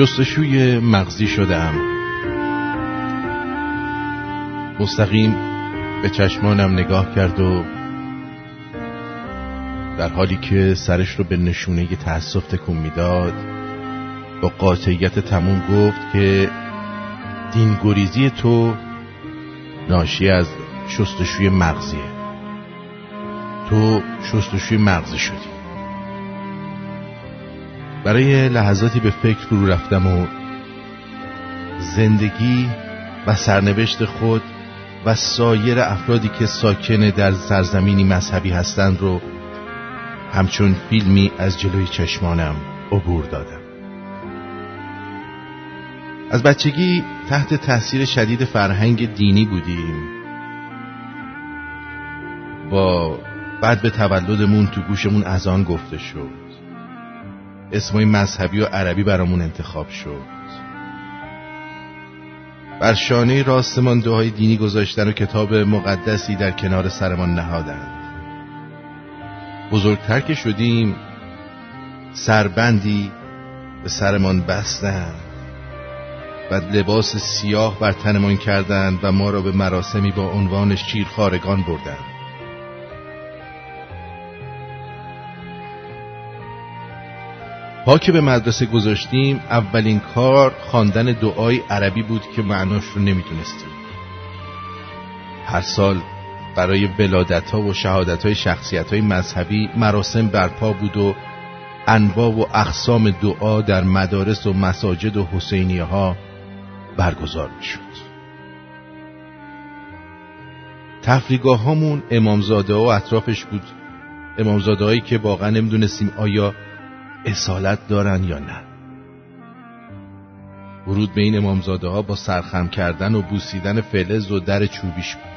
شستشوی مغزی شدم. مستقیم به چشمانم نگاه کرد و در حالی که سرش رو به نشونه تأسف تکون می‌داد با قاطعیت تموم گفت که دینگریزی تو ناشی از شستشوی مغزیه. تو شستشوی مغزی شدی. برای لحظاتی به فکر فرو رفتم و زندگی و سرنوشت خود و سایر افرادی که ساکن در سرزمینی مذهبی هستند رو همچون فیلمی از جلوی چشمانم عبور دادم. از بچگی تحت تاثیر شدید فرهنگ دینی بودیم. با بعد به تولدمون تو گوشمون از آن گفته شد. اسمای مذهبی و عربی برامون انتخاب شد. بر شانه راستمان دعای دینی گذاشتن و کتاب مقدسی در کنار سرمان نهادند. بزرگتر که شدیم سربندی به سرمان بستند و لباس سیاه بر تنمان کردند و ما را به مراسمی با عنوان شیرخارگان بردند. که به مدرسه گذاشتیم اولین کار خواندن دعای عربی بود که معناش رو نمی‌دونستیم. هر سال برای ولادت ها و شهادت های شخصیت های مذهبی مراسم برپا بود و انواع و اقسام دعا در مدارس و مساجد و حسینیه ها برگزار می شد تفریگاه هامون امامزاده و اطرافش بود. امامزاده هایی که واقعا نمی‌دونستیم آیا اصالت دارن یا نه؟ ورود به این امامزاده ها با سرخم کردن و بوسیدن فلز و در چوبیش بود.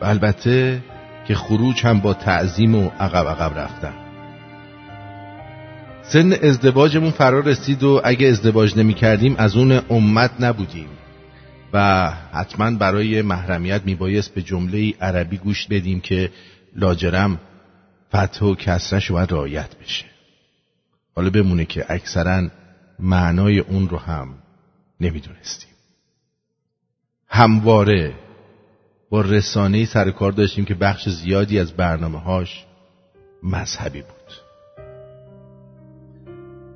و البته که خروج هم با تعظیم و عقب عقب رفتن. سن ازدواجمون فرار رسید و اگه ازدواج نمی کردیم از اون امت نبودیم. و حتما برای محرمیت میبایست به جمله عربی گوش بدیم که لاجرم فتح و کسرش باید رایت بشه. حالا بمونه که اکثرا معنای اون رو هم نمی‌دونستیم. همواره با رسانه سر کار داشتیم که بخش زیادی از برنامه هاش مذهبی بود.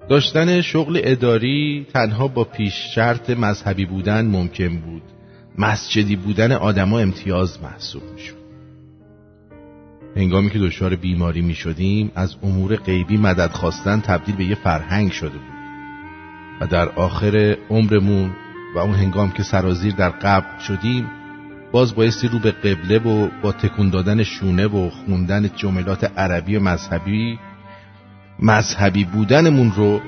داشتن شغل اداری تنها با پیش شرط مذهبی بودن ممکن بود. مسجدی بودن آدما امتیاز محسوب می‌شد. هنگامی که دچار بیماری می شدیم از امور غیبی مدد خواستن تبدیل به یه فرهنگ شده بود. و در آخر عمرمون و اون هنگام که سرازیر در قبل شدیم باز بایستی رو به قبله و با تکون دادن شونه و خوندن جملات عربی مذهبی مذهبی بودنمون رو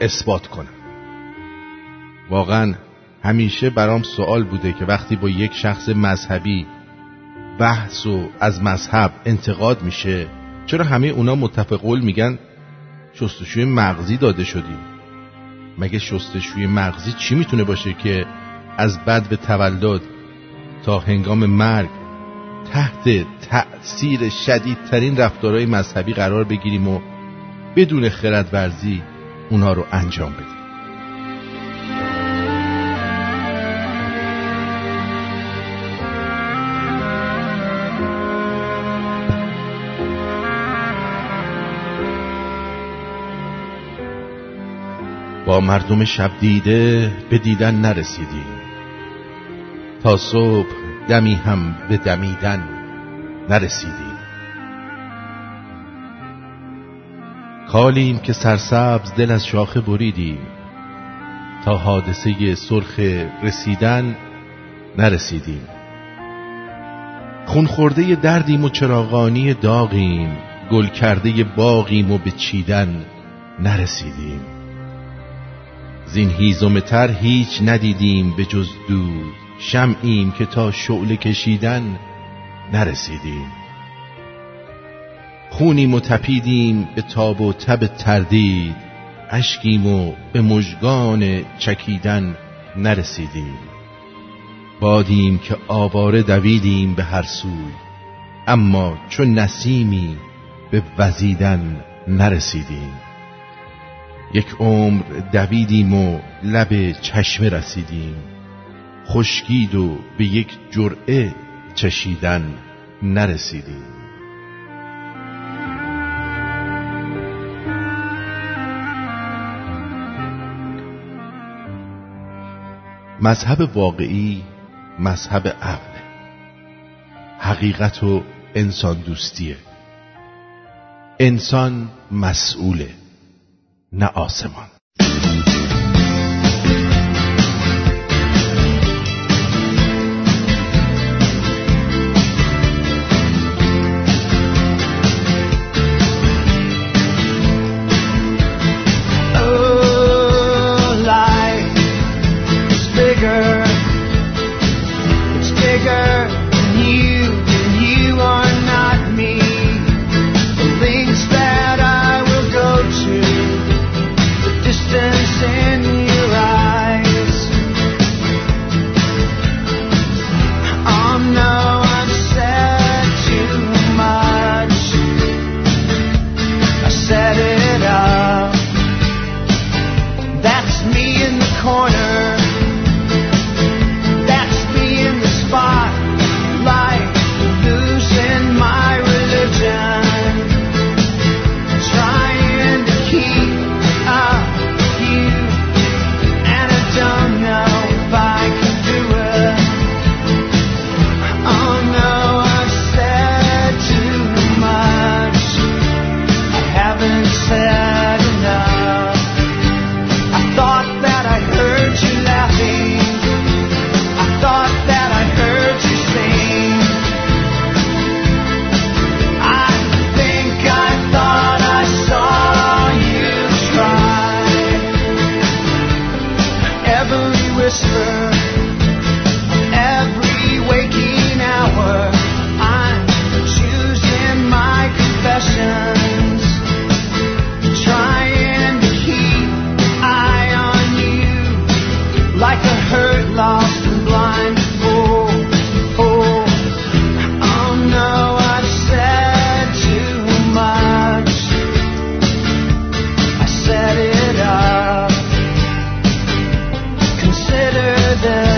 اثبات کنم. واقعا همیشه برام سوال بوده که وقتی با یک شخص مذهبی بحث و از مذهب انتقاد میشه؟ چرا همه اونا متفقول میگن شستشوی مغزی داده شدیم؟ مگه شستشوی مغزی چی می‌تونه باشه که از بد به تولد تا هنگام مرگ تحت تأثیر شدیدترین رفتارهای مذهبی قرار بگیریم و بدون خردورزی اونا رو انجام بدیم؟ با مردم شب دیده به دیدن نرسیدیم تا صبح دمی هم به دمیدن نرسیدیم کالیم که سرسبز دل از شاخه بریدیم تا حادثه سرخ رسیدن نرسیدیم خون خورده دردیم و چراغانی داغیم گل کرده باغیم و به چیدن نرسیدیم. زین هیزم تر هیچ ندیدیم به جز دود شمعیم که تا شعله کشیدن نرسیدیم. خونیم و تپیدیم به تاب و تب تردید اشکیم و به مژگان چکیدن نرسیدیم. بادیم که آواره دویدیم به هر سوی اما چون نسیمی به وزیدن نرسیدیم. یک عمر دویدیم و لب چشمه رسیدیم. خشکید و به یک جرعه چشیدن نرسیدیم. مذهب واقعی مذهب عقل. حقیقت و انسان دوستیه. انسان مسئوله. نه آسمان. together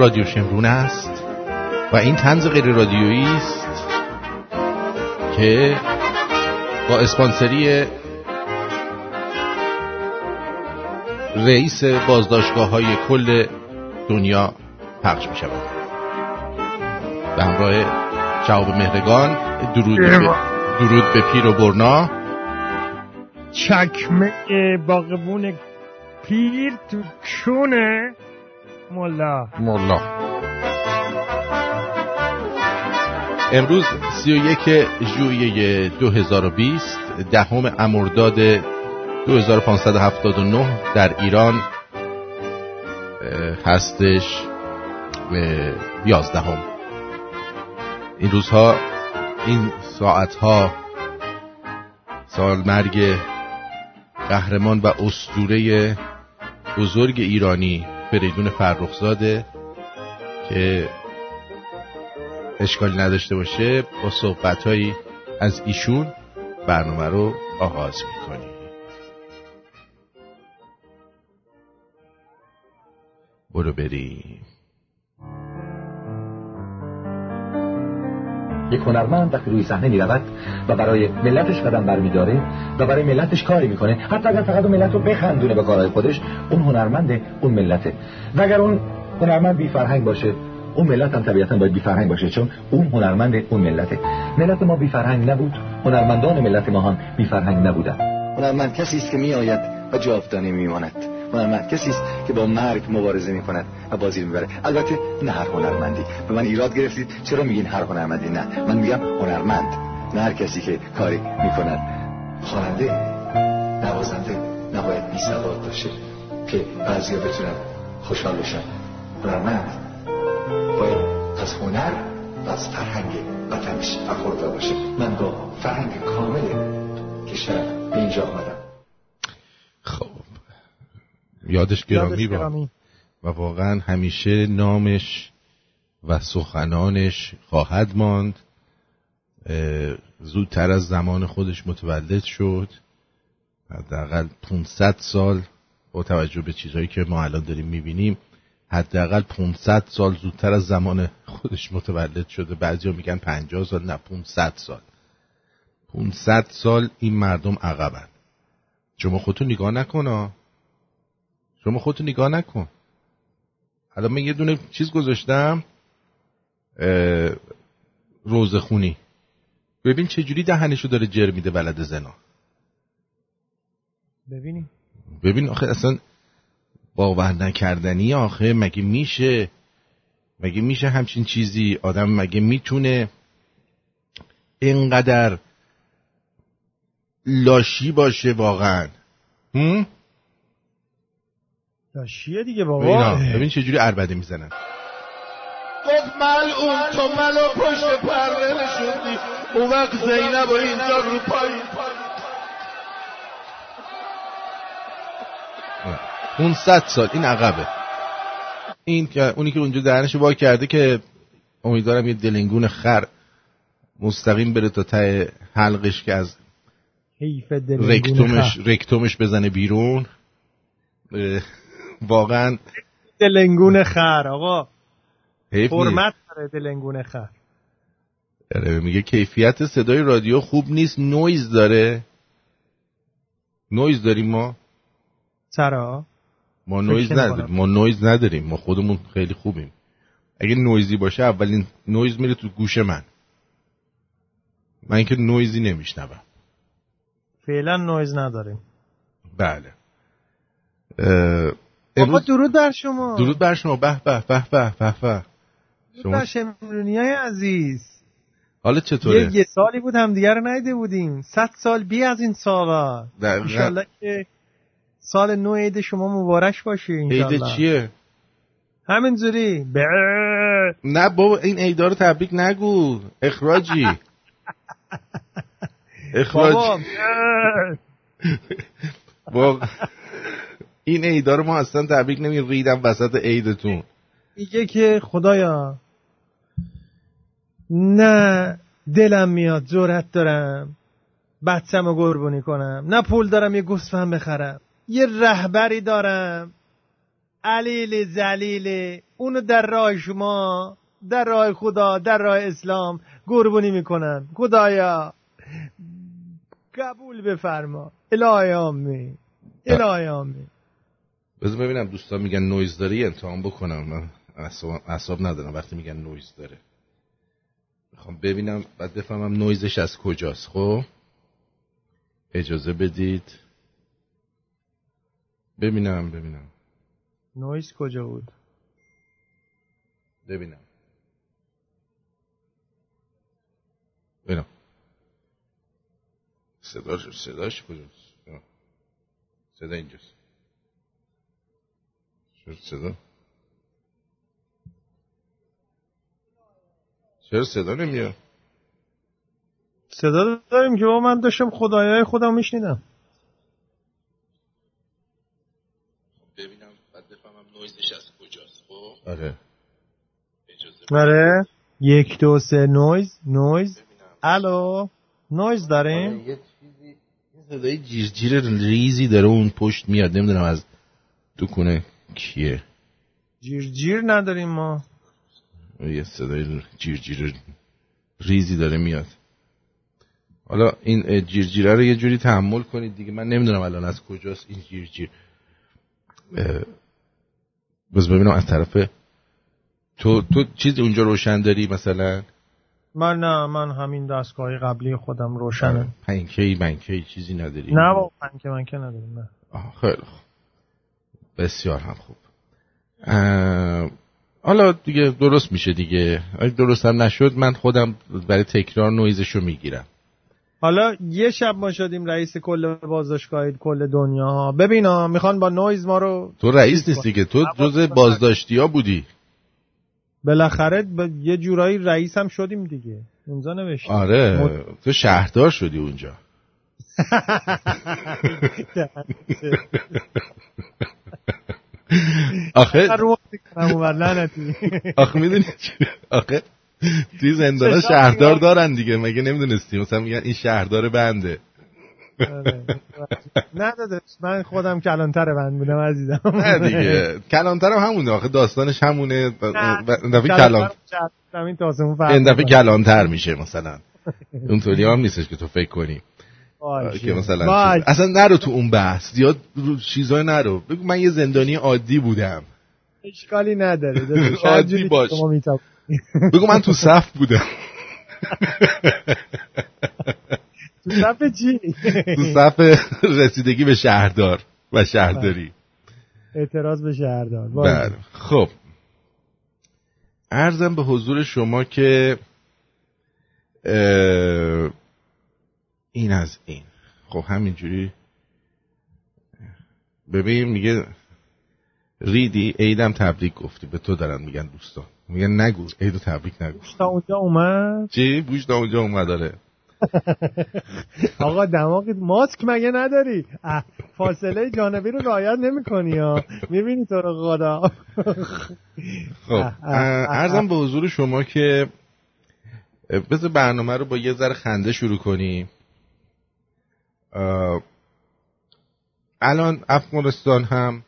رادیو شمرون است و این تنز غیر رادیویی است که با اسپانسری رئیس بازداشتگاه های کل دنیا پخش می شود به همراه شعب مهرگان درود به, درود به پیر و برنا. چکمه باغبون پیر تو چونه ملا ملا امروز 31 ژوئیه 2020 دهم امرداد 2579 در ایران هستش 11 هم. این روزها این ساعتها سال مرگ قهرمان و استوره بزرگ ایرانی فریدون فرخزاده که اشکالی نداشته باشه با صحبتهایی از ایشون برنامه رو آغاز می‌کنیم. برو بریم. یک هنرمند وقتی روی صحنه می‌رود و برای ملتش قدم برمیداره و برای ملتش کاری می‌کنه حتی اگر فقط اون ملت رو بخندونه به کارهای خودش اون هنرمند اون ملته. و اگر اون هنرمند بی فرهنگ باشه اون ملت هم طبیعتا باید بی فرهنگ باشه چون اون هنرمند اون ملته. ملت ما بی فرهنگ نبود هنرمندان ملت ما هم بی فرهنگ نبودن. هنرمند کسی است که میآید و جاودانه میماند. هنرمند کسی است که با مرگ مبارزه می کند و بازی می‌بره. البته نه هر هنرمندی. به من ایراد گرفتید. چرا میگین هر هنرمندی؟ نه. من میگم هنرمند. نه هر کسی که کاری می‌کند. خواننده نوازنده نباید بی سواد باشه که بعضیا بتونن خوشحال بشن. هنرمند باید از هنر و از فرهنگ وطنش برخوردار باشه. من با فرهنگ کامل کشور به اینجا آمدم. یادش گرامی با و واقعا همیشه نامش و سخنانش خواهد ماند. زودتر از زمان خودش متولد شد. حداقل 500 سال با توجه به چیزهایی که ما الان داریم می‌بینیم حداقل 500 سال زودتر از زمان خودش متولد شده. بعضیا میگن 50 سال نه 500 سال. 500 سال این مردم عقبن. شما خودتون نگاه نکن شما خودتو نگاه نکن. حالا من یه دونه چیز گذاشتم روزخونی ببین چجوری دهنشو داره جر میده ولد زنا. ببینیم. ببین آخه اصلا باور نکردنی آخه مگه میشه؟ مگه میشه همچین چیزی؟ آدم مگه می‌تونه اینقدر لاشی باشه واقعا؟ هم؟ لاشیه دیگه بابا؟ ببین چجوری عربده می‌زنن. گفت ملعون تو ملو پشت پرده نشوندی. اون وقت زینب و اینجا رو پایی 500 سال این عقبه. این که اونی که اونجا درنشو با کرده که امیدوارم یه دلنگون خر مستقیم بره تا ته حلقش که از رکتومش, رکتومش بزنه بیرون. واقعا دلنگون خر آقا. حرمت داره دلنگون خر. آره میگه کیفیت صدای رادیو خوب نیست نویز داره. نویز داریم ما؟ چرا ما نویز نداریم. ما نویز نداریم. ما خودمون خیلی خوبیم. اگه نویزی باشه اولین نویز میره تو گوش من. من که نویزی نمیشنوم. فعلا نویز نداریم. بله. امروز درود بر شما. درود بر شما. به به به به به به. بر شمرونی های عزیز. حالا چطوره؟ یه, یه سالی بود همدیگر ندیده بودیم. صد سال به از این سالا. انشالله که سال نو عید شما مبارک باشه عید چیه؟ همینجوری. نه بابا این عیدا رو تبریک نگو. اخراجی. اخراج بابا این عیدا ما اصلا تبریک نمی ریدم وسط عیدتون. میگه که خدایا نه دلم میاد جورت دارم بچم رو قربونی کنم نه پول دارم یه گوسفند بخرم یه رهبری دارم. علیل ذلیل اونو در راه شما در راه خدا در راه اسلام قربونی می‌کنن خدایا قبول بفرما. الهی آمین. الهی آمین. بذار ببینم دوستان میگن نویز داری؟ امتحان بکنم. من اعصاب ندارم. وقتی میگن نویز داره. می‌خوام ببینم بعد بفهمم نویزش از کجاست. خب؟ اجازه بدید. ببینم ببینم. نویز کجا بود؟ ببینم. ببینم. صداش صداش کجاست؟ صدا اینجاست. چرا صدا؟ چرا صدا نمیاد؟ صدا داریم که با من داشتم خدایای خودم میشنیدم. ببینم بعد بفهمم نویزش از کجاست خب؟ آره. آره. یک دو سه نویز نویز. الو نویز داریم آره، یه چیزی صدای جیر جیر ریزی داره اون پشت میاد نمی‌دونم از دکونه کیه؟ جیر جیر نداریم ما. یه صدای جیر جیر ریزی داره میاد. حالا این جیر جیره رو یه جوری تحمل کنید دیگه. من نمی‌دونم الان از کجاست این جیر جیر. بس ببینم از طرف تو تو چیز اونجا روشن داری مثلا؟ من نه من همین دستگاه قبلی خودم روشنه. پنکی منکی چیزی نداری؟ نه با پنکه منکه نداریم نه. خیلی خوب. بسیار هم خوب. حالا دیگه درست میشه دیگه. اگه درست هم نشد من خودم برای تکرار نویزشو می‌گیرم. حالا یه شب ما شدیم رئیس کل بازداشتگاه کل دنیا. ها ببینا می‌خوان با نویز ما رو تو رئیس نیستی که تو جز بازداشتی ها بودی. بالاخره یه جورایی رئیس هم شدیم دیگه. اونجا نوشتیم. آره تو شهردار شدی اونجا. آخه آخه می‌دونی آخه توی زندان شهردار دارن دیگه مگه نمی‌دونستی؟ مثلا میگن این شهردار بنده. آره. نه داداش من خودم کلانتر بند بودم عزیزم. نه دیگه کلانتر هم همونه. آخه داستانش همونه. این دفعه کلان این دفعه کلانتر میشه مثلا. اونطوری هم نیستش که تو فکر کنی. که مثلا اصلا نرو تو اون بحث. زیاد چیزای نرو. بگو من یه زندانی عادی بودم. اشکالی نداره عادی باش. بگو من تو صف بودم. تو صف چی؟ تو صف رسیدگی به شهردار و شهرداری. اعتراض به شهردار. بله. خب. ارزم به حضور شما که این از این. خب همینجوری. ببین میگه ریدی عیدم تبریک گفتی. به تو دارن میگن دوستان. میگن نگو عیدو تبریک نگو. تا اونجا اومد؟ چی؟ بوش تا اونجا اومد داره آقا دماغ ماسک مگه نداری؟ فاصله جانبی رو رعایت نمی‌کنی ها. می‌بینی تو رو خدا. خب ارزم به حضور شما که بذار برنامه رو با یه ذره خنده شروع کنیم. الان افغانستان هم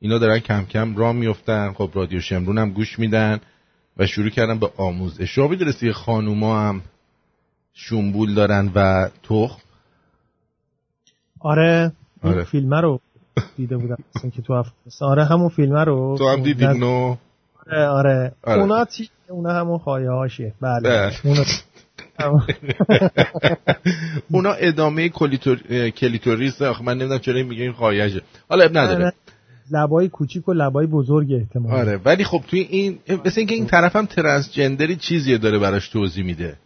اینا دارن کم کم را میفتن. خب رادیو شمرون هم گوش میدن و شروع کردن به آموزش. شما می‌دونستی خانوما هم شنبول دارن و تخم؟ آره آره. فیلم رو دیده بودم. مثلا که تو افغانستان. آره همون فیلم رو. تو هم دیدی نو آره آره, آره. اونا تی... اونا همون خواهی هاشیه بله, بله. اونا اونا ادامه کلیتوریس آخه من نمی‌دونم چرا میگه این خواهیشه حالا اب نداره. آره. لبای کوچیک و لبای بزرگ احتمال آره ولی خب توی این مثل اینکه این طرف هم ترنسجندری چیزی داره براش توضیح میده.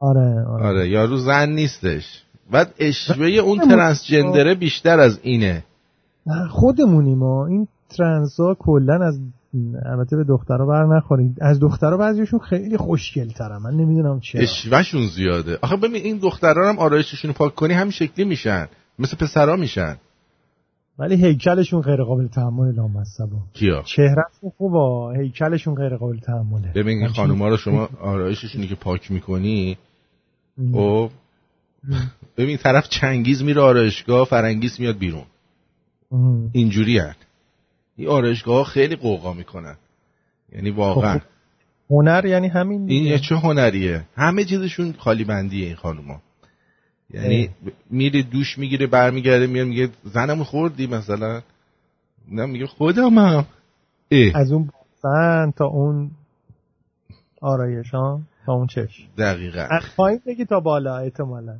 آره آره, آره یارو زن نیستش. بعد اشوه اون ترنسجندره بیشتر از اینه. خودمونیم ما این ترنسا کلا از البته به دخترها بر نخورید از دخترها بعضیشون خیلی خوشگل ترن من نمی‌دونم چرا. اشوهشون زیاده. آخه ببین این دخترها هم آرایششون پاک کنی همین شکلی میشن. مثل پسرا میشن. ولی هیکلشون غیر قابل تحمل لامصبا. کیا؟ چهرهشون خوبه. هیکلشون غیر قابل تحمله. ببین این خانوما رو شما آرایششونی که پاک می‌کنی خب ببین طرف چنگیز میره آرایشگاه فرنگیز میاد بیرون. اینجوری هست این آرایشگاه خیلی قوقا می‌کنن. یعنی واقعا. خب، هنر یعنی همین این دیگه. یه چه هنریه؟ همه چیزشون خالی بندیه این خانوما. یعنی میره دوش می‌گیره برمیگرده میاد میگه زنمو خوردی مثلا؟ نه میگه خودمم. اه. از اون باسن تا اون آرایش ها تا اون چش دقیقا. از پایین بگی تا بالا احتمالا.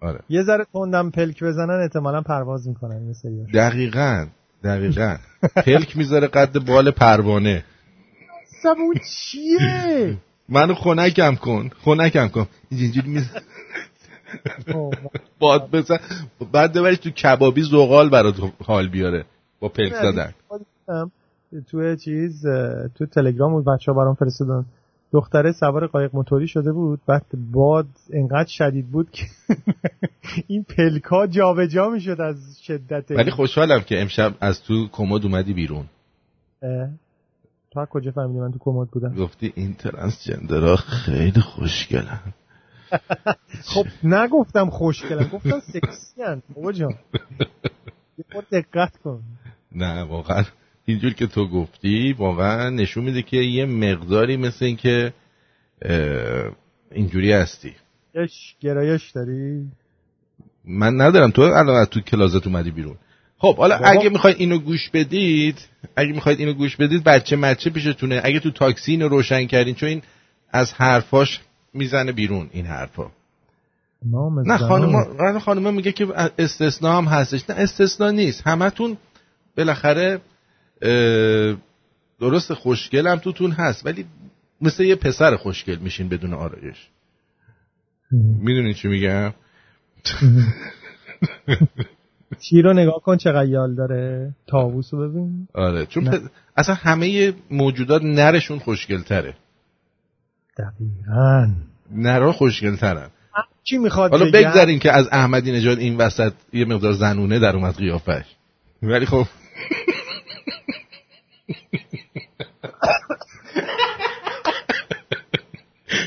آره. یه ذره تندم پلک بزنن احتمالا پرواز می‌کنن این دقیقا. دقیقا. پلک می‌ذاره قد بال پروانه. سبون چیه؟ منو خنکم کن خنکم کن. اینجوری می باد بزن. بعد ببرش تو کبابی زغال برات حال بیاره با پلک زدن. تو چیز تو تلگرام بود بچه ها برام فرستادن. دختره سوار قایق موتوری شده بود بعد باد انقدر شدید بود که این پلکا جابجا می‌شد از شدت. ولی خوشحالم که امشب از تو کمد اومدی بیرون. تو از کجا فهمیدی من تو کمد بودم؟ گفتی این ترنسجندرها خیلی خوشگلن. خب نگفتم خوشگلم گفتم سکسی هن بابا جان. یه دقت کن. نه واقعا. اینجور که تو گفتی واقعا نشون میده که یه مقداری مثل این که اینجوری هستی. یش گرایش داری؟ من ندارم. تو الان از تو کلازت اومدی بیرون. خب حالا بابا. اگه می‌خواید اینو گوش بدید اگه می‌خواید اینو گوش بدید بچه مچه پیشتونه. اگه تو تاکسی اینو روشن کردین چون این از حرفاش می‌زنه بیرون این حرفا. نام نه. خانم خانم میگه که استثناء هم هستش. نه استثناء نیست. همتون بالاخره درست خوشگل هم توتون هست ولی مثل یه پسر خوشگل میشین بدون آرایش. می‌دونی چی میگم؟ چی رو نگاه کن چقدر یال داره. تاووس رو ببین. آره چون نه. اصلا همه موجودات نرشون خوشگل تره دقیقا. نرا خوشگل ترن چی می‌خواد حالا؟ بگذاریم که از احمدی نژاد این وسط یه مقدار زنونه در اومد قیافش. ولی خب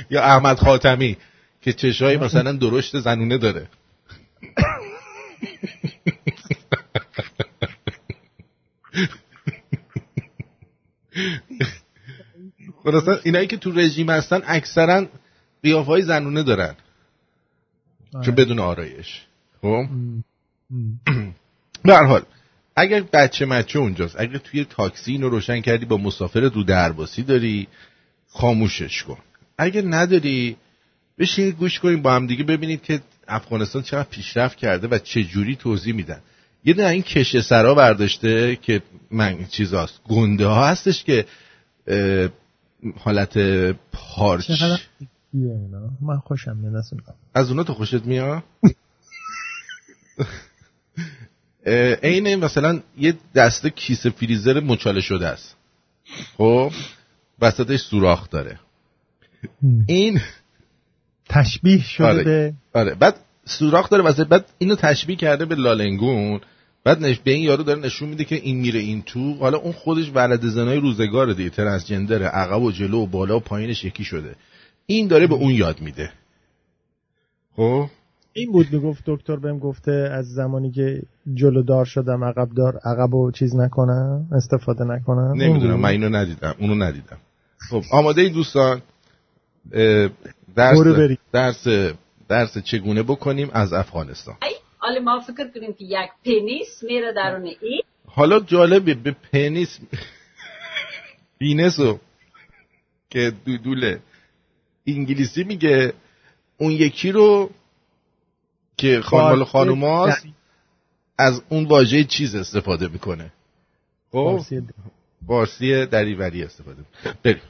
یا احمد خاتمی که چشای مثلا درشت زنونه داره. خلاصا اینایی که تو رژیم هستن اکثرا قیافه های زنونه دارن. آره. چون بدون آرایش. خب. به حال اگر بچه مچه اونجاست اگر توی تاکسی اینو روشن کردی با مسافر رو درباسی داری خاموشش کن. اگر نداری بشینید گوش کنیم با هم دیگه ببینید که افغانستان چقدر پیشرفت کرده و چه جوری توضیح میدن. یه دونه این کشه سرا برداشته که من چیزاست گنده ها هستش که حالت پارچ. من خوشم میاد از اونا. تو خوشت میاد؟ عین مثلا یه دسته کیسه فریزر مچاله شده است. خب وسطش سوراخ داره. این تشبیه شده. آره. به آره. بعد سوراخ داره وسط بعد اینو تشبیه کرده به لالنگون. بعد نش... به این یارو داره نشون میده که این میره این تو. حالا اون خودش ولد زنای روزگار دیگه ترنسجندره عقب و جلو و بالا و پایینش یکی شده. این داره به اون یاد میده. خب؟ این بود می‌گفت دکتر بهم گفته از زمانی که جلو دار شدم عقب دار عقب و چیز نکنم استفاده نکنم نمی‌دونم. من اینو ندیدم اونو ندیدم خب آماده این دوستان درس. درس درس چگونه بکنیم از افغانستان حالا ما فکر کنیم که یک پنیس میره درون این حالا جالبه به پنیس پینسو که دودوله انگلیسی میگه اون یکی رو که خانمال خانوماست. از اون واژه چیز استفاده می‌کنه. خب؟ فارسی فارسی دریوری استفاده می‌کنه. بریم.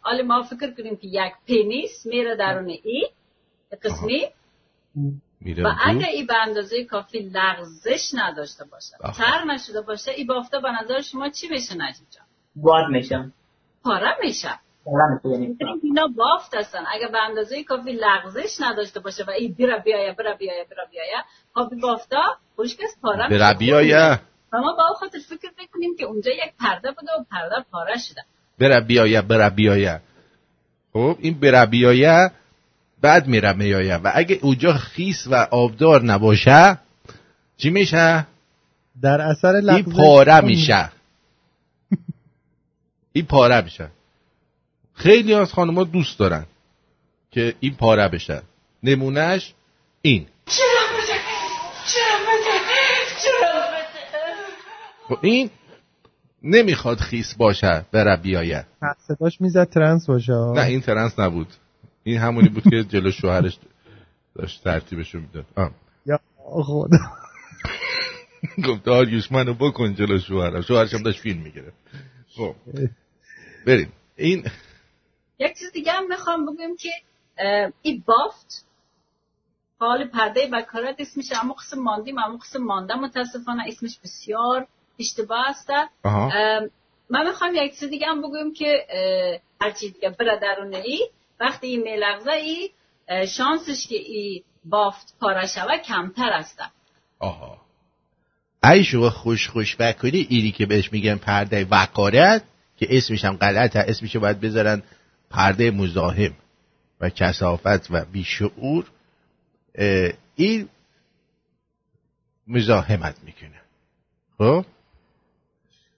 حالا ما فکر کنیم که یک پنیس میره درون این قسمی. و اگر. این به اندازه کافی لغزش نداشته باشه. تر نشده باشه این بافته به نظر شما چی میشه نجیب جان؟ باد میشم پاره میشه. اینا بافت هستن. اگر به اندازه کافی لغزش نداشته باشه و این بیره بیایه بیره بیایه بیره بیایه این بافتا خوشکس پاره به میشه. ربیایه و ما با خاطر فکر بکنیم که اونجا یک پرده بوده و پرده پاره شده. بره بیایه بره بیایه خب این بره بیایه بعد میره میایه و اگه اونجا خیس و آبدار نباشه چی میشه؟ در اثر این لغزش پاره میشه. این پاره میشه. خیلی از خانم‌ها دوست دارن که این پاره بشن نمونهش این. خب این نمی‌خواد خیس باشه بره بیاید. صداش می‌زد ترنس باشه. نه این ترنس نبود. این همونی بود که جلو شوهرش داشت ترتیبشو می‌داد. آه. یا خدا. گفت آریوش منو بکن جلو شوهرم. شوهرش هم داشت فیلم می‌گیره خب. بریم. این یک چیز دیگه هم می‌خوام بگم که این بافت حال پرده بکارت اسمش اما قسم ماندیم اما قسم مانده متاسفانه اسمش بسیار اشتباه است. من می‌خوام یک چیز دیگه هم بگم که هرچی دیگه بره درونه ای وقتی این میلغزه ای شانسش که این بافت پاره شوه کمتر است. آها. ای شما خوش خوش بکنی اینی که بهش میگن پرده وقارت که اسمش هم غلطه اسمش باید بذارن پرده مزاحم و کسافت و بیشعور این مزاحمت می‌کنه. خب؟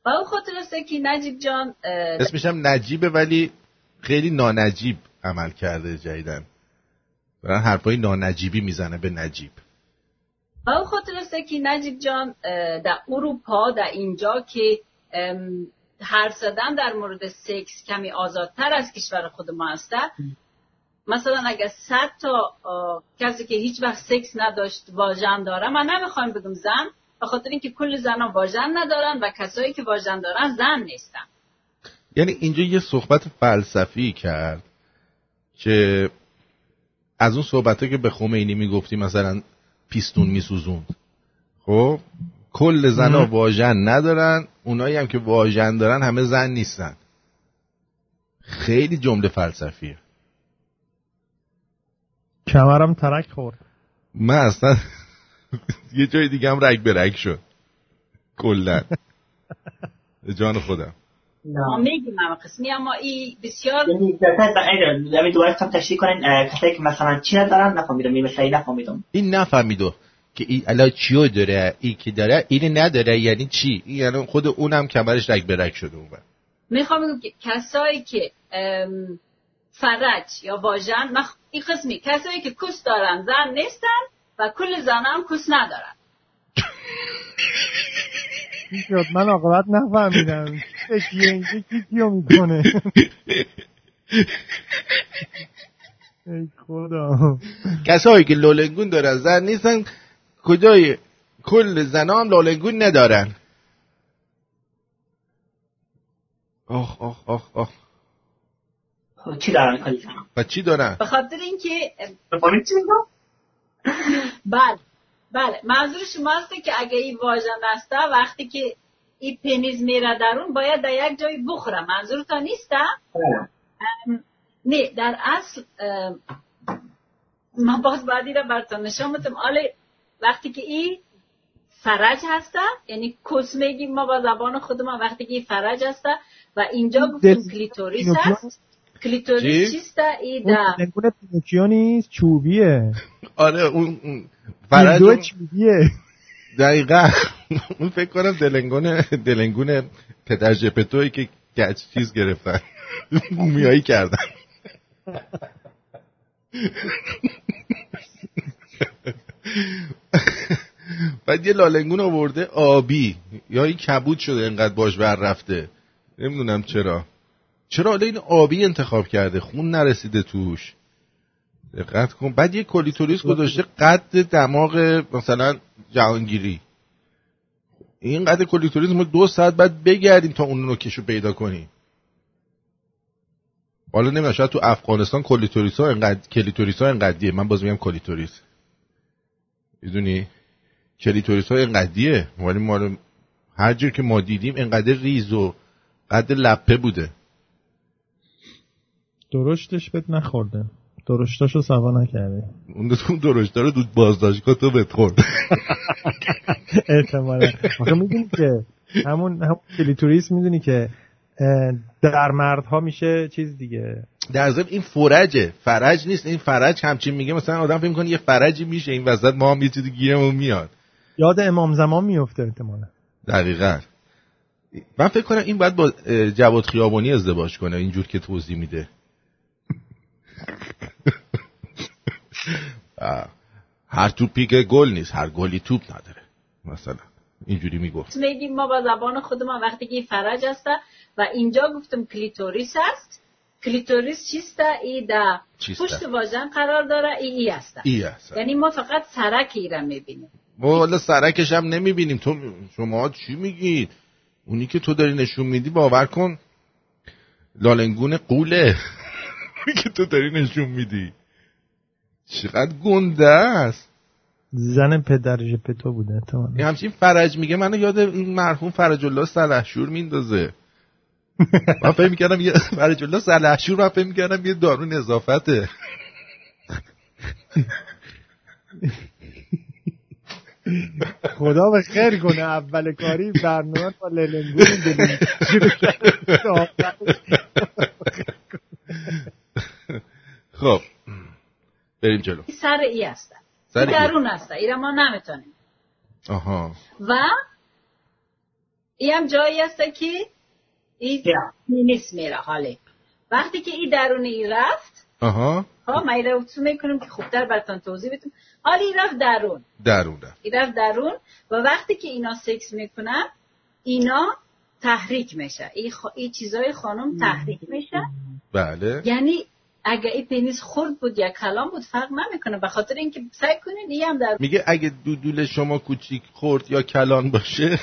و اون خاطر که نجیب جان اسمش هم نجیبه ولی خیلی نانجیب عمل کرده جدیدن دارن حرفای نانجیبی می‌زنه به نجیب. و اون خاطر است که نجیب جان در اروپا در اینجا که حرف زدن در مورد سکس کمی آزادتر از کشور خود ما است. مثلا اگر صد تا کسی که هیچ وقت سکس نداشت واژن داره من نمی‌خوام بگم زن به خاطر اینکه کل زنها واژن ندارن و کسایی که واژن دارن زن نیستن. یعنی اینجا یه صحبت فلسفی کرد که از اون صحبت که به خمینی می‌گفتی مثلا پیستون میسوزوند. خب؟ کل زنا واژن ندارن اونایی هم که واژن دارن همه زن نیستن. خیلی جمله فلسفیه. کمرم ترک خورد. من اصلا یه جای دیگه هم رگ به رگ شد. کلا. به جان خودم. میگیم قسمی اما این بسیار یعنی دوباره تشریح کنین کسایی که مثلا چی ندارن نفهمیدم یه مثلا نفهمیدم. این نفهمیدو. که این الان چیو داره؟ این که داره؟ اینو نداره. یعنی چی؟ این یعنی خود اونم کمرش رگ به رگ شده اون می‌خوام بگم که کسایی که ام، فرج یا واژن مخ... این قسمی کسایی که کس دارن زن نیستن و کل زن هم کس ندارن. چی شد من عاقبت نفهمیدم. کیه اینجا کی کیو می‌کنه؟ ای خدا. کسایی که لولنگون دارن زن نیستن کجای کل زنا هم لولنگون ندارن. آخ آخ آخ آخ. خب، چی دارن کلی زنم و چی دارن؟ به خاطر اینکه بله بله. منظور شما است که اگه این واژن است وقتی که این پنیز میره درون باید در یک جایی بخوره. منظورتان نیست. ام، نه در اصل من باز باید این را براتون نشان آله وقتی که این فرج هسته یعنی کس میگیم ما با زبان خودمان وقتی که این فرج هسته و اینجا گفتیم کلیتوریس هست. کلیتوریس چی؟ چیسته پینوکیو نیست چوبیه. آره اون اون فرج اون- چوبیه. دقیقا. اون فکر کنم دلنگون دلنگون پدر جپتوی که گچ چیز گرفتن. مومیایی کردن. بعد یه دلنگون آورده آبی. یا این کبود شده انقدر باش بر رفته. نمی‌دونم چرا. چرا حالا این آبی انتخاب کرده؟ خون نرسیده توش. دقت کن. بعد یه کلیتوریس گذاشته قد دماغ مثلا جهانگیری. این قد کلیتوریس ما دو ساعت بعد بگردیم تا اون نوکشو پیدا کنیم. حالا نمی‌دونم شاید تو افغانستان کلیتوریس ها انقدر کلیتوریس ها انقدیه من باز میگم کلیتوریس. می‌دونی؟ کلیتوریس ها انقدیه ولی ما رو- هر جور که ما دیدیم انقدر ریز و قد لپه بوده. درشتش بهت نخورده. درشتاشو سوا نکرده اون اون درشته رو دود بازداشتگاه تو بهت خورد. احتمالا. آخه می‌دونی که همون همون کلیتوریس می‌دونی که در مردها میشه چیز دیگه. در ضمن این فرجه فرج نیست این فرج همچین میگه مثلا آدم فکر می‌کنه یه فرجی میشه این وسط ما هم یه چیزی گیرمون میاد. یاد امام زمان میفته احتمالا. دقیقا. من فکر کنم این باید با جواد خیابانی ازدواج کنه اینجور که توضیح میده. هر توپی که گل نیست هر گلی توپ نداره مثلا. اینجوری می‌گفت. میگیم ما با زبان خودمان وقتی که فرج هست و اینجا گفتم کلیتوریس هست کلیتوریس چیست ای در پشت واژن قرار داره ای ای هست ای هست یعنی ما فقط سرک ای را می‌بینیم والا سرکش هم نمی‌بینیم. تو شما چی میگید؟ اونی که تو داری نشون میدی باور کن. لالنگون قوله. که تو داری نشون میدی. چقدر گنده است. زن پدر جپتو بوده این همچین فرج میگه. منو یاد این مرحوم فرج الله سلحشور میندازه. من فهم می‌کردم یه فرج الله سلحشور من فهم می‌کردم یه دارون اضافته خدا به خیر کنه اول کاری برنامه با للنگون خب بریم جلو. سر ای هستن سر درون هستن ای ما نمی‌تونیم. آها. و ای هم جایی هست که ای نیست میره حاله. وقتی که ای درون ای رفت آها. ها ما ای تو می‌کنم که خوبتر براتون توضیح بدم حالا ای رفت درون. درون رفت. ای رفت درون و وقتی که اینا سکس می‌کنن اینا تحریک میشه. ای, خ... ای چیزای خانم تحریک میشه. بله. یعنی اگه این پنیس خورد بود یا کلام بود فرق نمی‌کنه. به خاطر اینکه سعی کنید این هم در میگه اگه دودول شما کوچیک خورد یا کلان باشه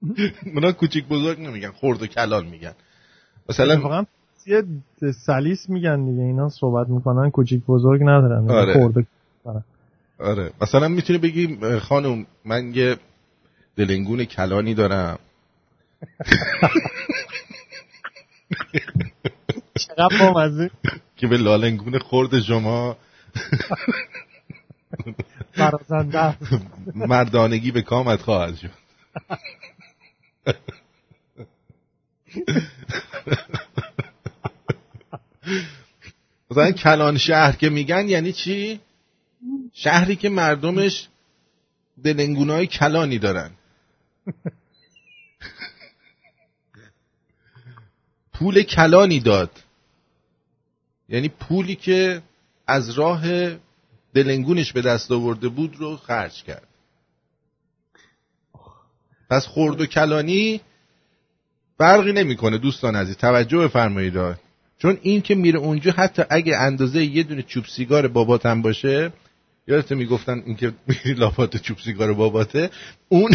اونا کوچیک بزرگ نمیگن خورد و کلان میگن. مثلا واقعا یه سلیس میگن دیگه اینا صحبت می‌کنن کوچیک بزرگ ندارن آره. خورد آره. مثلا می‌تونی بگی خانم من یه دلنگون کلانی دارم. چقدر بامزه. که به لالنگون خورد شما. مردانگی به کامت خواهد شد. مثلا کلان شهر که میگن یعنی چی؟ شهری که مردمش دلنگونای کلانی دارن. پول کلانی داد. یعنی پولی که از راه دلنگونش به دست آورده بود رو خرج کرد. پس خورد و کلانی فرقی نمی‌کنه دوستان عزیز. توجه بفرمایید. چون این که میره اونجا حتی اگه اندازه یه دونه چوب سیگار باباتم باشه یادت می‌گفتن این که میری لافات چوب سیگار باباته اون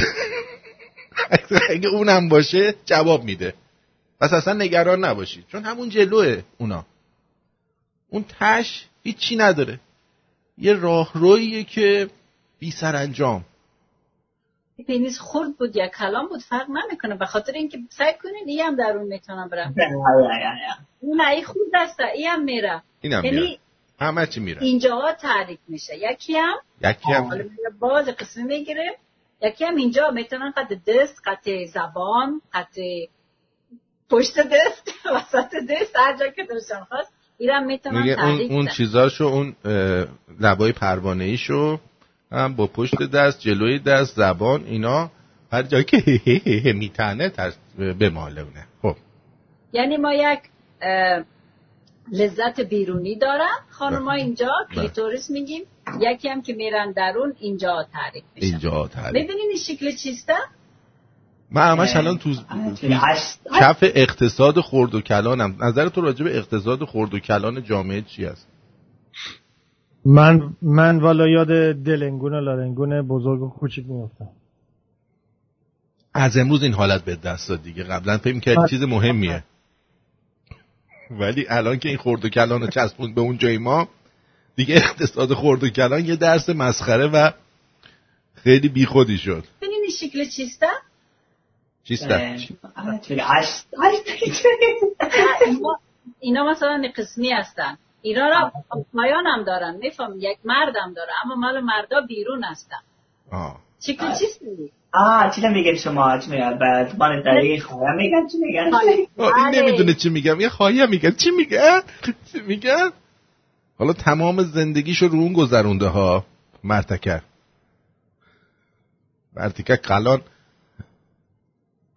اگه اونم باشه جواب میده. پس اصلا نگران نباشید. چون همون جلوه اونا. اون تش هیچی نداره. یه راه رویه که بی سر انجام. پینیز خورد بود یا کلام بود فرق نمی‌کنه. به خاطر اینکه سعی کنین ای هم درون می‌تونم برم. نه ای خود دسته ای هم میره. اینم یعنی همه چی میره. اینجا تحریک میشه. یکی هم یکی هم باز قسمی می‌گیره یکی هم اینجا می‌تونن قد دست قد زبان قد پشت دست وسط دست هر جا که دلشان خواست ایران می‌تونن اون, اون چیزاشو اون لبای پروانه ایشو هم با پشت دست جلوی دست زبان اینا. هر جا که میتنه بمالونه خب. یعنی ما یک لذت بیرونی دارن خانم اینجا کلیتوریس میگیم. یکی هم که میرن درون اینجا تحریک میشن اینجا تحریک. ببینین این شکل چیسته؟ من همش الان تو, کف اقتصاد خورد و کلانم. نظر تو راجع به اقتصاد خورد و کلان جامعه چی است من من والا یاد دلنگون و لارنگون بزرگ و کوچیک میفتم از امروز این حالت به دست داد دیگه. قبلا فکر کرد چیز مهمیه. ولی الان که این خورد و کلان رو چسبوند به اون جای ما دیگه اقتصاد خورد و کلان یه درس مسخره و خیلی بیخودی شد. ببینین شکل چیسته چیسته اینا مثلا قسمی هستن. اینا را پایان هم دارن میفهم یک مردم داره اما مال مردا بیرون هستن. شکل چیست میگی؟ آه چی میگن شما؟ چی میگن؟ بعد من داری خواهی میگن چی میگن؟ این نمی‌دونه چی میگم یه خواهی میگن. چی میگن؟ چی میگن؟ حالا تمام زندگیشو رو اون گذرونده ها. مرتکه. مرتکه قلان.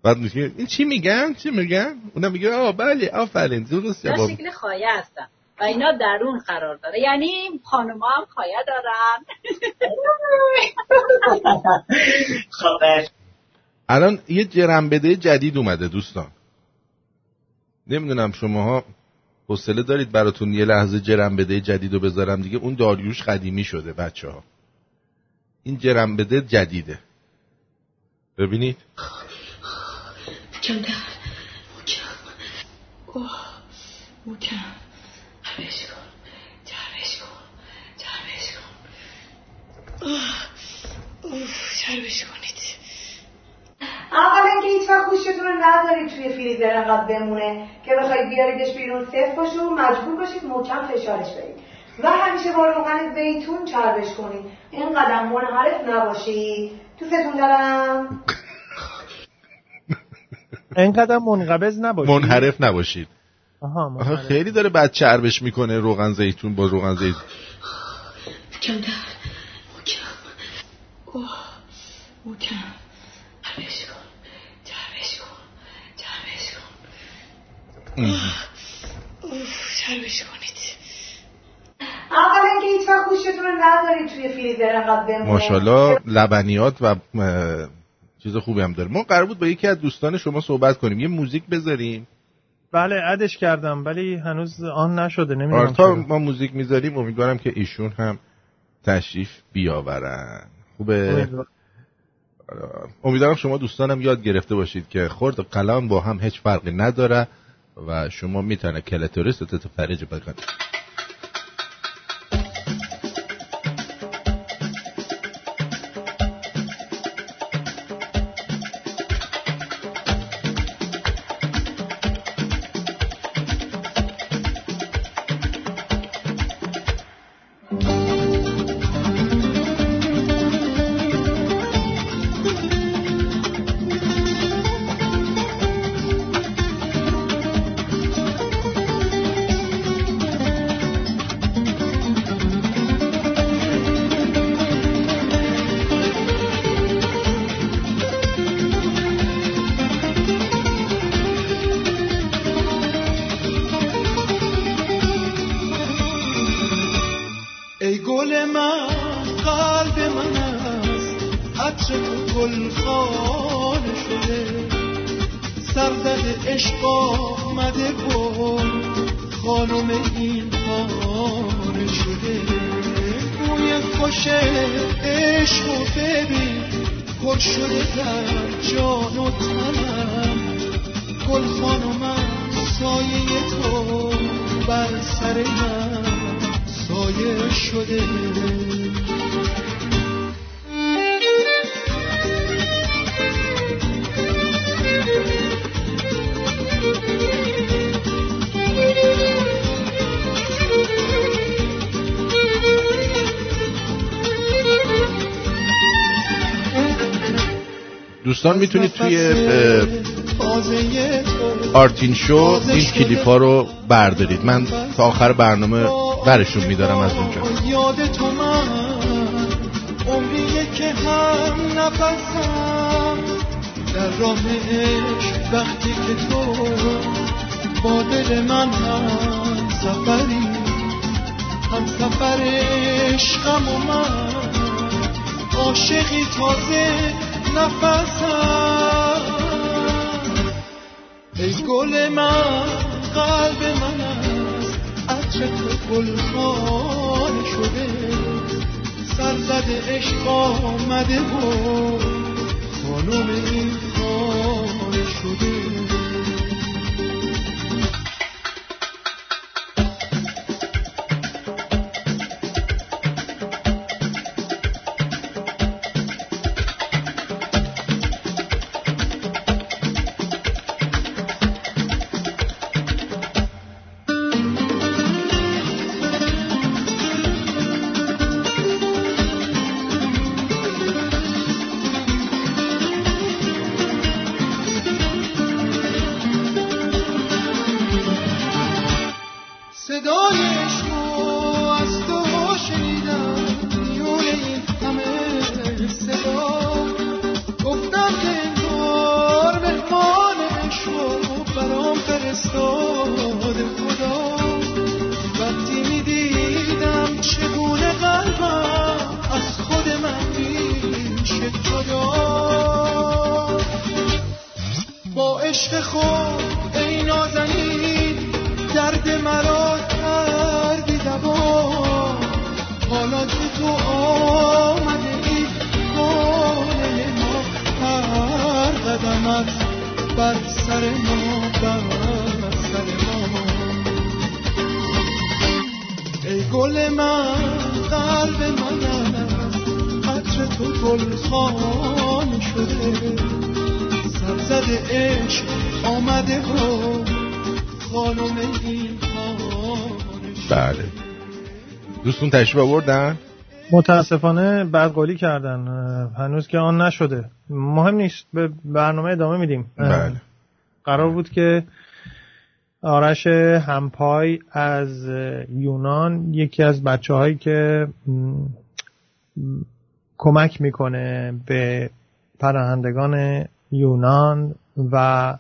بعد میگه این چی میگن؟ چی میگن؟ اونم میگه آه بله آفرین درست در جواب. شکل خایه هستن. و اینا درون قرار داره. یعنی خانم هم خایه دارن. خب الان یه جرنبده جدید اومده دوستان. نمی‌دونم شماها حوصله دارید براتون یه لحظه جرنبده جدید رو بذارم دیگه. اون داریوش قدیمی شده بچه ها این جرنبده جدیده. ببینید. در محکم محکم جربش کن. جربش کن. جربش کن. اوه اوه جربش کنید. اولا که هیچ وقت گوشتون رو نذارید توی فریزر انقدر بمونه که بخواید بیاریدش بیرون صفر باشه و مجبور باشید محکم فشارش بدید. و همیشه با روغن زیتون چربش کنید. اینقدر منحرف نباشید. دوستتون دارم. اینقدر منقبض نباشید. منحرف نباشید. آها. خیلی داره بد چربش می‌کنه روغن زیتون با روغن زیتون جربش کنید. اولا که هیچ وقت گوشتون رو نذارید توی فریزر انقدر بمونه. ماشاءالله لبنیات و چیز خوبی هم داره. ما قرار بود با یکی از دوستان شما صحبت کنیم. یه موزیک بذاریم. بله ادش کردم ولی هنوز آن نشده نمی‌دونم آرتا. ما موزیک می‌ذاریم امیدوارم که ایشون هم تشریف بیاورن خوبه امیدوارم. امیدوارم شما دوستانم یاد گرفته باشید که خرد و قلم با هم هیچ فرقی نداره و شما می‌تونه کلتوریست تو فرج بکنید می‌تونید توی آرتین شو این کلیپ ها رو بردارید. من تا آخر برنامه برشون میدارم از اونجا. یاد تو من عمریه که هم نفسم. در راه عشق وقتی که تو با دل من هم سفری هم سفر عشقم و من عاشقی تازه نفسم. ای گل من قلب من است. عطر تو گلخان شده. سرزد عشق آمده و خانم این مرا کردی دوا حالا که تو آمده ای کامل ما هر قدمت بر سر ما بر سر ما. ای گل من قلب من عطر تو گل خانه شده. سرزد عشق آمده و خانم خانه شده بله. دوستون تشریف آوردن؟ متاسفانه بدقولی کردن. هنوز که آن نشده. مهم نیست. به برنامه ادامه میدیم. بله. قرار بود که آرش همپای از یونان یکی از بچه هایی که کمک می‌کنه به پناهندگان یونان و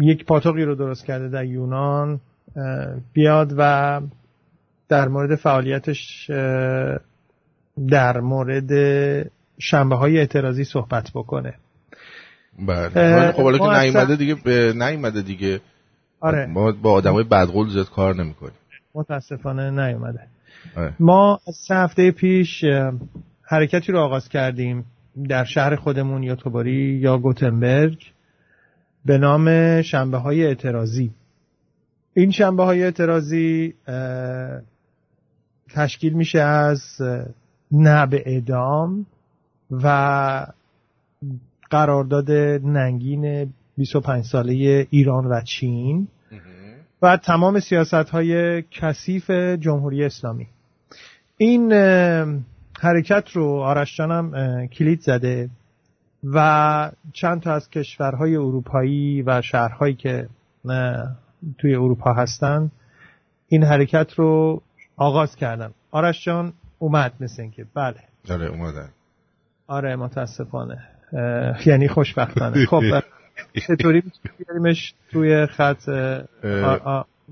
یک پاتوقی رو درست کرده در یونان. بیاد و در مورد فعالیتش در مورد شنبه های اعتراضی صحبت بکنه. بله. خب حالا که نیومده دیگه به نیومده دیگه. آره. ما با آدمای بدقول زیاد کار نمی‌کنیم. متاسفانه نیومده. آره. ما از سه هفته پیش حرکتی رو آغاز کردیم در شهر خودمون یا توباری یا گوتنبرگ به نام شنبه های اعتراضی. این شنبه های اعتراضی تشکیل میشه از نه به اعدام و قرارداد ننگین 25 ساله ایران و چین و تمام سیاست های کثیف جمهوری اسلامی. این حرکت رو آرش جانم اه، کلید زده و چند تا از کشورهای اروپایی و شهرهایی که توی اروپا هستن این حرکت رو آغاز کردن آرش جان اومد مثل اینکه بله. آره اومدن. آره متاسفانه. یعنی خوشبختانه. خب چطوری بیاریمش توی خط؟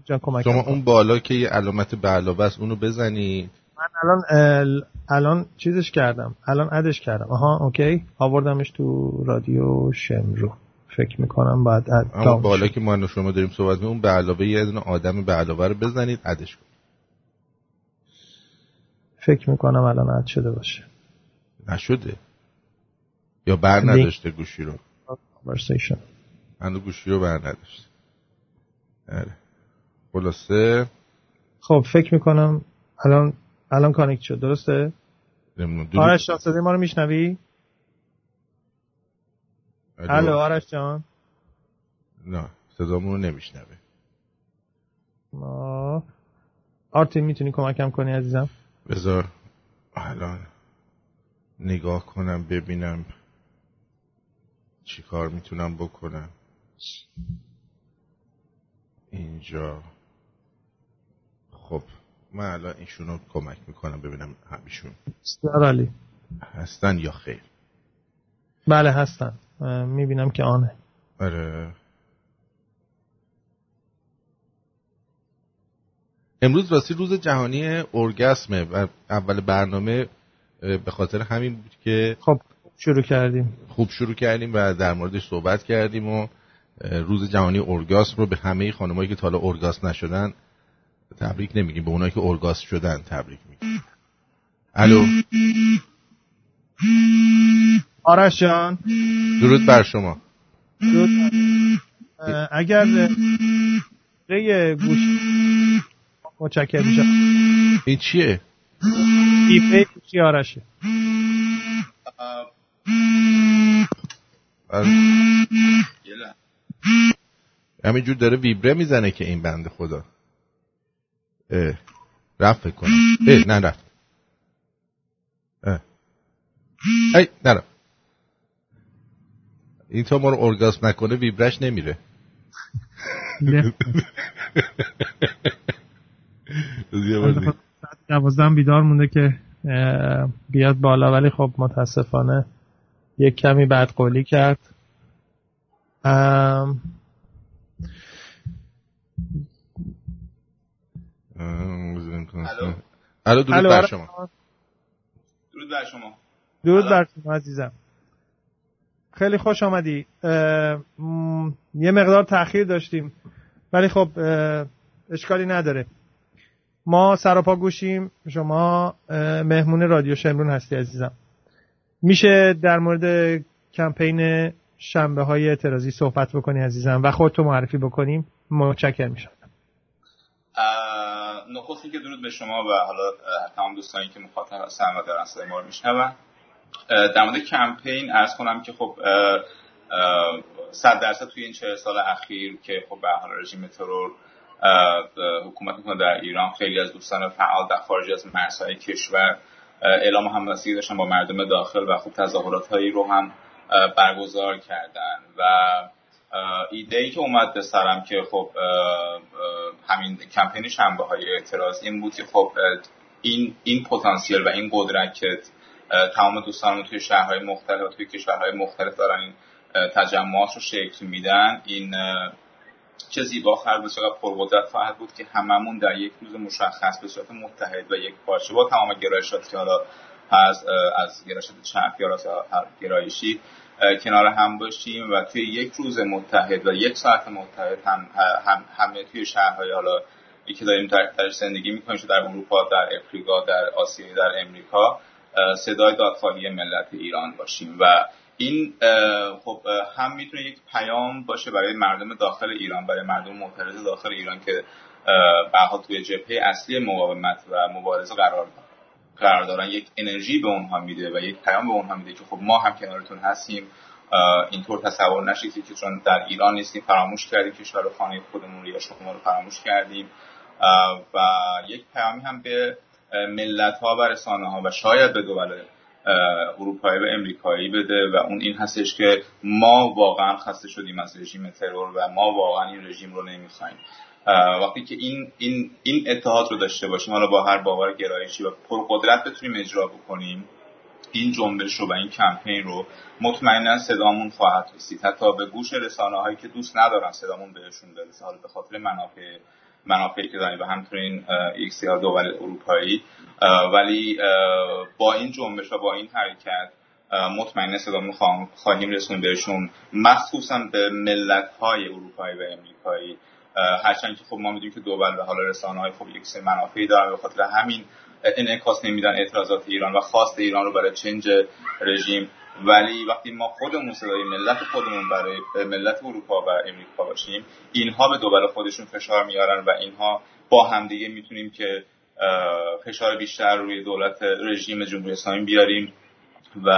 جان کمک شما. اون بالا که یه علامت به علاوه است اونو بزنی. من الان الان چیزش کردم. الان ادش کردم. آها اوکی. آوردمش تو رادیو شمرو. فکر می‌کنم بعد اما بالا. که ما شما داریم صحبت می‌کنیم اون به علاوه یه دونه آدم به علاوه رو بزنید ادش کن فکر می‌کنم الان اد شده باشه. نشده؟ یا بر. نداشته گوشی رو؟ Conversation. هنوز گوشی رو بر نداشته آره. خلاصه؟ خب فکر می‌کنم الان الان کانکت شد. درسته؟ آرش صدای ما رو میشنوی؟ الو. آرش جان. نه صدامون رو نمیشنوه. آه. آرتین می‌تونی کمکم کنی عزیزم؟ بذار الان نگاه کنم ببینم چی کار می‌تونم بکنم. اینجا. خب من الان ایشونو کمک می‌کنم ببینم همیشون عالی هستن یا خیر. بله هستن. می‌بینم که آنه. آره. امروز راستی روز جهانی ارگسمه و اول برنامه به خاطر همین بود که خب شروع کردیم. خوب شروع کردیم و در موردش صحبت کردیم و روز جهانی ارگاسم رو به همه خانمایی که تا حالا ارگاس نشدن تبریک نمیگیم. به اونایی که ارگاس شدن تبریک میگیم. الو. آرش جان درود بر شما درود. اگر ره گوش متشکر میشم این چیه ایفه گوشی آرشه آره. همینجور داره ویبره می‌زنه که این بنده خدا اه. رفت فکر کنم اه نه رفت اه. ای نرفت این تا ما رو ارگاسم نکنه ویبرش نمیره. دیگه. دوازدهم بیدار مونده که بیاد بالا ولی خب متاسفانه یک کمی بدقولی کرد. ام،. الو؟ درود بر شما. درود بر شما. درود بر شما عزیزم. خیلی خوش آمدی. یه مقدار تاخیر داشتیم. ولی خب اشکالی نداره. ما سراپا گوشیم. شما مهمون رادیو شمرون هستی عزیزم. میشه در مورد کمپین شنبه های اعتراضی صحبت بکنی عزیزم و خودتو معرفی بکنیم. متشکر میشم. نخست اینکه درود به شما و حالا تمام دوستانی که مخاطب هستن و دارن صدای ما رو میشنون. در مورد کمپین ارز کنم که خب صد درصد توی این چه سال اخیر که خب به حال رژیم ترور حکومت می‌کنه در ایران خیلی از دوستان فعال در خارج از مرزهای کشور اعلام همبستگی داشتن با مردم داخل و خوب تظاهرات هایی رو هم برگزار کردن و ایده ای که اومد به سرم که خب همین کمپین شنبه های اعتراض این بود که خب این این پتانسیل و این قدرت که تمام دوستان توی شهرهای مختلف و توی کشورهای مختلف دارن این تجمعات رو شکل میدن. این چه زیبا بود چقدر پرقدرت خواهد بود که هممون در یک روز مشخص به صورت متحد و یک پارچه با تمام گرایشات که حالا از از گرایشات چپ یا گرایشی کنار هم باشیم و توی یک روز متحد و یک ساعت متحد هم, هم همه توی شهرهای حالا یکی داریم در زندگی می‌کنیم در اروپا در افریقا در آسیا در امریکا. صدای دادخواهی ملت ایران باشیم و این خب هم می‌تونه یک پیام باشه برای مردم داخل ایران برای مردم معترض داخل ایران که به توی جبهه اصلی مقاومت و مبارزه قرار قرار دارن. یک انرژی به اونها میده و یک پیام به اونها میده که خب ما هم کنارتون هستیم. اینطور تصور نشید که چون در ایران نیستیم فراموش کردیم کشور خانه خودمون رو یا شما رو فراموش کردیم. و یک پیامی هم به ملت ها و رسانه ها و شاید به دول اروپایی و امریکایی بده و اون این هستش که ما واقعا خسته شدیم از رژیم ترور و ما واقعا این رژیم رو نمی‌خوایم. وقتی که این این این اتحاد رو داشته باشیم حالا با هر باور گرایشی و پرقدرت بتونیم اجرا بکنیم این جنبش رو و این کمپین رو مطمئنا صدامون خواهد رسید. حتی به گوش رسانه هایی که دوست ندارن صدامون بهشون برسه حالا به خاطر منافع منافعی که داریم و همینطور یک سیاه دول اروپایی. ولی با این جنبش و با این حرکت مطمئن صدامون خواهیم رسون بهشون. مخصوصا به ملت های اروپایی و امریکایی هرچند که خب ما می‌دونیم که دول و حالا رسانه های خب یک سری منافعی دارن به خاطر همین انعکاس نمیدن اعتراضات ایران و خواست ایران رو برای چنج رژیم ولی وقتی ما خودمون صدای ملت خودمون برای ملت اروپا و امریکا باشیم اینها به دول خودشون فشار میارن و اینها با همدیگه می‌تونیم که فشار بیشتر روی دولت رژیم جمهوری اسلامی بیاریم و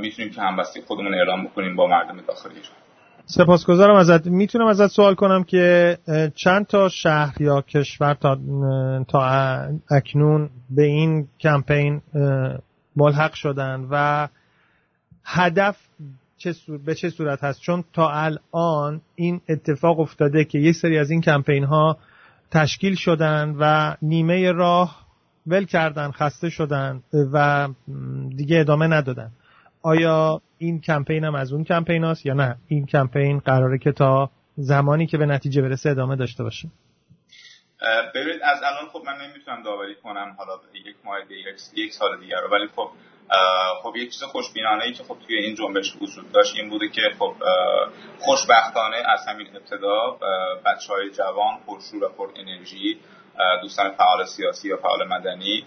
می‌تونیم که همبستی خودمون اعلام بکنیم با مردم داخلی سپاسگزارم ازت. می‌تونم ازت سوال کنم که چند تا شهر یا کشور تا, تا اکنون به این کمپین ملحق شدن و هدف چه به چه صورت هست؟ چون تا الان این اتفاق افتاده که یک سری از این کمپین ها تشکیل شدن و نیمه راه ول کردن خسته شدن و دیگه ادامه ندادن. آیا این کمپین هم از اون کمپین هاست یا نه؟ این کمپین قراره که تا زمانی که به نتیجه برسه ادامه داشته باشه. ببینید از الان خب من نمی‌تونم داوری کنم حالا یک ماه دیگه یک سال دیگر رو ولی خب خب یک چیز خوشبینانه ای که خب توی این جنبش وجود داشت این بوده که خب خوشبختانه از همین ابتدا بچه های جوان پرشور و پر انرژی دوستان فعال سیاسی یا فعال مدنی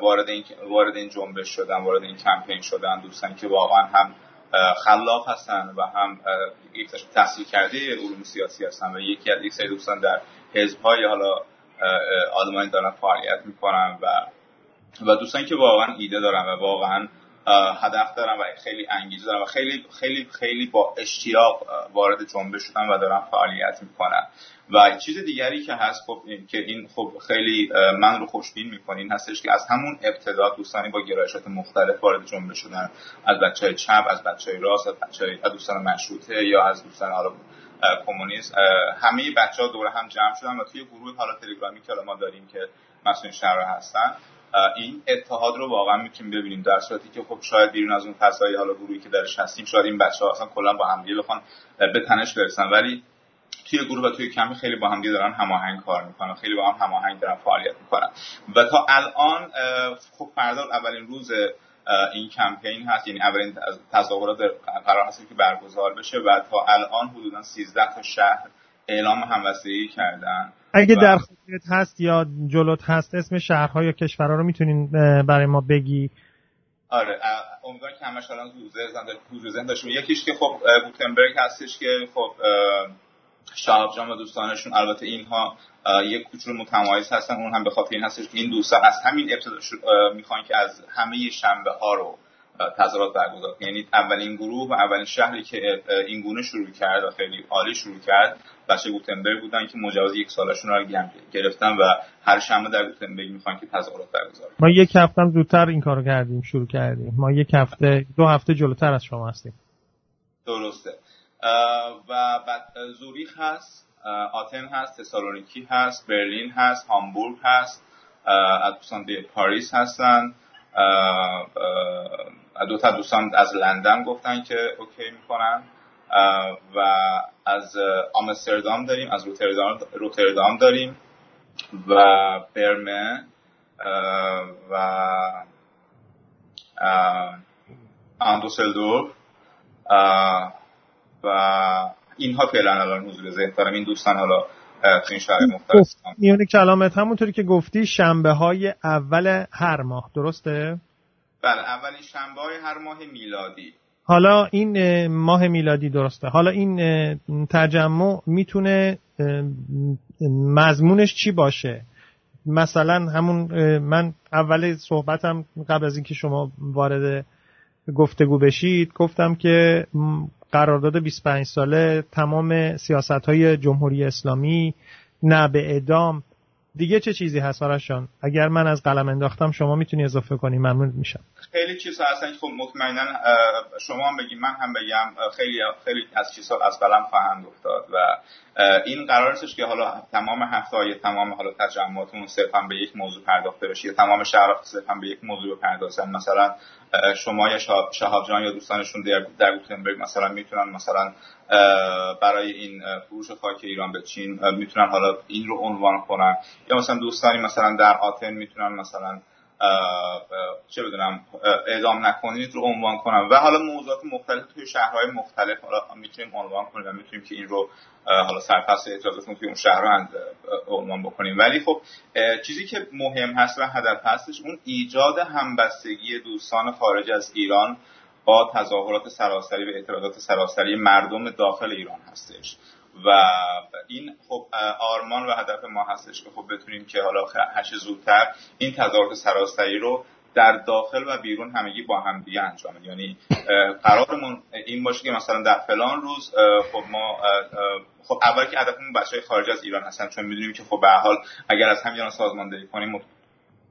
وارد این وارد این جنبش شدن وارد این کمپین شدن دوستان که واقعا هم خلاق هستن و هم تحصیل کرده علوم سیاسی هستن و یکی از یک سری دوستان در حزب های حالا آلمانی دارن فعالیت می‌کنن و و دوستان که واقعا ایده دارن و واقعا هدف دارن و خیلی انگیزه دارن و خیلی خیلی خیلی با اشتیاق وارد جنبش شدن و دارن فعالیت می‌کنن. و چیز دیگری که هست خب این که این خب خیلی من رو خوشبین می‌کنه این هستش که از همون ابتدا دوستانی با گرایشات مختلف وارد جنبش شدن. از بچه های چپ از بچه های راست از بچه های دوستان مشروطه یا از دوستان حالا کمونیست همه بچه ها دور هم جمع شدن و توی گروه حالا تلگرامی که ما داریم که مسئول شهر هستن این اتحاد رو واقعا می‌تونیم ببینیم در صورتی که خب شاید بیرون از اون فضای حالا گروهی که درش هستیم شاید این بچه ها اصلا کلا با همدیگه بخوان به تنش برسن. ولی توی گروه و توی کمی خیلی با همدیگه دارن هماهنگ کار می‌کنن خیلی با هم هماهنگ دارن فعالیت می‌کنن. و تا الان خب فردا اولین روز این کمپین هست یعنی اولین تظاهرات قرار هست که برگزار بشه. و تا الان حدودا 13 تا شهر اعلام همبستگی کردن. اگه در خودت هست یا جلوت هست اسم شهرها یا کشورها رو می‌تونین برای ما بگی. آره امیدوارم که همش الان ذهن داشته یکیش که خب گوتنبرگ هستش که خب شهاب جان و دوستانشون البته اینها یک کوچولو متمایز هستن اون هم به خاطر این هستش که این دوستان از همین ابتدا می‌خوان که از همه شنبه ها رو تظاهرات برگزار یعنی اولین گروه و اولین شهری که این گونه شروع کرد و خیلی عالی شروع کرد بچه گوتنبرگ بودن که مجاز یک سالشون رو گرفتن و هر شنبه در گوتنبرگ می‌خوان که تظاهرات برگزار ما یک هفته زودتر این کارو کردیم شروع کردیم. ما یک هفته دو هفته جلوتر از شما هستیم. درسته. و بعد زوریخ هست آتن هست تسالونیکی هست برلین هست هامبورگ هست دوستان پاریس هستن دو تا دوستان از لندن گفتن که اوکی می‌کنن و از آمستردام داریم از روتردام, روتردام داریم و برمه و اندوسلدور و اینها فعلا الان حضور ذهن دارم. این دوستان حالا تو این شهر مختلف میونه کلامت همونطوری که گفتی شنبه های اول هر ماه. درسته؟ بله اولین شنبه های هر ماه میلادی. حالا این ماه میلادی درسته. حالا این تجمع می‌تونه مضمونش چی باشه؟ مثلا همون من اول صحبتم قبل از اینکه شما وارد گفتگو بشید گفتم که قرارداد 25 ساله تمام سیاست های جمهوری اسلامی نه به اعدام دیگه چه چیزی هست آرشان اگر من از قلم انداختم شما می‌تونی اضافه کنی. ممنون میشم. خیلی چیزا هستن که خب مطمئنا شما هم بگیم من هم بگم. خیلی خیلی از چیزها از قلم خواهند افتاد و این قرار نیستش که حالا تمام هفته های تمام حالا تجمعاتمون صرفا به یک موضوع پرداخته بشه یا تمام شهرها صرفا به یک موضوع پردازن مثلا شما یا شهاب جان یا دوستانشون در, گوتنبرگ مثلا می‌تونن مثلا برای این فروش خاک ایران به چین می‌تونن حالا این رو عنوان کنن. یا مثلا دوستانی مثلا در آتن می‌تونن مثلا چه بدونم اعدام نکنید رو عنوان کنم. و حالا موضوعات مختلف توی شهرهای مختلف حالا می‌تونیم عنوان کنیم و می‌تونیم که این رو حالا سرپس اعتراضاتمون توی اون شهر عنوان بکنیم. ولی خب چیزی که مهم هست و هدف هستش اون ایجاد همبستگی دوستان خارج از ایران با تظاهرات سراسری و اعتراضات سراسری مردم داخل ایران هستش. و این خب آرمان و هدف ما هستش که خب بتونیم که حالا هش زودتر این تظاهرات سراسری رو در داخل و بیرون همگی با هم دیگه انجام یعنی قرارمون این باشه که مثلا در فلان روز خب ما خب اول که هدفمون بچه خارج از ایران هستن چون می‌دونیم که خب به حال اگر از همین سازماندهی کنیم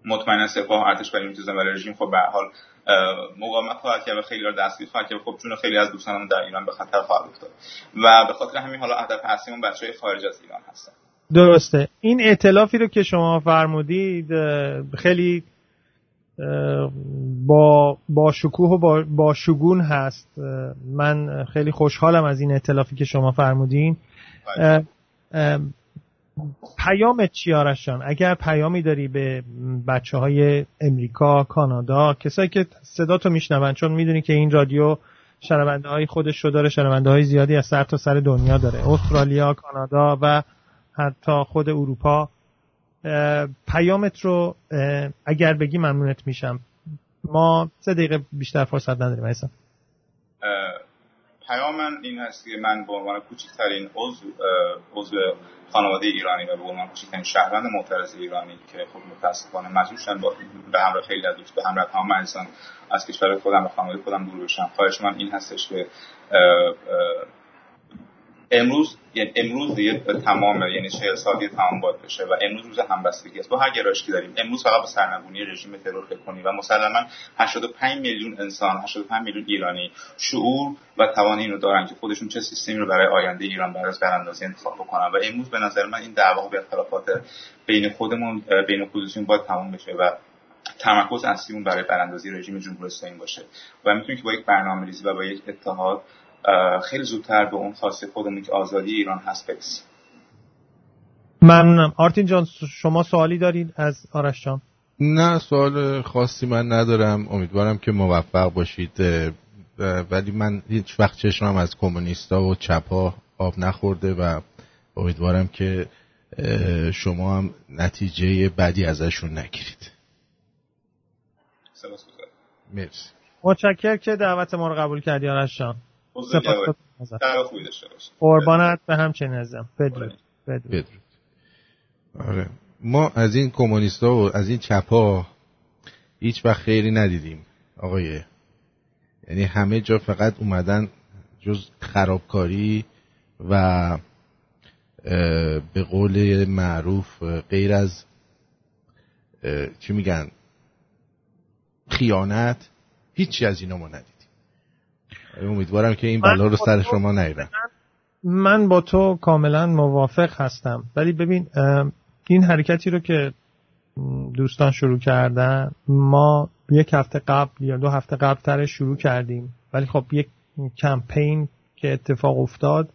مطمئنا سپاه ارتش برای میتوزن و رژیم. خب به حال مقاومت خواهد کرد و خیلی را دستگیر خواهد کرد. خب چون خیلی از دوستانمون در ایران به خطر خواهد افتاد. و به خاطر همین حالا هدف اصلیمون بچهای خارج از ایران هستن. درسته. این ائتلافی رو که شما فرمودید خیلی با با شکوه و با, با شگون هست. من خیلی خوشحالم از این ائتلافی که شما فرمودین. پیام چی آرشان اگر پیامی داری به بچه های امریکا کانادا کسایی که صدا تو میشنون چون می‌دونی که این رادیو شنونده های خودش رو داره شنونده های زیادی از سر تا سر دنیا داره. استرالیا کانادا و حتی خود اروپا. پیامت رو اگر بگی ممنونت میشم. ما سه دقیقه بیشتر فرصت نداریم پیام این هست که من به عنوان کوچکترین عضو عضو خانواده ایرانی و به عنوان کوچکترین شهروند معترض ایرانی که خب متاسفانه مجبور با به همراه خیلی از دوست به همراه تمام انسان از کشور خودم و خانواده خودم دور بشم. خواهش من این هستش که امروز یعنی امروز دیگه تمام یعنی 40 سال دیگه تمام باید بشه و امروز روز همبستگی است. با هر گرایشی که داریم امروز فقط با سرنگونی رژیم ترور فکر کنیم و مسلما 85 میلیون انسان 85 میلیون ایرانی شعور و توان اینو دارن که خودشون چه سیستمی رو برای آینده ایران برای براندازی انتخاب بکنن. و امروز به نظر من این دعوا و اختلافات بین خودمون بین اپوزیسیون باید تمام بشه و تمرکز اصلیمون برای براندازی رژیم جمهوری اسلامی باشه. و می‌تونیم که با یک برنامه‌ریزی و با یک اتحاد خیلی زودتر به اون خواسته خودمون که آزادی ایران هست برسیم. ممنونم. آرتین جان شما سوالی دارید از آرش جان؟ نه سوال خاصی من ندارم. امیدوارم که موفق باشید. ولی من هیچ وقت چشمم از کمونیستا و چپا آب نخورده و امیدوارم که شما هم نتیجه بدی ازشون نگیرید. مرسی. متشکر که دعوت ما رو قبول کردی آرش جان. سپاس قربانت به همچنین ازم. بدرود. بدرود. آره. ما از این کمونیستا و از این چپا هیچ وقت خیری ندیدیم آقای. یعنی همه جا فقط اومدن جز خرابکاری و به قول معروف غیر از چی میگن خیانت. هیچی از اینا ما ندیدیم. امیدوارم که این بلا رو سر شما نیرن من با تو کاملا موافق هستم. ولی ببین این حرکتی رو که دوستان شروع کردن ما یک هفته قبل یا دو هفته قبل تر شروع کردیم. ولی خب یک کمپین که اتفاق افتاد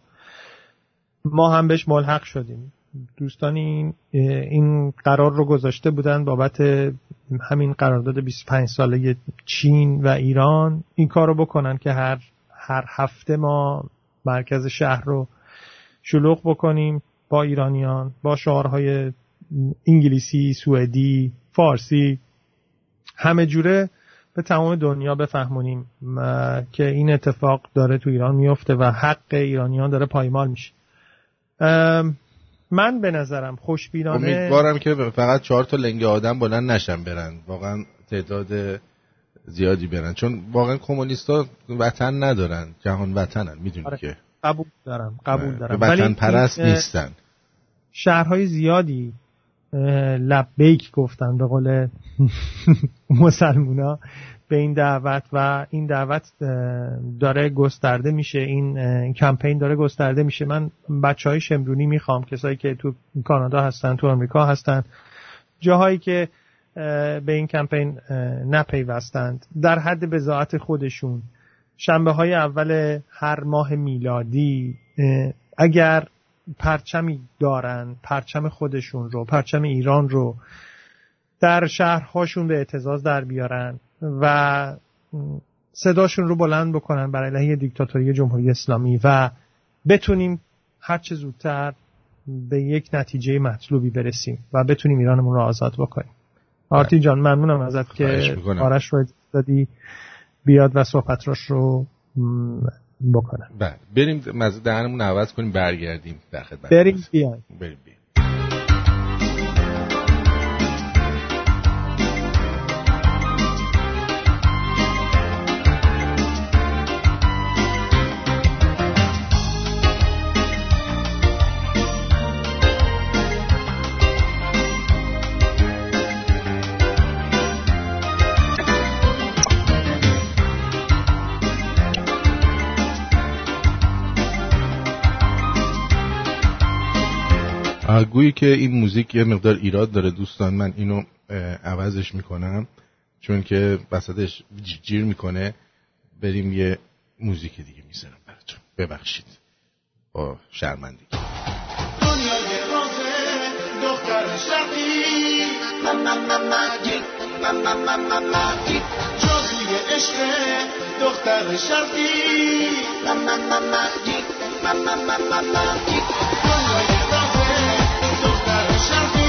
ما هم بهش ملحق شدیم. دوستان این این قرار رو گذاشته بودن بابت همین قرارداد 25 ساله چین و ایران. این کار رو بکنن که هر هر هفته ما مرکز شهر رو شلوغ بکنیم با ایرانیان با شعارهای انگلیسی، سوئدی، فارسی همه جوره به تمام دنیا بفهمونیم که این اتفاق داره تو ایران میفته و حق ایرانیان داره پایمال میشه. من به نظرم خوشبینانه امیدوارم که فقط چهار تا لنگ آدم بلند نشن برن. واقعا تعداد زیادی برن. چون واقعا کمونیستا وطن ندارن. جهان وطنن. می‌دونی آره. که. قبول دارم. قبول دارم. وطن پرست نیستن. شهرهای زیادی لبیک گفتن به قول مسلمونا. به این دعوت و این دعوت داره گسترده میشه. این کمپین داره گسترده میشه. من بچه های شمرونی می‌خوام کسایی که تو کانادا هستن تو امریکا هستن جاهایی که به این کمپین نپیوستند در حد بزاعت خودشون. شنبه های اول هر ماه میلادی اگر پرچمی دارن پرچم خودشون رو پرچم ایران رو در شهرهاشون به اعتزاز در بیارن. و صداشون رو بلند بکنن برای علیه دیکتاتوری جمهوری اسلامی و بتونیم هرچه زودتر به یک نتیجه مطلوبی برسیم و بتونیم ایرانمون رو آزاد بکنیم. آرتین جان ممنونم ازت که آرش رو دادی بیاد و صحبتراش رو بکنم بله بریم مزه دهنمون عوض کنیم برگردیم در خدمت بریم بیایم. بریم بیایم. گویی که این موزیک یه مقدار ایراد داره دوستان من اینو عوضش می‌کنم چون که وسطش جیر می‌کنه. بریم یه موزیک دیگه می‌زنم براتون. ببخشید. با شرمندگی. دنیای رازه دختر شرقی جادوی عشق دختر شرقی Charles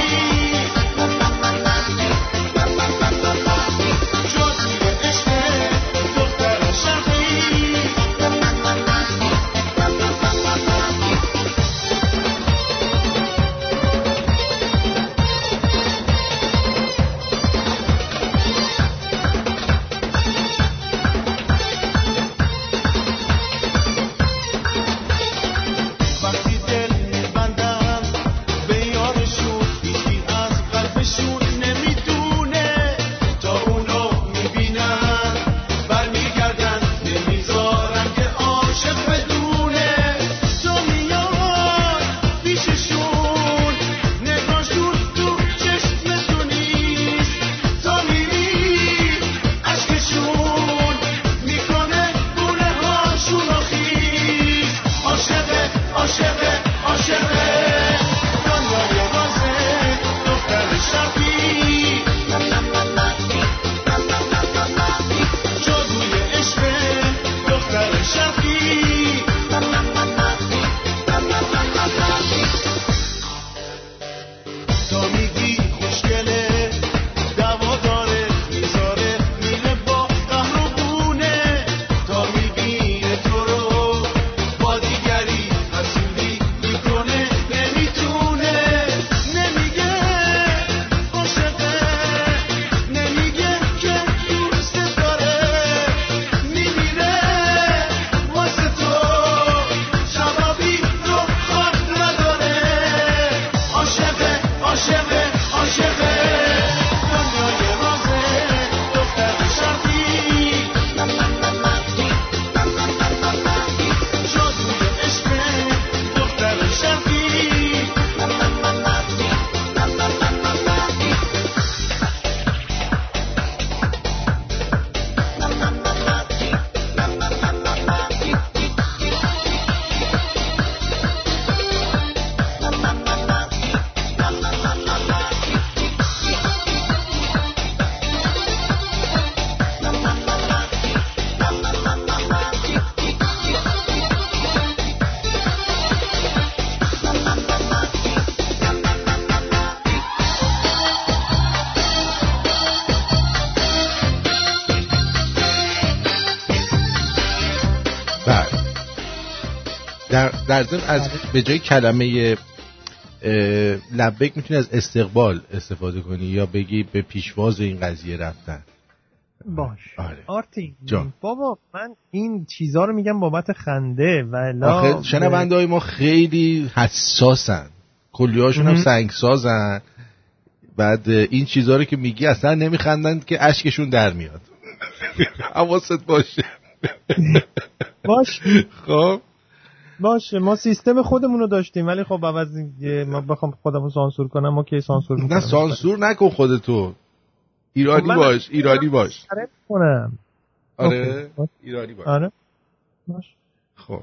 در ضمن از به جای کلمه لبک می‌تونی از استقبال استفاده کنی یا بگی به پیشواز این قضیه رفتن. باش. آره. آرتین جان. بابا من این چیزا رو میگم بابت خنده و شنونده های ما خیلی حساسن. کلی هاشون هم. سنگسازن. بعد این چیزها رو که میگی اصلا نمیخندن که اشکشون در میاد. حواست باشه. باش. خب؟ باشه ما سیستم خودمون رو داشتیم ولی خب عوض ما بخوام خودمو سانسور کنم ما کی سانسور می‌کنم؟ نه سانسور نکن خودتو. ایرانی خب باش ایرانی باش. آره کنم. آره. ایرانی باش. آره. باش. خب.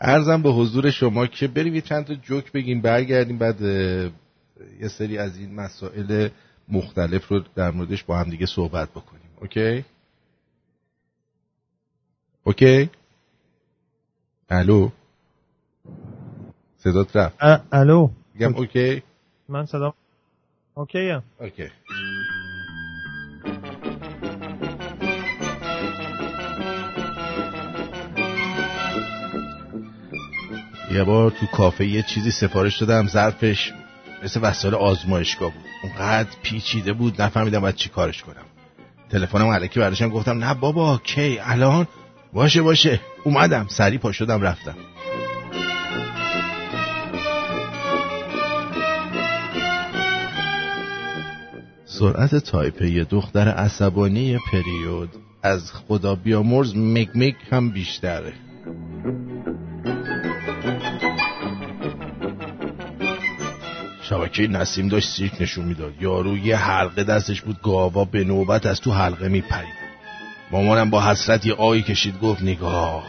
ارزم به حضور شما که بریم یه چند تا جوک بگیم برگردیم بعد یه سری از این مسائل مختلف رو در موردش با هم دیگه صحبت بکنیم. اوکی؟ okay؟ الو؟ صدات رفت. الو. میگم okay. من صدا okay ام okay. یه بار تو کافه یه چیزی سفارش دادم ظرفش مثل وسایل آزمایشگاه بود. اونقدر پیچیده بود نفهمیدم باید چی کارش کنم. تلفنم علکی برداشتم گفتم نه بابا کی؟ الان؟ باشه باشه. اومدم سریع پا شدم رفتم. سرعت تایپه دختر عصبانی پریود از خدا بیامرز مگ مگ هم بیشتره. شبکه نسیم داشت سیرک نشون می‌داد. یارو یه حلقه دستش بود گاوا به نوبت از تو حلقه میپرید. مامانم با حسرت یه آیی کشید گفت نگاه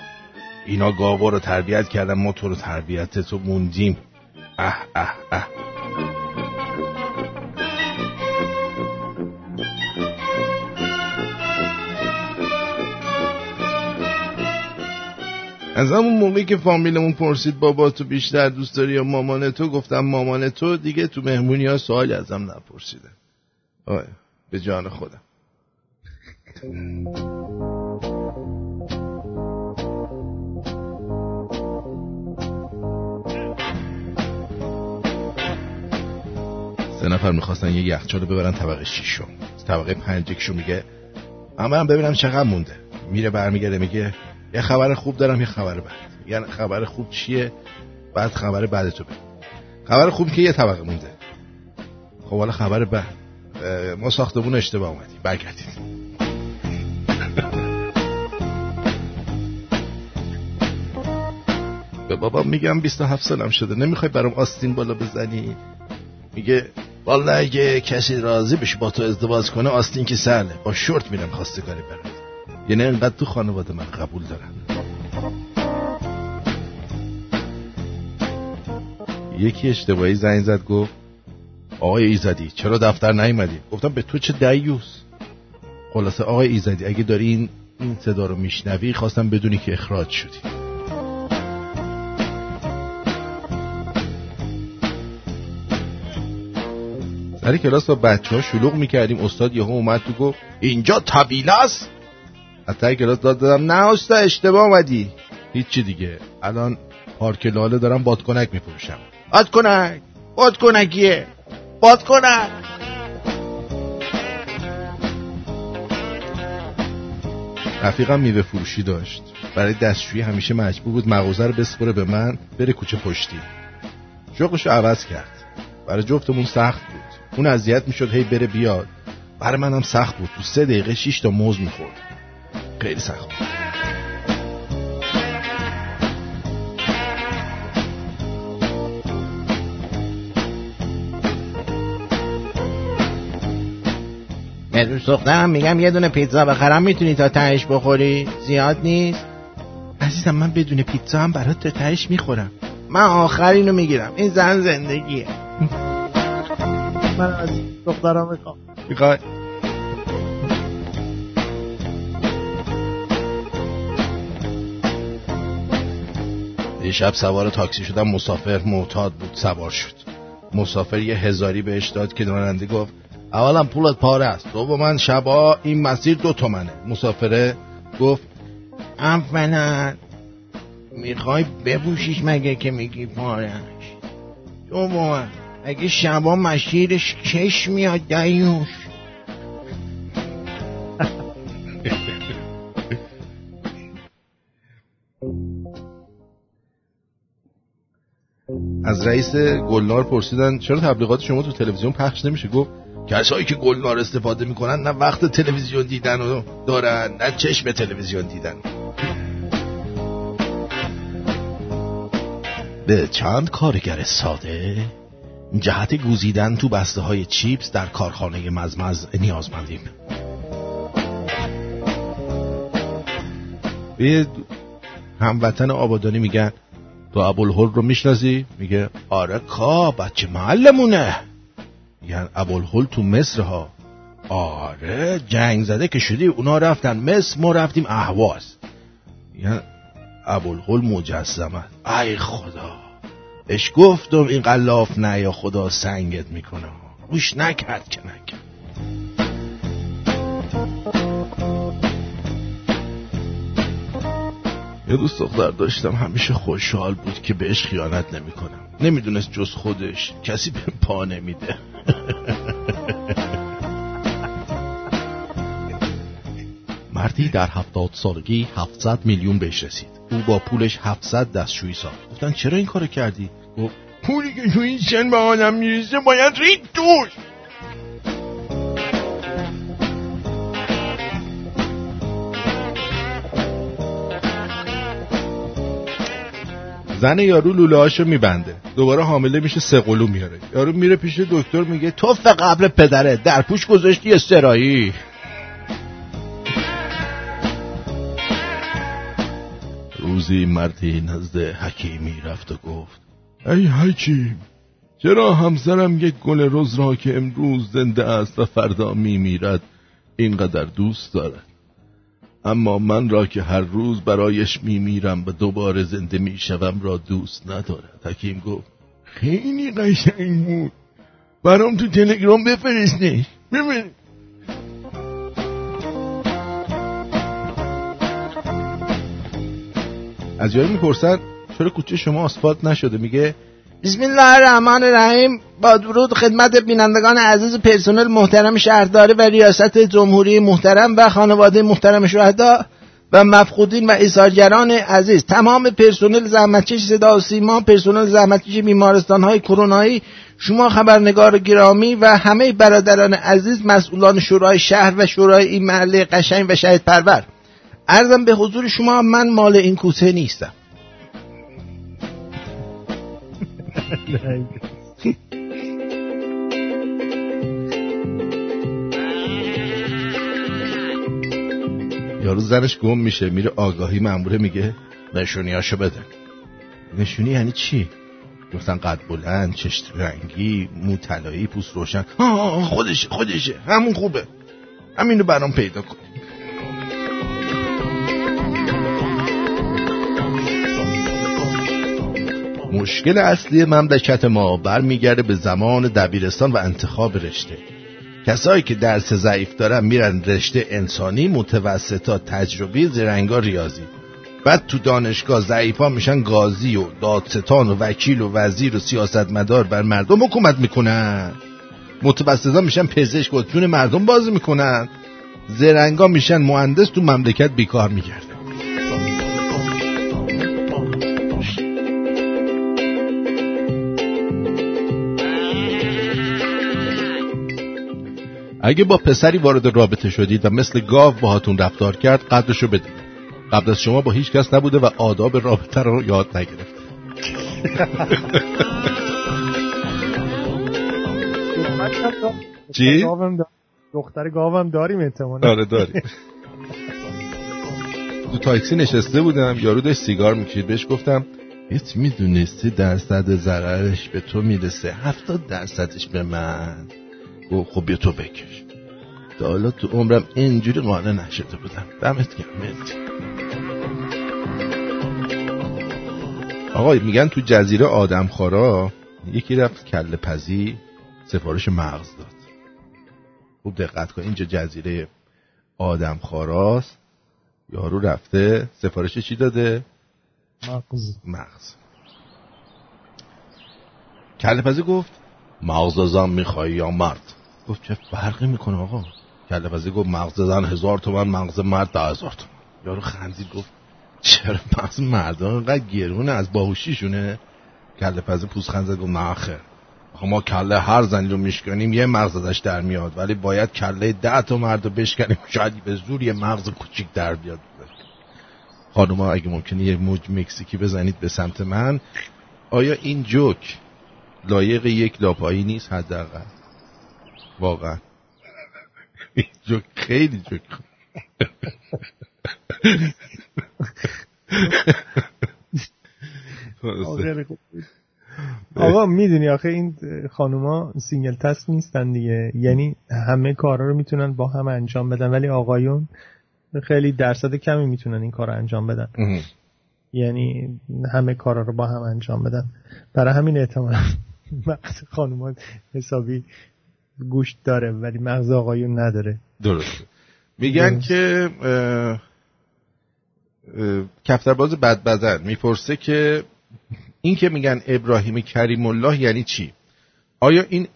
اینا گاوا رو تربیت کردن ما تو رو تربیت تو موندیم. اه اه اه. از همون موقعی که فامیلمون پرسید بابا تو بیشتر دوست داری یا مامان تو؟ گفتم مامان تو دیگه تو مهمونی ها سوالی ازم نپرسیده. آه به جان خودم. سه نفر می‌خواستن یه یخچال رو ببرن طبقه شیشم طبقه پنج یکشون میگه برم ببینم چقدر مونده. میره برمیگرده میگه یه خبر خوب دارم یه خبر بد. یعنی خبر خوب چیه؟ بعد خبر بد تو بگو. خبر خوب که یه طبقه مونده. خب حالا خبر بد ما ساختمون اشتباه اومدیم برگردید. به بابا میگم 27 سالم شده. نمی‌خوای برام آستین بالا بزنی؟ میگه والا اگه کسی راضی بشه با تو ازدواج کنه آستین که سهله. با شورت میرم خواستگاری برات. یعنی انقدر تو خانواده من قبول دارن. یکی اشتباهی زنگ زد گفت آقای ایزدی چرا دفتر نیومدی؟ گفتم به تو چه دیوس خلاصه آقای ایزدی اگه داری این این صدا رو میشنوی خواستم بدونی که اخراج شدی. سر کلاس با بچه ها شلوغ می‌کردیم. استاد یهو اومد تو گفت اینجا طبیله است؟ از کلاس داد دادم نه استاد اشتباه اومدی. هیچی دیگه. الان پارک لاله دارم بادکنک میفروشم. بادکنک؟ بادکنکیه. بادکنک. رفیقم میوه فروشی داشت. برای دستشویی همیشه مجبور بود مغازه رو بسپره به من بره کوچه پشتی. شغلش رو عوض کرد. برای جفتمون سخت بود. اون اذیت می‌شد هی بره بیاد. برای منم سخت بود. تو سه دقیقه شیش تا موز می‌خورد. خیلی سخت. بود دوست دخترم میگم یه دونه پیتزا بخرم می‌تونی تا تهش بخوری؟ زیاد نیست؟ عزیزم من بدون پیتزا هم برات تا تهش می‌خورم. من آخرینو می‌گیرم. این زن زندگیه. من از دخترام می‌خوام. می‌خوای؟ یه شب سوار تاکسی شدم مسافر معتاد بود سوار شد. مسافر یه هزاری بهش داد که راننده گفت اولا پولت پاره است. دوما شبا این مسیر دو تومنه. مسافره گفت اولا می‌خوای ببوشیش مگه که میگی پارش تو با اگه شبا مشیرش کش میاد دیوش از رئیس گلنار پرسیدن چرا تبلیغات شما تو تلویزیون پخش نمیشه؟ گفت کسایی که گلنار استفاده می‌کنن نه وقت تلویزیون دیدن رو دارن نه چشم تلویزیون دیدن. به چند کارگر ساده جهت گوزیدن تو بسته های چیپس در کارخانه مزمز نیازمندیم. یه هموطن آبادانی میگن تو ابوالهول رو می‌شناسی؟ میگه آره کا بچه محلمونه. میگن ابوالهول تو مصر ها آره جنگ زده که شدی اونا رفتن مصر ما رفتیم اهواز. میگن ابوالهول مجسمه. ای خدا. اش گفتم این قلاف نه یا خدا سنگت می‌کنه. روش نکرد که نکرد. یه دوست دختر داشتم همیشه خوشحال بود که بهش خیانت نمی‌کنم. نمی‌دونست جز خودش کسی به پا نمیده. مردی در هفتاد سالگی 700 میلیون بهش رسید. او با پولش 700 دستشویی ساخت. گفتن چرا این کارو کردی؟ گفت پولی که تو این سن به آدم می‌رسه باید رید توش. زن یارو لوله هاشو میبنده. دوباره حامله میشه سه قلو میاره. یارو میره پیش دکتر میگه توف قبل پدره. در پوش گذاشتی استرایی. روزی مردی نزد حکیمی رفت و گفت ای حکیم چرا همسرم یک گل رز را که امروز زنده است و فردا میمیرد اینقدر دوست دارد. اما من را که هر روز برایش میمیرم و دوباره زنده می‌شوم را دوست ندارد. حکیم گفت خیلی قشنگ بود. برام تو تلگرام بفرستش ببین. از جایی می‌پرسن چرا کوچه شما آسفالت نشده؟ میگه بسم الله الرحمن الرحیم با درود خدمت بینندگان عزیز پرسنل محترم شهرداری و ریاست جمهوری محترم و خانواده محترم شهدا و مفقودین و ایثارگران عزیز. تمام پرسنل زحمتکش صدا و سیما پرسنل زحمتکش بیمارستان های کرونایی شما خبرنگار گرامی و همه برادران عزیز مسئولان شورای شهر و شورای این محله قشنگ و شهید پرور. ارزم به حضور شما من مال این کوسه نیستم. یارو زنش گم میشه میره آگاهی ماموره میگه نشونیاشو بده. نشونی یعنی چی؟ گفتن قد بلند چشت رنگی مو طلایی پوست روشن. آه خودشه خودشه. همون خوبه. همینو برام پیدا کن. مشکل اصلی مملکت ما برمیگرده به زمان دبیرستان و انتخاب رشته. کسایی که درس ضعیف دارن میرن رشته انسانی متوسطا تجربی زرنگا ریاضی. بعد تو دانشگاه ضعیفا میشن قاضی و دادستان و وکیل و وزیر و سیاستمدار بر مردم حکومت می‌کنن. متوسطا میشن پزشک و جون مردم بازی می‌کنن. زرنگا میشن مهندس تو مملکت بیکار میگرده اگه با پسری وارد رابطه شدید و مثل گاو باهاتون رفتار کرد قدرشو بدید قبل از شما با هیچ کس نبوده و آداب رابطه رو یاد نگرفته. چی؟ دختر گاوم داریم احتمالا. آره داریم. تو تاکسی نشسته بودم یارو داشت سیگار می‌کشید. بهش گفتم هیچ می‌دونستی درصد ضررش به تو می‌رسه. هفتاد درصدش به من. گفت خب بیا تو بکش. تا حالا تو عمرم اینجوری قانع نشده بودم. دمت گرم آقا میگن تو جزیره آدمخوارا یکی رفت کله پزی سفارش مغز داد. خوب دقت کن اینجا جزیره آدمخواراست یارو رفته سفارش چی داده؟ مغز. مغز. کله پزی گفت مغز زن می‌خوای یا مرد؟ گفت چه فرقی می‌کنه آقا؟ کله پزی گفت مغز زن هزار تومن مغز مرد ده هزار تومن. یارو خندید گفت چرا مغز مردان اینقدر گرونه از باهوشیشونه. کله پوست خند زد گفت نه ما کله هر زنی رو میشکنیم یه مغز ازش در میاد. ولی باید کله ده تا مرد رو بشکنیم شاید به زور یه مغز کوچیک در بیاد. خانم اگه ممکنه یه موج مکزیکی بزنید به سمت من. آیا این جوک لایق یک لاپایی نیست؟ حداقل. واقعا. این جوک خیلی جوک آره، بود. آقا می‌دونی آخه این خانوما single task نیستن دیگه. یعنی همه کارا رو می‌تونن با هم انجام بدن. ولی آقایون خیلی درصد کمی می‌تونن این کار رو انجام بدن. یعنی همه کارا رو با هم انجام بدن. برای همین احتمال مغز خانوما حسابی گوشت داره ولی مغز آقایون نداره. درست میگن درست. که اه، اه، کفترباز بد بدن می‌پرسه که این که میگن ابراهیم کریم الله یعنی چی؟ آیا این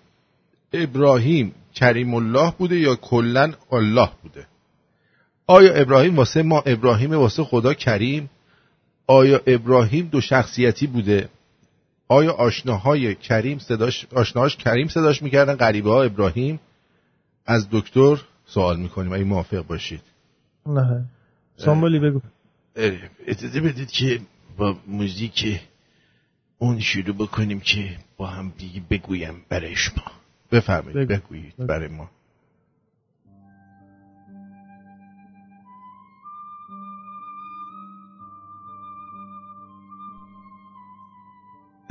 ابراهیم کریم الله بوده یا کلا الله بوده؟ آیا ابراهیم واسه ما ابراهیم واسه خدا کریم؟ آیا ابراهیم دو شخصیتی بوده؟ آیا آشناهای کریم صداش آشناهاش کریم صداش می‌کردن؟ غریبه ها ابراهیم. از دکتر سوال می‌کنیم. اگه موافق باشید. نه. سامبولی بگو. اجازه بدید که با موزیک اون شروع بکنیم که با هم دیگه بگویم برای شما. بفرمایید. بگو. بگویید بگو. برای ما.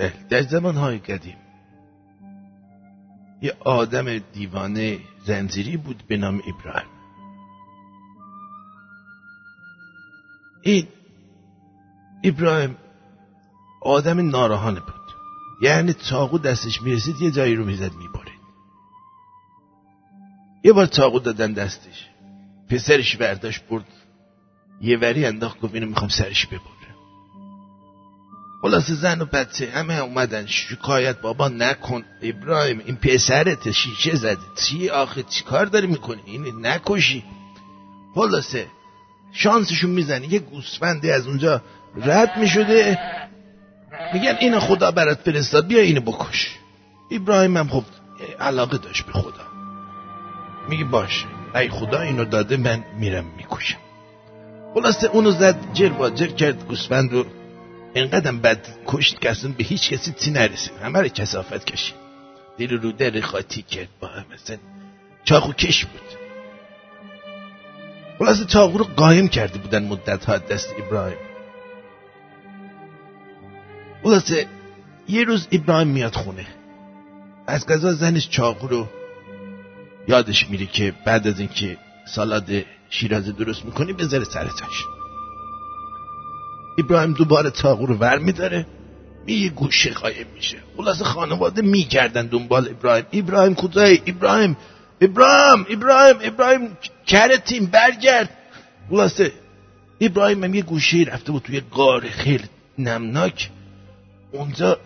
در زمانهای قدیم. یه آدم دیوانه زنجیری بود به نام ابراهیم. این ابراهیم آدم ناراحانه بود. یعنی چاقو دستش می‌رسید یه جایی رو می‌زد می‌برید. یه بار چاقو دادن دستش. پسرش برداشت برد. یه وری انداخت گفت اینو می‌خوام سرش ببرم. خلاص زن و بچه همه اومدن. شکایت بابا نکن. ابراهیم این پسرت شیشه زده. چی آخه؟ چی کار داری می‌کنی؟ این نکشی. خلاصه شانسشون می‌زنی یه گوسفندی از اونجا رد می‌شده. میگن این خدا برات فرستاد. بیا اینو بکش. ابراهیم هم خب علاقه داشت به خدا. میگه باشه. ای خدا اینو داده من میرم می‌کشم. خلاصه اونو زد جر با جر کرد گوسفند رو اینقدر بد کشت که اصلا به هیچ کسی تی نرسید. همه رو کسافت کشید. دل رو در خاطی کرد با هم مثلا چاقو کش بود. خلاصه چاقو رو قایم کرده بودن مدت ها دست ابراهیم. خلاصه یه روز ابراهیم میاد خونه. از قضا زنش چاقو رو یادش میره که بعد از اینکه سالاد شیرازه درست می‌کنی بذاره سر تاش ابراهیم دوباره چاقو رو ور میداره یه گوشه قایم میشه. خلاصه خانواده میگردن دنبال ابراهیم. ابراهیم کجایی؟ ابراهیم. ابراهیم ابراهیم ابراهیم کرتیم برگرد. خلاصه ابراهیم هم یه گوشه رفته بود توی غار خیلی نمناک. اونجا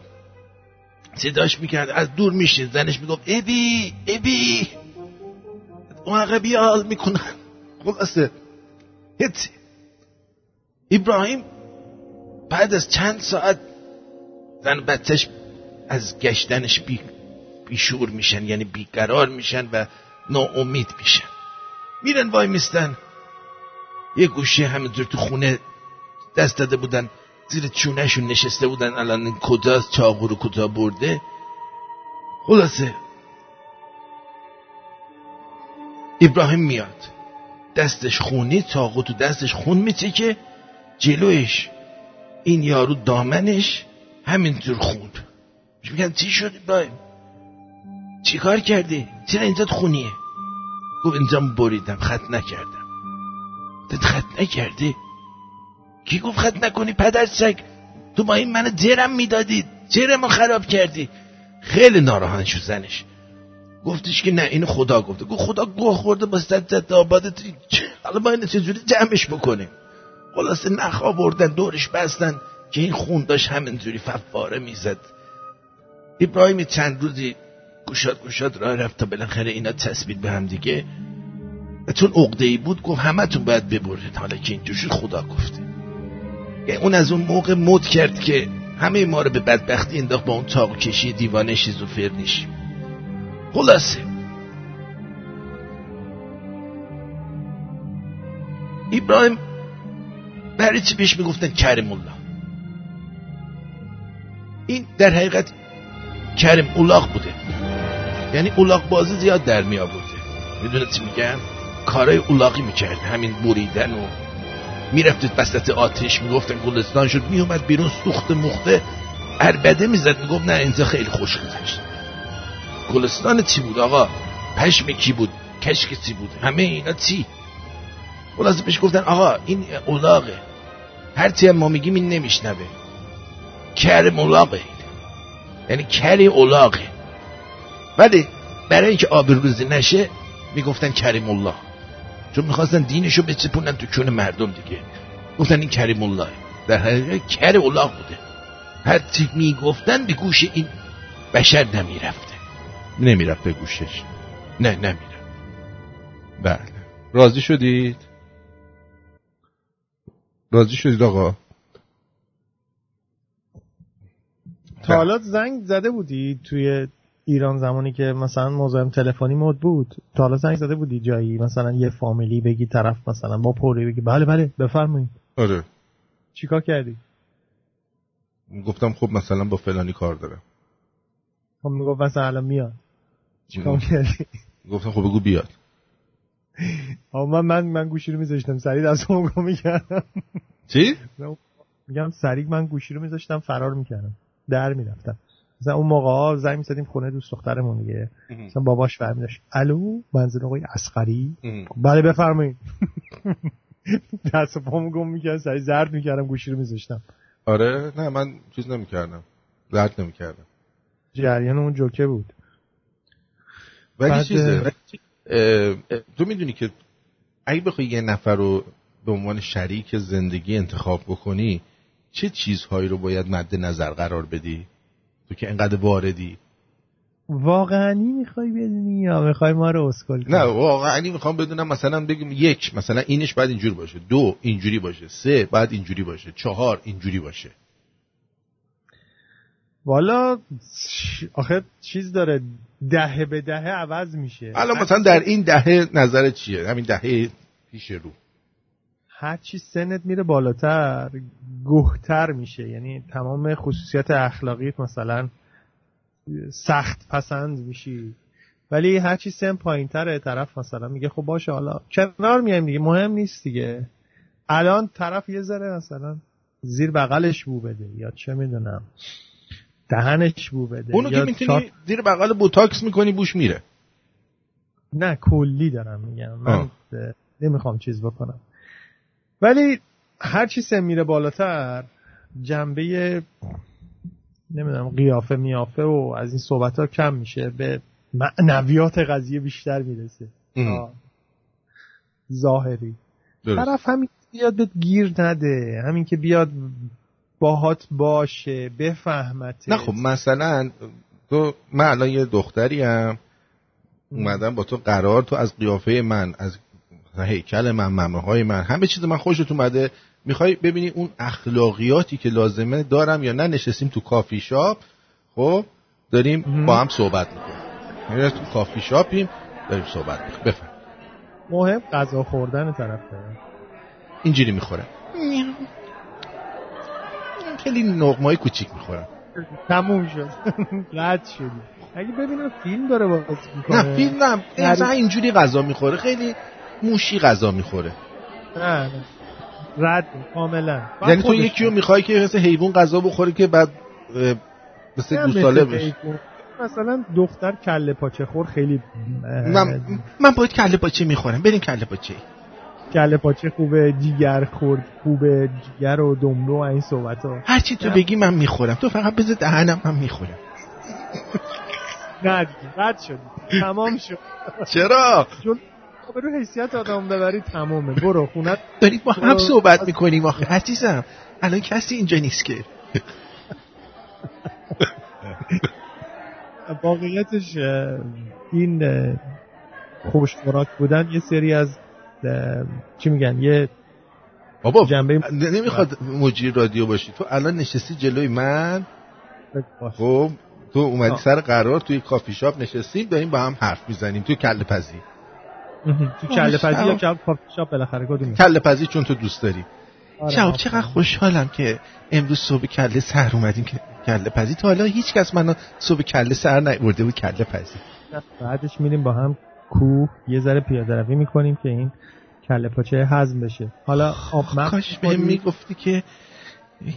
صداش می‌کرد. از دور میشه زنش می‌گفت ابی ابی. اون عقبی حال می‌کنن خلاصه هیچ. ابراهیم بعد از چند ساعت زن بچهش از گشتنش بی بیشور میشن یعنی بیقرار میشن و ناامید میشن. میرن وای میستن. یه گوشه همینطور تو خونه دست داده بودن زیر چونهشون نشسته بودن الان کجاست چاقو رو کجا برده؟ خلاصه. ابراهیم میاد. دستش خونی چاقو تو دستش خون میچکه جلوش این یارو دامنش همینطور خون میگن چی شد؟ ابراهیم چی کار کردی؟ چرا اینجا خونیه؟ گفت اینجا بریدم خط نکردم. تو خط نکردی؟ کی گفت خط نکنی پدر تو با این منو جرم می‌دادید جرمو خراب کردی. خیلی ناراحت شد زنش. گفتش که نه اینو خدا گفته. گفت خدا گوه خورده با صد آبادت حالا ما اینو چجوری جمعش بکنیم؟ خلاصه نخ آوردن دورش بستن که این خون داشت همینجوری فواره می‌زد. ابراهیم چند روزی گوشاد گوشاد راه رفت تا بالاخره اینا تصویر به هم دیگه. چون عقده ای بود گفت همتون باید ببرید. حالا که اینجور شد خدا گفته. یعنی اون از اون موقع مد کرد که همه ما رو به بدبختی انداخت با اون تاق کشی دیوانه شیزوفرنیش خلاصه. ابراهیم برای چی بهش می‌گفتن کریم الله این در حقیقت کریم اولاغ بوده یعنی اولاغ بازی زیاد در می آورده می‌دونه چی میگم کارای اولاغی می‌کرد همین بریدن و می‌رفتید وسط آتش می‌گفتن گلستان شد میومد بیرون سوخت مخته اربده می‌زد می‌گفت نه اینجا خیلی خوش گذشت گلستان چی بود آقا پشم کی بود کشک چی بود همه اینا چی خلاصه پیش گفتن آقا این اولاغه. هر هم ما میگیم این نمیشنوه. کر اولاغه یعنی کری اولاغه. ولی برای اینکه آبروزی نشه می‌گفتن کریم الله چون می‌خواستن دینشو بچپونن تو کون مردم دیگه. گفتن این کریم الله در حقیقت کر الله بوده. هر چی می‌گفتن به گوش این بشر نمی‌رفته. نمی‌رفت به گوشش. نه نمیره بله. راضی شدید؟ راضی شدید آقا؟ تا حالا زنگ زده بودی توی ایران زمانی که مثلا مزاحم تلفنی مود بود. تا حالا زنگ زده بودی جایی مثلا یه فامیلی بگی طرف مثلا با پوری بگی. بله بله بفرمایید. آره. چیکار کردی؟ گفتم خب مثلا با فلانی کار دارم. خب می‌گفت مثلا الان میاد. چیکار کردی؟ گفتم خب بگو بیاد. من من من گوشی رو میذاشتم. سریع دست رو می‌کردم. چی؟ میگم سریع من گوشی رو میذاشتم فرار می‌کردم. در می‌رفتم. مثلا اون موقع ها زنگ می‌زدیم خونه دوست دخترمون دیگه. مثلا باباش فرمی داشت الو منزل آقای اسقری بله بفرمایید. دست پامو گم می‌کردم. سری زرد می‌کردم گوشی رو میذاشتم. آره نه من چیز نمی‌کردم. زرد نمی‌کردم. جریان اون جوکه بود. ولی چیزه تو می‌دونی که اگه بخوای یه نفر رو به عنوان شریک زندگی انتخاب بکنی چه چیزهایی رو باید مد نظر قرار بدی؟ تو که انقدر واردی. واقعی می‌خوای بدونی یا می‌خوای ما رو اسکل نه واقعی می‌خوام بدونم مثلا بگیم یک مثلا اینش باید اینجوری باشه دو اینجوری باشه سه باید اینجوری باشه چهار اینجوری باشه. والا آخه چیز داره دهه به دهه عوض میشه. الان مثلا در این دهه نظر چیه؟ همین دهه پیش رو. هرچی سنت میره بالاتر گهتر میشه. یعنی تمام خصوصیت اخلاقیت مثلا سخت پسند میشی. ولی هرچی سن پایین تره طرف مثلا میگه خب باشه حالا کنار میایم دیگه مهم نیست دیگه. الان طرف یه ذره مثلا زیر بغلش بو بده یا چه می‌دونم. دهنش بو بده اونو که می‌تونی زیر بغل بوتاکس می‌کنی بوش میره. نه کلی دارم میگم. من نمی‌خوام چیز بکنم. ولی هر چی سن میره بالاتر جنبه نمی‌دونم قیافه میافه و از این صحبت ها کم میشه به معنویات قضیه بیشتر می‌رسه. ظاهری. طرف همین بیاد بهت گیر نده همین که بیاد باهات باشه بفهمت نه خب مثلا تو من الان یه دختری هم اومدم با تو قرار تو از قیافه من از هیکل من ممه های من همه چیز من خوشت اومده. می‌خوای ببینی اون اخلاقیاتی که لازمه دارم یا نه؟ نشستیم تو کافی شاپ خب؟ داریم با هم صحبت می‌کنیم. یعنی تو کافی شاپیم داریم صحبت می‌کنیم. بفهم مهم غذا خوردن طرف داره اینجوری می‌خوره. خیلی نقمای کوچیک می‌خورم. تموم شد. رد شدی. اگه ببینم فیلم داره بازی می‌کنه. نه فیلم نه. مثلا اینجوری غذا می‌خوره. خیلی موشی غذا می‌خوره. نه رد کاملا. یعنی تو یکی رو می‌خوای که مثل حیوان غذا بخوره که بعد مثل گوساله بشه مثلا دختر کله پاچه خور خیلی من, من باید کله پاچه می‌خورم. بریم کله پاچه. کله پاچه خوبه جیگر خورد خوبه جیگر و دملو و این صحبت ها. هرچی تو بگی من می‌خورم. تو فقط بذار دهنم من می‌خورم نه رد شد. تمام شد. چرا؟ چون رو حیثیت آدم ببری تمامه. برو خونت. داریم با هم. صحبت می‌کنیم آخه. عزیزم الان کسی اینجا نیست که. واقعیتش این خوش خوراک بودن یه سری از چی میگن؟ یه بابا جنبه نمی‌خواد مجری رادیو باشی. تو الان نشستی جلوی من؟ خب تو اومدی آه. سر قرار توی کافی شاپ نشستیم داریم با هم حرف می‌زنیم توی کله پزی. تو کله پزی یا کافی شاپ بالاخره؟ کدومی کله پزی چون تو دوست داری. آره،. چقدر خوشحالم که امروز صبح کله سر اومدیم که کله پزی. تا حالا هیچ کس منو صبح کله سر نیورده بود کله پزی. بعدش میریم با هم کوه. یه ذره پیاده روی می‌کنیم که این کله پاچه هضم بشه. حالا آب مغز کاش می‌خوری؟ می‌گفتی که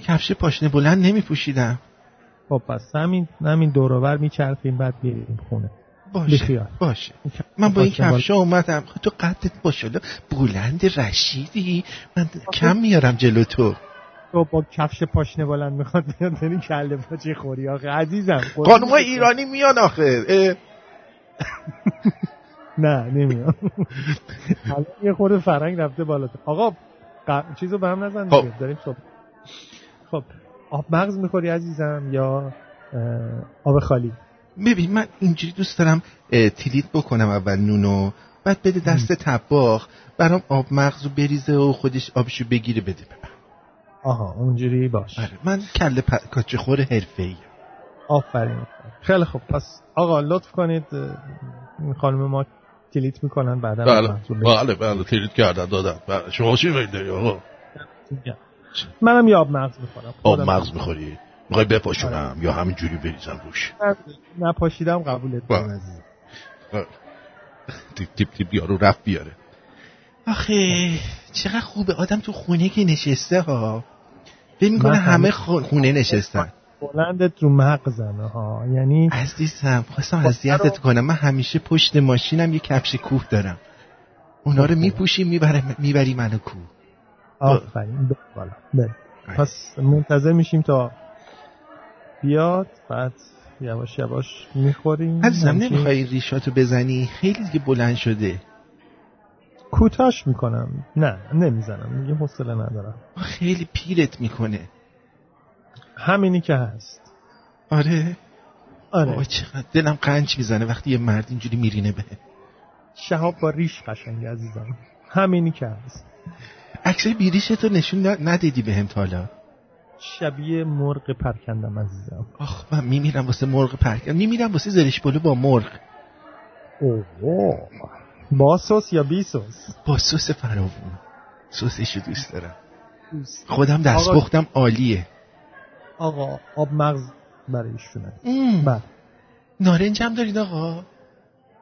کفش پاشنه بلند نمیپوشیدم. خب پس همین همین دوروبر میچرخیم بعد میریم خونه. باشه. باشه. من با این. کفشا اومدم. خب تو قدت باشالا بلند رشیدی؟ من کم میارم جلو تو. تو با کفش پاشنه بلند می‌خواد بیاد بریم کله پاچه خوری. آخه عزیزم خانوم ایرانی میان آخه. نه نمیام الان یه خورده فرنگ رفته بالا آقا. چیزو به هم نزن خب. داریم صبح خب آب مغز می‌خوری عزیزم یا آب خالی؟ ببین من اینجوری دوست دارم تیلیت بکنم اول نونو بعد بده دست تباخ برام آب مغز رو بریزه و خودش آبشو بگیره بده به من. آها اونجوری باش. آره من کله پ... کاچه خور حرفه ای آفرین. خیلی خوب. پس آقا لطف کنید خانم ما کلیت می‌کنن بعدا بله. بله بله تریت کردن دادن. بله. شما چی میل داری آقا؟ منم یه آب مغز می‌خورم. آب مغز می‌خوری؟ می‌خوای بپاشونم یا همینجوری بریزم روش نپاشیدم قبولت بله. کنم عزیزم تیپ تیپ تیپ یارو رفت بیاره. آخه چقدر خوبه. آدم تو خونه که نشسته ها. فکر می‌کنه من همه همه- خون- خونه نشستن. بلندت رو مغزمه ها. یعنی عزیزم خواستم خب، اذیتت رو- کنم. من همیشه پشت ماشینم یه کفش کوه دارم. اونا رو خب. میپوشی می‌بری می‌بری منو کوه. آفرین. بالا. پس منتظر میشیم تا بیاد. بعد یواش یواش می‌خوریم. عزیزم نمی‌خوای ریشاتو بزنی؟ خیلی دیگه بلند شده. کوتاش می‌کنم. نه نمی‌زنم. دیگه حوصله ندارم. خیلی پیرت می‌کنه. همینی که هست. آره. آره. آه چقدر دلم قنچ می‌زنه وقتی یه مرد اینجوری میرینه به. شهاب با ریش قشنگ عزیزم. همینی که هست. عکسای بیریشتو نشون ن- ندیدی بهم تا حالا؟ شبیه مرغ پرکندم عزیزم. آخ من میمیرم واسه مرغ پرکن میمیرم واسه زرشک پلو با مرغ. اوه با سس یا بی سس؟ با سس فراوون. سسشو دوست دارم. خودم دست پختم عالیه. آقا آب مغز برای ایشونه. بله. نارنجم دارید آقا؟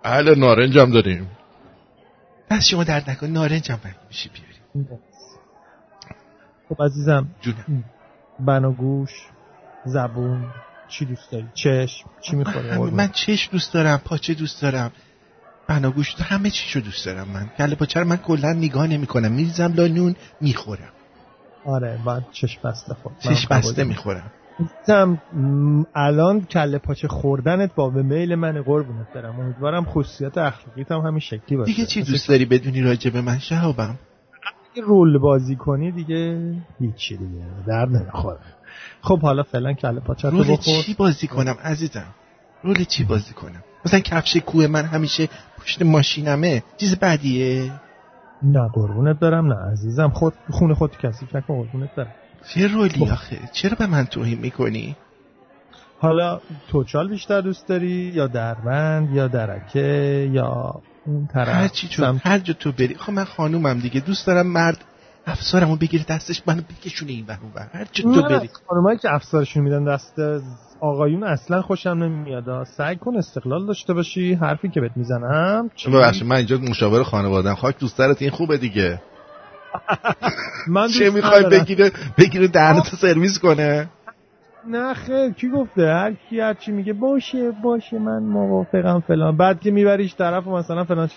بله نارنجم داریم. پس شما درد نکن نارنجم برای میشه بیاری. خب عزیزم جونم. بناگوش زبون چی دوست داری؟ چشم چی می‌خوری؟ من چشم دوست دارم پاچه دوست دارم. بناگوش همه چیشو دوست دارم من. کله پاچه رو من کلا نگاه نمی‌کنم. میریزم لا نون می‌خورم. آره باید چشم بسته خورد. چشم بسته می‌خورم عزیزم م، الان کله پاچه خوردنت با به میل من قربونت برم. امیدوارم خصوصیت اخلاقیت هم همین شکلی باشه. دیگه چی دوست داری بدونی راجع به من؟ شهابم. رول بازی کنی دیگه هیچی دیگه در نمی‌خوره. خب حالا فعلا کله پاچه رو رول بخور. چی بازی کنم عزیزم؟ رول چی بازی کنم؟ مثلا کفش کوه من همیشه پشت ماشینمه. چیز بدیه؟ نه قربونت برم نه عزیزم. خود خونه خود کسی نکن قربونت برم. چه رولی خب. آخه؟ چرا به من توهین می‌کنی؟ حالا توچال بیشتر دوست داری؟ یا دربند یا درکه یا اون طرف هر چی سمت- هر جا تو بری. خب من خانومم دیگه. دوست دارم مرد افسارمو بگیره دستش منو بکشونه این ور اون ور. هر جا تو بری. خانمایی که افسارشون میدن دست آقایون اصلا خوشم نمیاد. سعی کن استقلال داشته باشی حرفی که بهت می‌زنم چی؟ ببخشید من اینجا مشاور خانوادم خاک دوست دارت این خوبه دیگه. من چه می‌خوای. بگیره بگیره دهنتو سرویس کنه؟ نه خیر کی گفته؟ هر کی هر چی میگه باشه باشه من موافقم فلان. بعد که میبریش طرف و مثلا فلان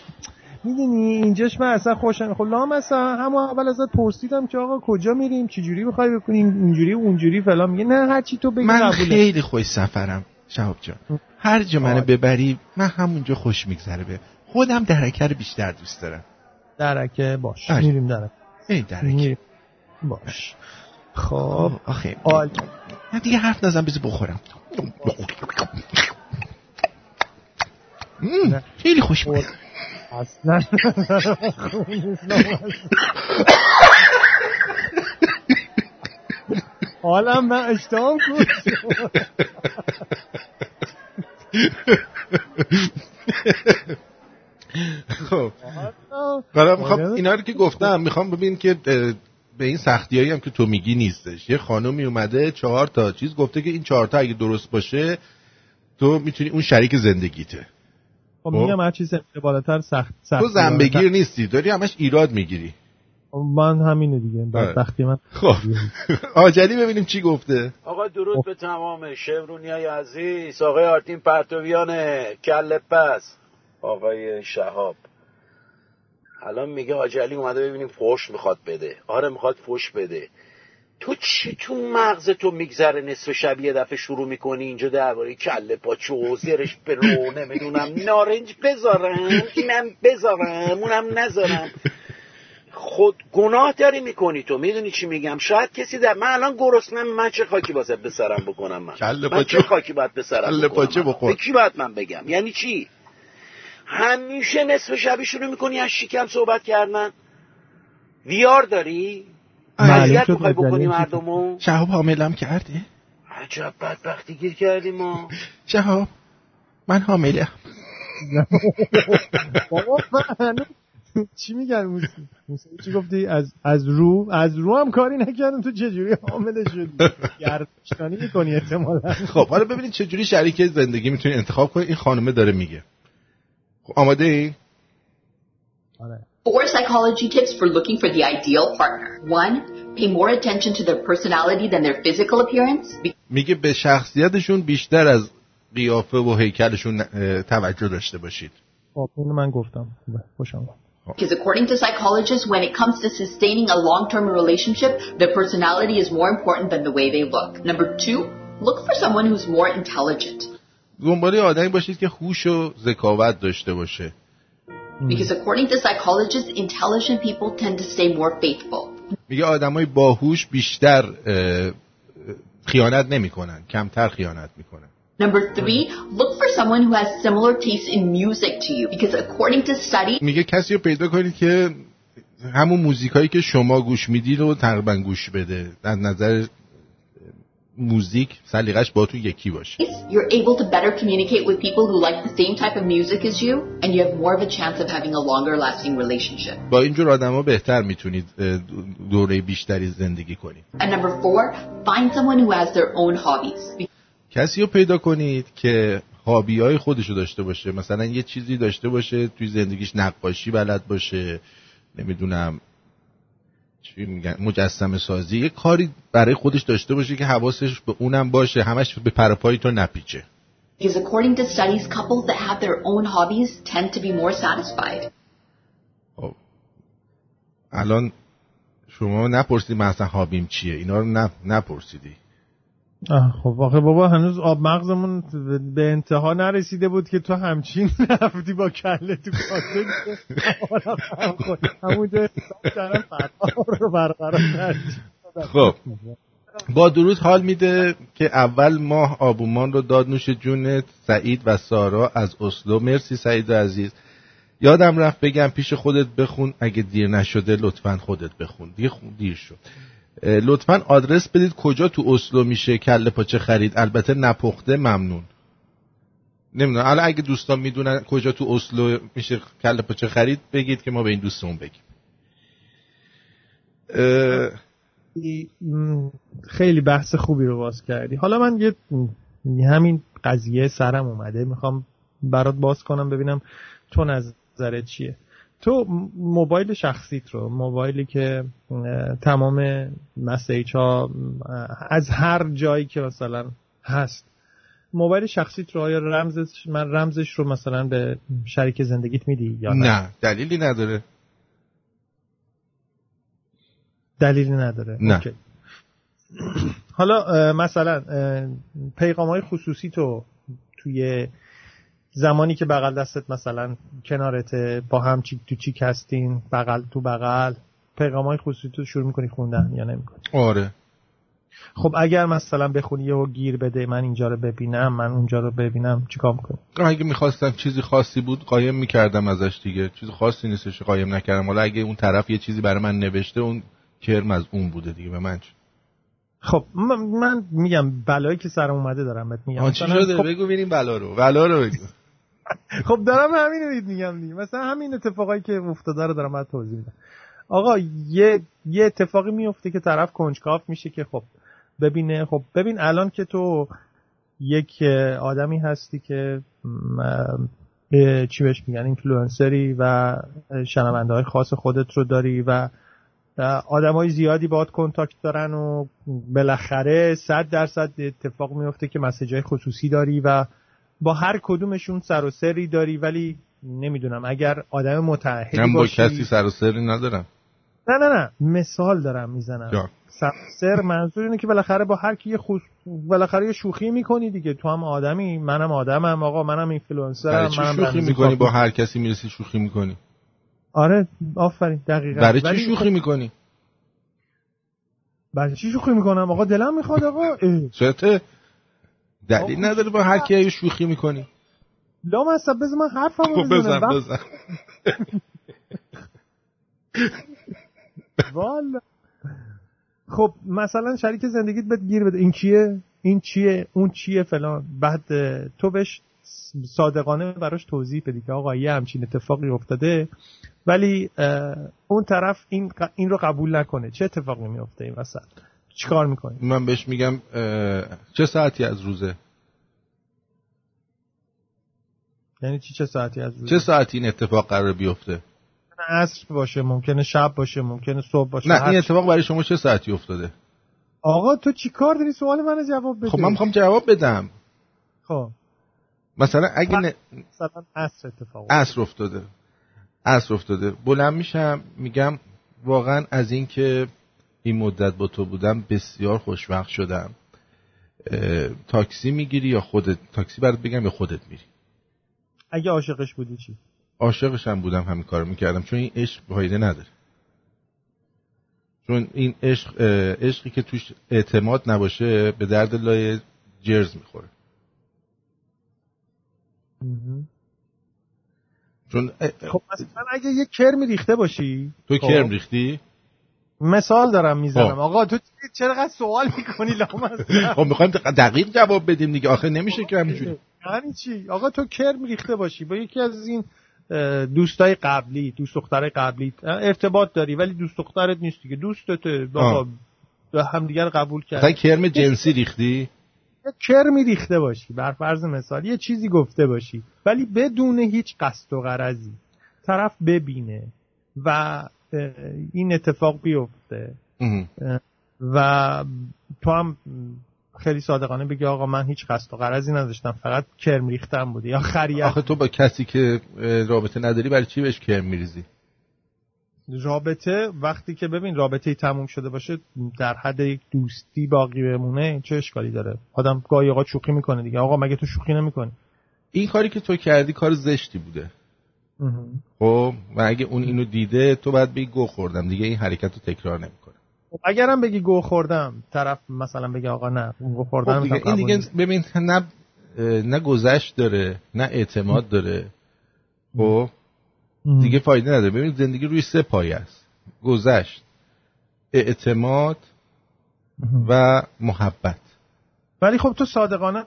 می‌دونی؟ اینجاش من اصلا خوشم خب لام مثلا همون اول ازت پرسیدم که آقا کجا میریم؟ چه جوری می‌خوای بکنیم اینجوری اونجوری فلان میگه. نه هر چی تو بگی من قبوله. خیلی خوش سفرم شهاب جان. هر جا منو. ببری من همونجا خوش میگذره به. خودم درکه رو بیشتر دوست دارم. درکه باش. آره. میریم درکه. این درکه. میریم. باش. خب آخه. آل. نه دیگه حرف نزن بذار بخورم. خیلی خوش بود اصلا حالا من اشتهام کن خب. حالا می‌خوام اینا رو که گفتم می‌خوام ببین که به این سختی هایی هم که تو میگی نیستش. یه خانومی اومده چهار تا چیز گفته که این چهار تا اگه درست باشه تو می‌تونی اون شریک زندگیته خب میگم هر چیز بالاتر سخت سخت تو زنبگیر نیستی داری همش ایراد می‌گیری. من همینه دیگه. بدبختی من. خب. آجلی ببینیم چی گفته. آقا درود به تمام شمرونی های عزیز. آقای آرتین پرتویان کل پس. آقای شهاب. الان میگه آجلی اومده ببینیم فوش می‌خواد بده. آره می‌خواد فوش بده. تو چی تو مغز تو میگذره نصف شب یه دفعه شروع می‌کنی اینجا درباره کله پاچه و زرش به رو نمی‌دونم نارنج بذارم اینم بذارم اونم نذارم. خود گناه داری می‌کنی تو می‌دونی چی میگم؟ شاید کسی در من الان گرسنم من چه خاکی واسه به سرم بکنم من؟ کله من چه خاکی باید به سرم بکنم. به کی باید من بگم؟ یعنی چی؟ همیشه نصف شبی شروع می‌کنی از شکم صحبت کردن؟ ویار داری؟ معلوم شد بکنی مجله مردمو؟ شهاب حاملم کرده عجب بدبختی گیر کردیم ما. شهاب من حامله بابا من چی میگن موسی؟ چی گفتی؟ از از رو از رو هم کاری نکردم تو چجوری حامله شدی؟ گردشتانی می‌کنی احتمالا. خب حالا ببینید چه جوری شریک زندگی می‌تونی انتخاب کنی. این خانومه داره میگه. خب آماده ای؟ آره. Four psychology tips for looking for the ideal partner. One, pay more attention to their personality than their physical appearance میگه به شخصیتشون بیشتر از قیافه و هیکلشون اه، توجه داشته باشید خب اینو من گفتم خوبه خوشم اومد. because according to psychologists, when it comes to sustaining a long-term relationship, their personality is more important than the way they look. Number two, look for someone who's more intelligent دنبال یه آدمی باشید که هوش و ذکاوت داشته باشه Because according to psychologists, intelligent people tend to stay more faithful. میگه آدمای باهوش بیشتر خیانت نمی‌کنن کمتر خیانت می‌کنن Number three, look for someone who has similar tastes in music to you because according to studies, میگه کسی رو پیدا کنید که همون موزیکایی که شما گوش می‌دید رو تقریبا گوش بده از نظر موزیک سلیقش با تو یکی باشه you're able to better communicate with people who like the same type of music as you, and you have more of a chance of having a longer lasting relationship. با اینجور آدما بهتر می‌تونید دوره بیشتری زندگی کنید And number four, find someone who has their own hobbies. کسی رو پیدا کنید که هابی های خودشو داشته باشه مثلا یه چیزی داشته باشه توی زندگیش نقاشی بلد باشه نمی‌دونم چی میگن مجسمه سازی یه کاری برای خودش داشته باشه که حواسش به اونم باشه همش به پرپای تو نپیچه. Because according to studies, couples that have their own hobbies tend to be more satisfied. الان شما نپرسیدی من اصلا هابیم چیه؟ اینا رو نپ... نپرسیدی. خب آخه بابا هنوز آب مغزمون به انتها نرسیده بود که تو همچین رفتی با کله تو کاسه همونجا رو برقرار خب با درود حال میده که اول ماه آبونمان رو داد نوش جونت سعید و سارا از اسلو. مرسی سعید عزیز. یادم رفت بگم پیش خودت بخون اگه دیر نشده لطفا خودت بخون. دیگه خون دیر شد. لطفا آدرس بدید کجا تو اسلو میشه کله پاچه خرید. البته نپخته ممنون. نمی‌دونم. الان اگه دوستان می‌دونن کجا تو اسلو میشه کله پاچه خرید بگید که ما به این دوستمون بگیم. خیلی بحث خوبی رو باز کردی. حالا من یه همین قضیه سرم اومده. می‌خوام برات باز کنم ببینم تو نظرت چیه؟ تو موبایل شخصیت رو موبایلی که تمام مسیج ها از هر جایی که مثلا هست موبایل شخصیت رو آیا رمزش من رمزش رو مثلا به شریک زندگیت میدی یا نه, نه دلیلی نداره دلیلی نداره نه. اوکی. حالا مثلا پیغام های خصوصی تو توی زمانی که بغل دستت مثلا کنارت با هم چیک تو چیک هستین بغل تو بغل پیغام های خصوصی تو شروع می‌کنی خوندن یا نمی‌کنی؟ آره. خب اگر مثلا بخونی یهو گیر بده من اینجا رو ببینم من اونجا رو ببینم چیکار می‌کنی؟ اگه می‌خواستم چیزی خاصی بود قایم می‌کردم ازش دیگه. چیز خاصی نیستش قایم نکردم. حالا اگه اون طرف یه چیزی برای من نوشته اون کرم از اون بوده دیگه. به من چی؟ خب من, من میگم بلایی که سرم اومده دارم بهت میگم. چی شده؟ خب... بگو ببینیم بلا رو. بلا رو بگو. خب دارم همین رو میگم دیگه. مثلا همین اتفاقایی که افتاده رو دارم توضیح میدم. آقا یه یه اتفاقی میفته که طرف کنجکاف میشه که خب ببینه خب ببین الان که تو یک آدمی هستی که چی بهش میگن اینفلوئنسری و شنونده های خاص خودت رو داری و آدم های زیادی باهات contact دارن و بالاخره صد درصد اتفاق میفته که message های خصوصی داری و با هر کدومشون سر و سری داری ولی نمی‌دونم اگر آدم متعهدی من با باشی کسی سر و سری ندارم. نه نه نه مثال دارم می‌زنم. سر منظور اینه که بالاخره با هر کی خص... بالاخره یه شوخی می‌کنی دیگه. تو هم آدمی منم آدمم آقا منم اینفلوئنسرم منم شوخی می‌کنی با هر کسی می‌رسی شوخی می‌کنی؟ آره آفرین دقیقاً. برای چی شوخی می‌کنی؟ برای چی شوخی می‌کنم؟ آقا دلم می‌خواد آقا. چته دلیل نداره با هر کی شوخی می‌کنی. لا مصب بذار من حرفم خب بزن بزن والا. خب مثلا شریک زندگیت بهت گیر بده. این کیه این چیه؟ اون چیه فلان؟ بعد تو بهش صادقانه براش توضیح بدی که آقا یه همچین اتفاقی افتاده. ولی اون طرف این این رو قبول نکنه. چه اتفاقی میفته این وسط؟ چیکار می‌کنی؟ من بهش میگم چه ساعتی از روزه؟ یعنی چی چه ساعتی از روزه؟ چه ساعتی این اتفاق قرار بیفته؟ عصر باشه ممکنه شب باشه ممکنه صبح باشه نه این اتفاق برای شما چه ساعتی افتاده؟ آقا تو چی کار داری؟ سوال منو جواب بده. خب من می‌خوام جواب بدم. خب. مثلا اگه ن... مثلا عصر اتفاق عصر افتاده. عصر افتاده. بلند میشم میگم واقعا از این که این مدت با تو بودم بسیار خوشوقت شدم. تاکسی می‌گیری یا خودت؟ تاکسی برات بگم یا خودت میری؟ اگه عاشقش بودی چی؟ عاشقش هم بودم همین کارو می‌کردم چون این عشق فایده نداره. چون این عشق عشقی که توش اعتماد نباشه به درد لای جرز می‌خوره. چون خب مثلا اگه یه کرمی ریخته باشی تو خب. کرم ریختی؟ مثال دارم می‌زنم. خب. آقا تو چرا سوال می‌کنی؟ لامصب. خب می‌خوایم دقیق جواب بدیم دیگه. آخه نمیشه که همینجوری. یعنی چی؟ آقا تو کرم ریخته باشی. با یکی از این دوستای قبلی دوست دختر قبلی ارتباط داری ولی دوست دخترت نیست دیگه. دوستت با همدیگر قبول کرد مثلا کرم جنسی ریختی؟ کرمی ریخته باشی. بر فرض مثال یه چیزی گفته باشی. ولی بدون هیچ قصد و غرضی. طرف ببینه و این اتفاق بیفته. و تو هم خیلی صادقانه بگی آقا من هیچ قصد و غرضی نداشتم فقط کرم ریختم بوده یا خریت آخه تو با کسی که رابطه نداری برای چی بهش کرم میریزی؟ رابطه وقتی که ببین رابطه تموم شده باشه در حد یک دوستی باقی بمونه چه اشکالی داره؟ آدم گاهی اوقات شوخی می‌کنه دیگه. آقا مگه تو شوخی نمی‌کنی؟ این کاری که تو کردی کار زشتی بوده. خب و اگه اون اینو دیده تو باید بگی گو خوردم. دیگه این حرکت رو تکرار نمی‌کنه. خب اگرم بگی گو خوردم طرف مثلا بگه آقا نه گو خوردم خب دیگه این دیگه ببین نه نه گذشت داره نه اعتماد داره. خب؟ دیگه فایده نداره. ببین زندگی روی سه پایه است. گذشت اعتماد و محبت. ولی خب تو صادقانه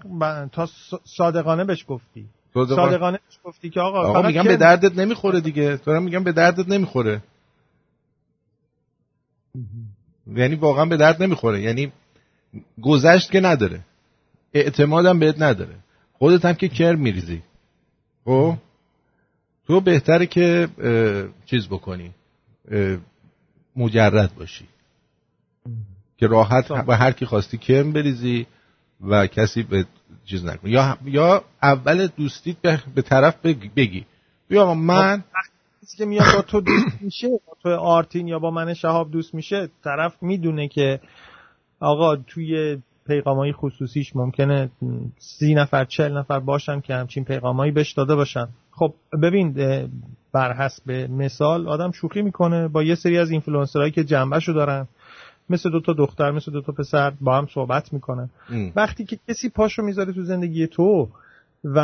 تا صادقانه بهش گفتی. صادقانه, گفتی که آقا, آقا میگم به دردت نمی‌خوره دیگه. دارم میگم به دردت نمی‌خوره. یعنی واقعا به درد نمی‌خوره. یعنی گذشت که نداره. اعتمادم بهت نداره. خودت هم که کر میریزی. خب؟ تو بهتره که چیز بکنی. مجرد باشی. که راحت و هر کی خواستی کرم بریزی و کسی به چیز نکنه یا یا اول دوستیت به, به طرف بگی بیا من کسی که میاد با تو دوست میشه با تو آرتین یا با من شهاب دوست میشه طرف می‌دونه که آقا توی پیغامای خصوصیش ممکنه سی نفر چل نفر باشن که همچین پیغامایی بهش داده باشن. خب ببین بر حسب مثال آدم شوخی می‌کنه با یه سری از اینفلوئنسرهایی که جنبهشو دارن. مثل دو تا دختر مثل دو تا پسر با هم صحبت می‌کنن. وقتی که کسی پاشو می‌ذاره تو زندگی تو و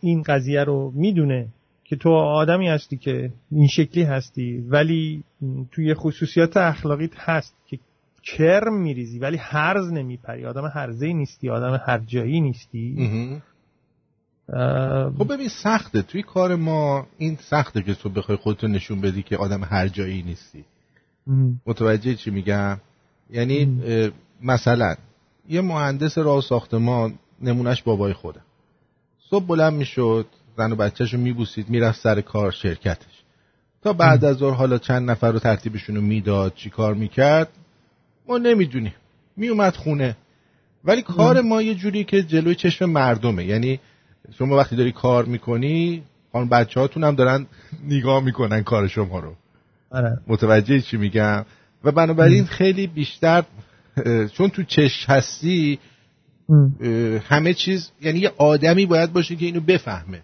این قضیه رو می‌دونه که تو آدمی هستی که این شکلی هستی ولی توی خصوصیات اخلاقیت هست که کرم میریزی ولی هرز نمیپری. آدم هرزه نیستی آدم هر جایی نیستی خب ببین سخته. توی کار ما این سخته که تو بخوای خودتو نشون بدی که آدم هر جایی نیستی متوجه چی میگم؟ یعنی مثلا یه مهندس راه ساختمان نمونهش بابای خوده صبح بلند می‌شد زن و بچهش رو میبوسید می‌رفت سر کار شرکتش. تا بعد از ظهر حالا چند نفر رو ترتیبشون رو می‌داد چی کار می‌کرد؟ ما نمی‌دونیم. میومد خونه. ولی کار ما یه جوری که جلوی چشم مردمه. یعنی شما وقتی داری کار می‌کنی خانم بچه هاتون هم دارن نگاه می‌کنن کار شما رو. آره. متوجه چی میگم؟ و بنابراین خیلی بیشتر چون تو چش هستی همه چیز یعنی یه آدمی باید باشه که اینو بفهمه.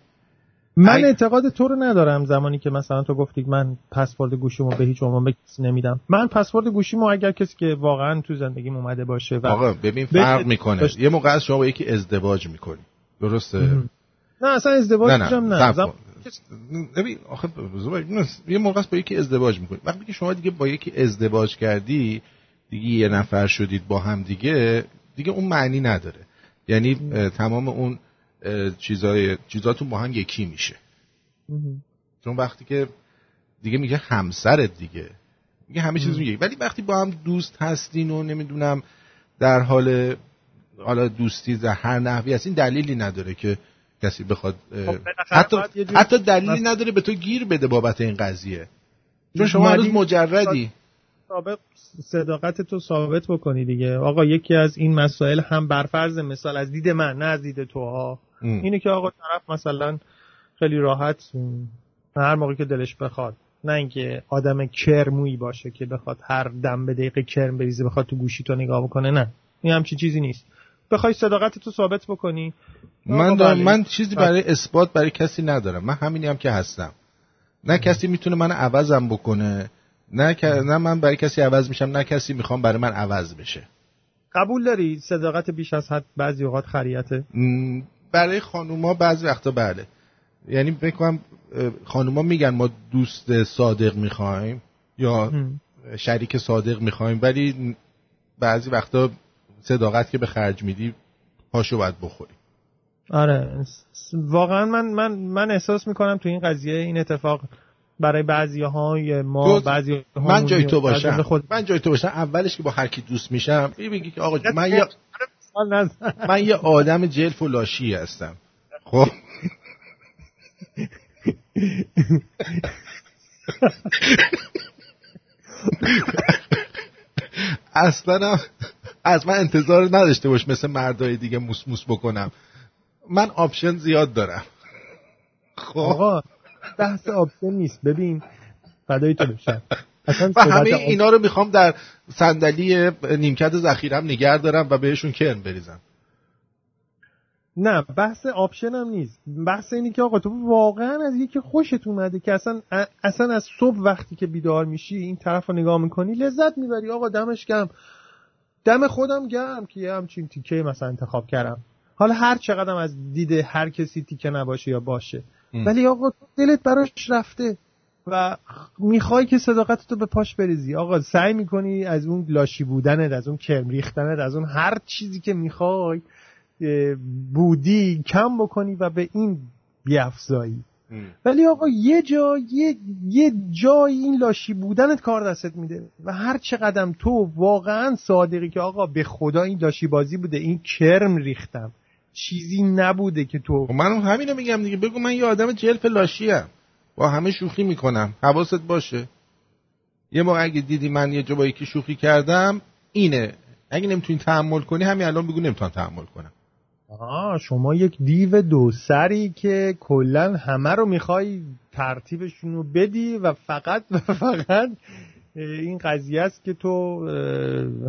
من اعتقاد تو رو ندارم زمانی که مثلا تو گفتی من پسورد گوشیمو به هیچ عنوان به کسی نمیدم. من پسورد گوشیمو اگر کسی که واقعا تو زندگیم اومده باشه و آقا ببین فرق می‌کنه. یه موقع از شما با یکی ازدواج می‌کنی. درسته؟ نه اصلا ازدواج نه نه, نه. ببین آخه یه موقع با یکی ازدواج می‌کنی. وقتی که شما دیگه با یکی ازدواج کردی دیگه یه نفر شدید با هم دیگه دیگه اون معنی نداره. یعنی تمام اون چیزای چیزاتون با هم یکی میشه. چون وقتی که دیگه میگه همسرت دیگه میگه همه چیز میگه ولی وقتی با هم دوست هستین و نمی‌دونم در حال حالا دوستی در هر نحوی هستین دلیلی نداره که کسی بخواد حتی, حتی دلیلی نداره به تو گیر بده بابت این قضیه. چون شما هنوز مجردی. ثابت صداقت تو ثابت بکنی دیگه. آقا یکی از این مسائل هم برفرض مثال از دید من نه از دید تو ها اینه که آقا طرف مثلا خیلی راحت هر موقع که دلش بخواد. نه اینکه آدم کرمویی باشه که بخواد هر دم به دقیقه کرم بریزه بخواد تو گوشی تو نگاه بکنه نه. این همچین چیزی نیست. بخوای صداقت تو ثابت بکنی؟ من دارم من چیزی برای اثبات برای کسی ندارم. من همینی هم که هستم. نه کسی می‌تونه من عوضم بکنه نه نه من برای کسی عوض میشم نه کسی می‌خوام برای من عوض بشه. قبول داری صداقت بیش از حد بعضی اوقات خریته؟ برای خانوما بعضی وقتا بله. یعنی بکنم خانوما میگن ما دوست صادق می‌خوایم یا شریک صادق می‌خوایم ولی بعضی وقتا صداقت که به خرج میدی پاشو باید بخوری. آره. واقعا من من من احساس می‌کنم تو این قضیه این اتفاق برای بعضی های ما بعضی من جای تو باشم. خود... من جای تو باشم. اولش که با هر کی دوست میشم میگی که آقا من یه من یه آدم جلف و لاشی هستم. خب. اصلا از من انتظار نداشته باش مثل مردای دیگه موس موس بکنم. من option زیاد دارم. خب. آقا بحث option نیست. ببین فدای تو بشم. و همه اینا رو می‌خوام در صندلی نیمکت ذخیرم نگه دارم و بهشون کرم بریزم. نه بحث option هم نیست. بحث اینی که آقا تو واقعا از یکی خوشت اومده که اصلا اصلا از صبح وقتی که بیدار میشی این طرف رو نگاه می‌کنی لذت می‌بری. آقا دمش گم دم خودم گرم که یه همچین تیکه مثلا انتخاب کردم. حالا هر چقدر از دید هر کسی تیکه نباشه یا باشه. ولی آقا دلت براش رفته و می‌خوای که صداقت تو به پاش بریزی. آقا سعی می‌کنی از اون لاشی بودنت از اون کرم ریختنت از اون هر چیزی که می‌خوای بودی کم بکنی و به این بیافزایی. ولی آقا یه جا یه, یه جای این لاشی بودنت کار دستت میده. و هر چقدر تو واقعا صادقی که آقا به خدا این لاشی بازی بوده این کرم ریختم. چیزی نبوده که تو خب من همینو میگم دیگه. بگو من یه آدم جلف لاشی هم. با همه شوخی می‌کنم. حواست باشه. یه موقع اگه دیدی من یه جا با یکی شوخی کردم اینه. اگه نمی‌تونی تحمل کنی همین الان بگو نمی‌تونم تحمل کنم. آه شما یک دیو دو سری که کلا همه رو می‌خوای ترتیبشون رو بدی و فقط و فقط این قضیه است که تو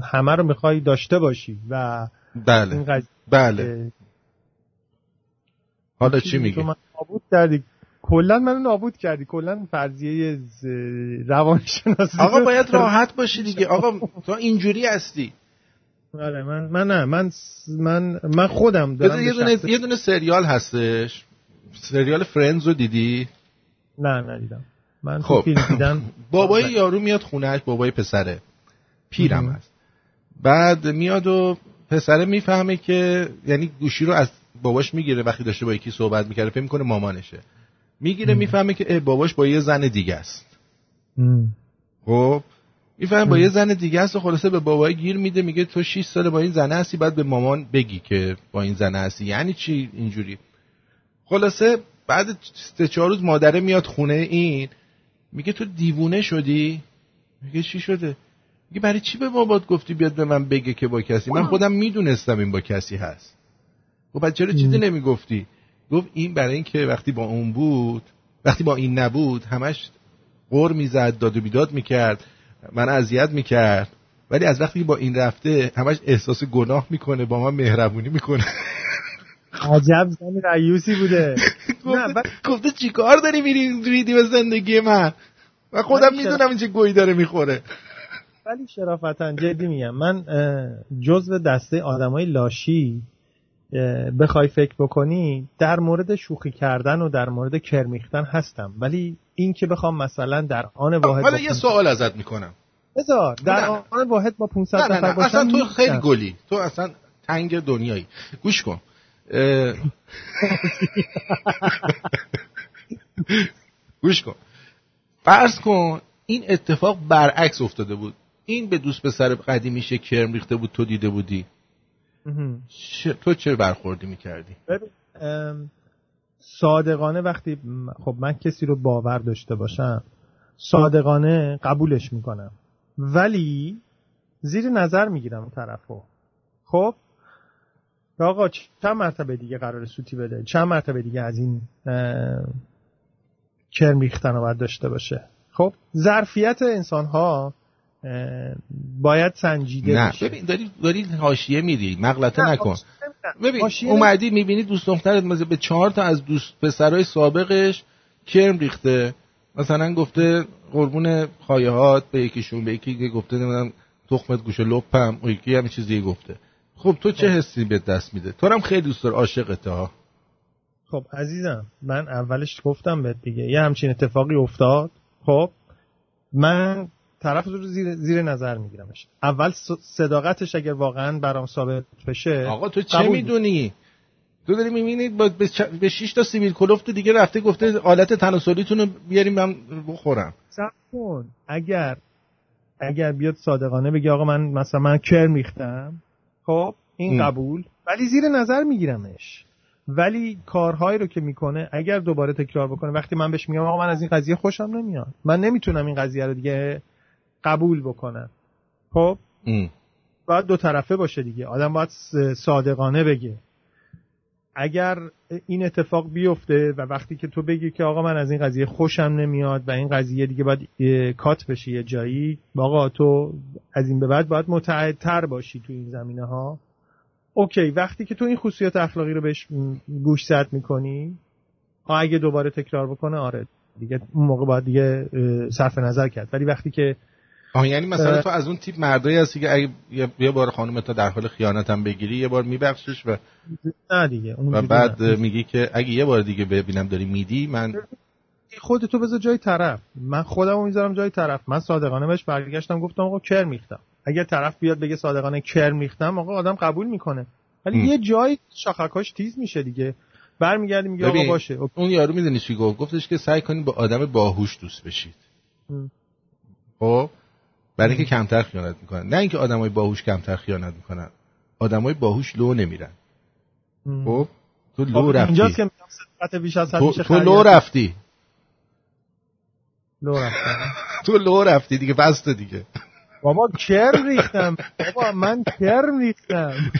همه رو می‌خوای داشته باشی و بله این قضیه بله. حالا چی میگی من نابود کردی. کلا منو نابود کردی. کلا فرضیه روانشناسی آقا باید راحت باشی دیگه. آقا تو اینجوری هستی. آره من من نه من من من خودم دارم یه دونه یه دونه سریال هستش. سریال فرندز رو دیدی؟ نه ندیدم. من خب. فیلم دیدم. بابای یارو میاد خونهش بابای پسره. پیرم هست. بعد میاد و پسره می‌فهمه که یعنی گوشی رو از باباش می‌گیره وقتی داشته با یکی صحبت می‌کرده فکر می‌کنه مامانشه. می‌گیره می‌فهمه که اه، باباش با یه زن دیگه است. خب؟ می‌فهمه با یه زن دیگه است و خلاصه به بابای گیر میده میگه تو 6 ساله با این زنه هستی بعد به مامان بگی که با این زنه هستی. یعنی چی اینجوری؟ خلاصه بعد سه چهار روز مادره میاد خونه این میگه تو دیوونه شدی؟ میگه چی شده؟ میگه برای چی به بابات گفتی بیاد به من بگه که با کسی؟ من خودم می‌دونستم این با کسی هست. خب بعد چرا چیزی نمی‌گفتی؟ گفت این برای اینکه وقتی با اون بود وقتی با این نبود همش قر می‌زد داد و بیداد می‌کرد. من اذیت می‌کرد. ولی از وقتی با این رفته همش احساس گناه می‌کنه با من مهربونی می‌کنه. عجب زن ریوسی بوده. گفته, چیکار داری میری ریدی به زندگی من؟ و خودم می‌دونم این چه گویی داره می‌خوره. ولی شرافتا جدی میگم. من جزو دسته آدمای لاشی بخوای فکر بکنی در مورد شوخی کردن و در مورد کرمیختن هستم. ولی این که بخوام مثلا در آن واحد حالا یه سوال ازت می‌کنم. بذار در نه. آن واحد با 500 نه نه نفر نه. باشم اصلا تو. خیلی گلی. تو اصلا تنگ دنیایی. گوش کن. گوش کن. فرض کن این اتفاق برعکس افتاده بود. این به دوست پسر قدیمیش یه کرم ریخته بود تو دیده بودی. تو چه برخوردی می‌کردی؟ صادقانه وقتی خب من کسی رو باور داشته باشم صادقانه قبولش می‌کنم. ولی زیر نظر می‌گیرم اون طرفو. خب؟ که آقا چند مرتبه دیگه قرار سوتی بده؟ چند مرتبه دیگه از این اه، کرم ریختن رو باید داشته باشه. خب؟ ظرفیت انسان ها باید سنجیده نه. بشه. ببین داری داری حاشیه میری. مغلطه نکن. ببین حاشیه اومدی می‌بینی دوست دخترت مثلا به چهار تا از دوست پسرای سابقش کرم ریخته. مثلا گفته قربون خایهات به یکیشون به یکی گفته نمی‌دونم تخمت گوشه لپم اون یکی هم چیزی گفته. خب تو چه حسی به دست میده؟ تو هم خیلی دوست داره عاشقته ها. خب عزیزم من اولش گفتم بهت دیگه. یه همچین اتفاقی افتاد. خب من طرف رو زیر, زیر نظر میگیرمش. اول صداقتش اگر واقعا برام ثابت بشه آقا تو چه می‌دونی؟ تو داری می‌بینی با به, شیش تا سیبیل کلفت دیگه رفته گفته آلت تناسلیتون رو بیاریم من بخورم. کن. اگر اگر بیاد صادقانه بگه آقا من مثلا من کر میختم خب این ام. قبول. ولی زیر نظر میگیرمش. ولی کارهایی رو که می‌کنه اگر دوباره تکرار بکنه وقتی من بهش میگم آقا من از این قضیه خوشم نمیاد. من نمی‌تونم این قضیه رو دیگه قبول بکنم خب. باید دو طرفه باشه دیگه. آدم باید صادقانه بگه. اگر این اتفاق بیفته و وقتی که تو بگی که آقا من از این قضیه خوشم نمیاد و این قضیه دیگه باید کات بشه یه جایی آقا تو از این به بعد باید متعهدتر باشی تو این زمینه ها اوکی وقتی که تو این خصوصیات اخلاقی رو بهش گوش زد می‌کنی اگه دوباره تکرار بکنه آره دیگه اون موقع باید دیگه صرف نظر کرد. ولی وقتی که آه یعنی مثلا. تو از اون تیپ مردایی هستی که اگه یه- بار خانم تا در حال خیانتم بگیری یه بار میبخشیش و نه دیگه و اونجوری بعد نه. میگی که اگه یه بار دیگه ببینم داری میدی من خودتو بذار جای طرف من خودمو می‌ذارم جای طرف من صادقانه بهش برگشتم گفتم آقا کر میختم اگر طرف بیاد بگه صادقانه کر میختم آقا آدم قبول می‌کنه ولی. یه جای شاخکاش تیز میشه دیگه برمیگردی میگه آقا باشه okay. اون یارو می‌دونی چی گفت گفتش که سعی کنید با آدم باهوش دوست بشید. خب برای اینکه کمتر خیانت می‌کنن. نه اینکه آدمای باهوش کمتر خیانت می‌کنن. آدمای باهوش لو نمیرن. خب؟ تو خب، لو اینجاست رفتی که میگم بیش از تو, تو. لو رفتی. لو رفتم. تو لو رفتی دیگه بسه دیگه. بابا کرم ریختم. بابا من کرم ریختم.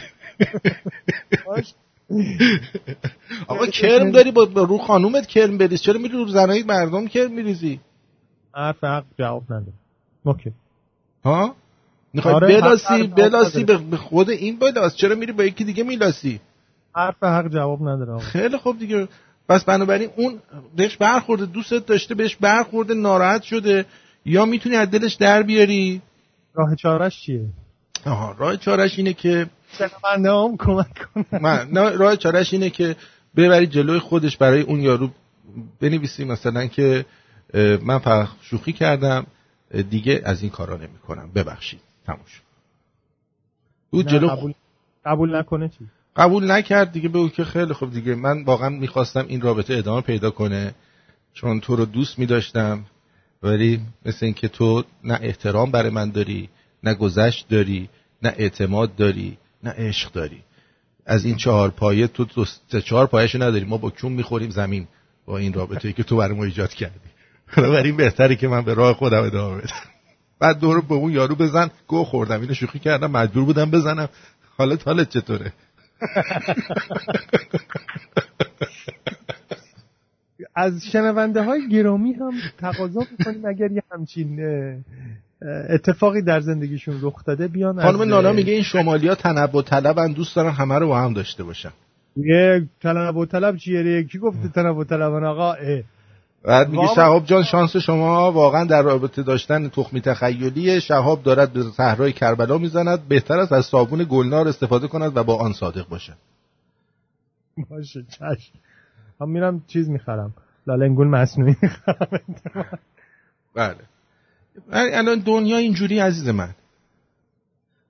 آقا کرم داری با با رو خانومت کرم بریز. چرا میری رو زنای مردم کرم میریزی؟ حرف حق جواب نده. اوکی. ها؟ می‌خوای آره، بلاسی بلاسی. به خود این بلاس. چرا میری با یکی دیگه میلاسی؟ حرف حق جواب نداره. خیلی خوب دیگه. پس بنابراین اون بهش برخورده دوستت داشته بهش برخورده ناراحت شده. یا می‌تونی از دلش در بیاری؟ راه چارش چیه؟ آها راه چارش اینه که شنونده هم کمک کنه. من نه راه چارش اینه که ببری جلوی خودش برای اون یارو. بنویسی مثلا که من فقط شوخی کردم. دیگه از این کارا نمی کنم ببخشید. تموم شد. او جلو قبول قبول نکنه چی؟ قبول نکرد دیگه بگو که خیلی خوب دیگه. من واقعا می‌خواستم این رابطه ادامه پیدا کنه چون تو رو دوست میداشتم. ولی مثل اینکه تو نه احترام برای من داری نه گذشت داری نه اعتماد داری نه عشق داری. از این چهار پایه تو سه چهار پایهشو نداری. ما با کون می‌خوریم زمین با این رابطه ای که تو برای ما ایجاد کردی. بنابراین بهتره که من به راه خودم ادامه بدم. بعد دورو به اون یارو بزن. گو خوردم. اینو شوخی کردم. مجبور بودم بزنم. حالت حالت چطوره؟ از شنونده های گرامی هم تقاضا می‌کنیم. اگر یه همچین اتفاقی در زندگیشون رخ داده بیان خانم اه، میگه این شمالی ها تنوع طلبن دوست دارن. همه رو با هم داشته باشن. یه تنوع طلب چیه کی گفته تنوع طلبن آقا اه. بعد میگه شهاب جان شانس شما واقعا در رابطه داشتن تخمی تخیلی شهاب دارد به صحرای کربلا می‌زند. بهتر است از صابون گلنار استفاده کند و با آن صادق باشد باشه چشم. هم میرم چیز می‌خرم. لالنگون مصنوعی می‌خرم. بله. ولی الان دنیا اینجوری عزیز من.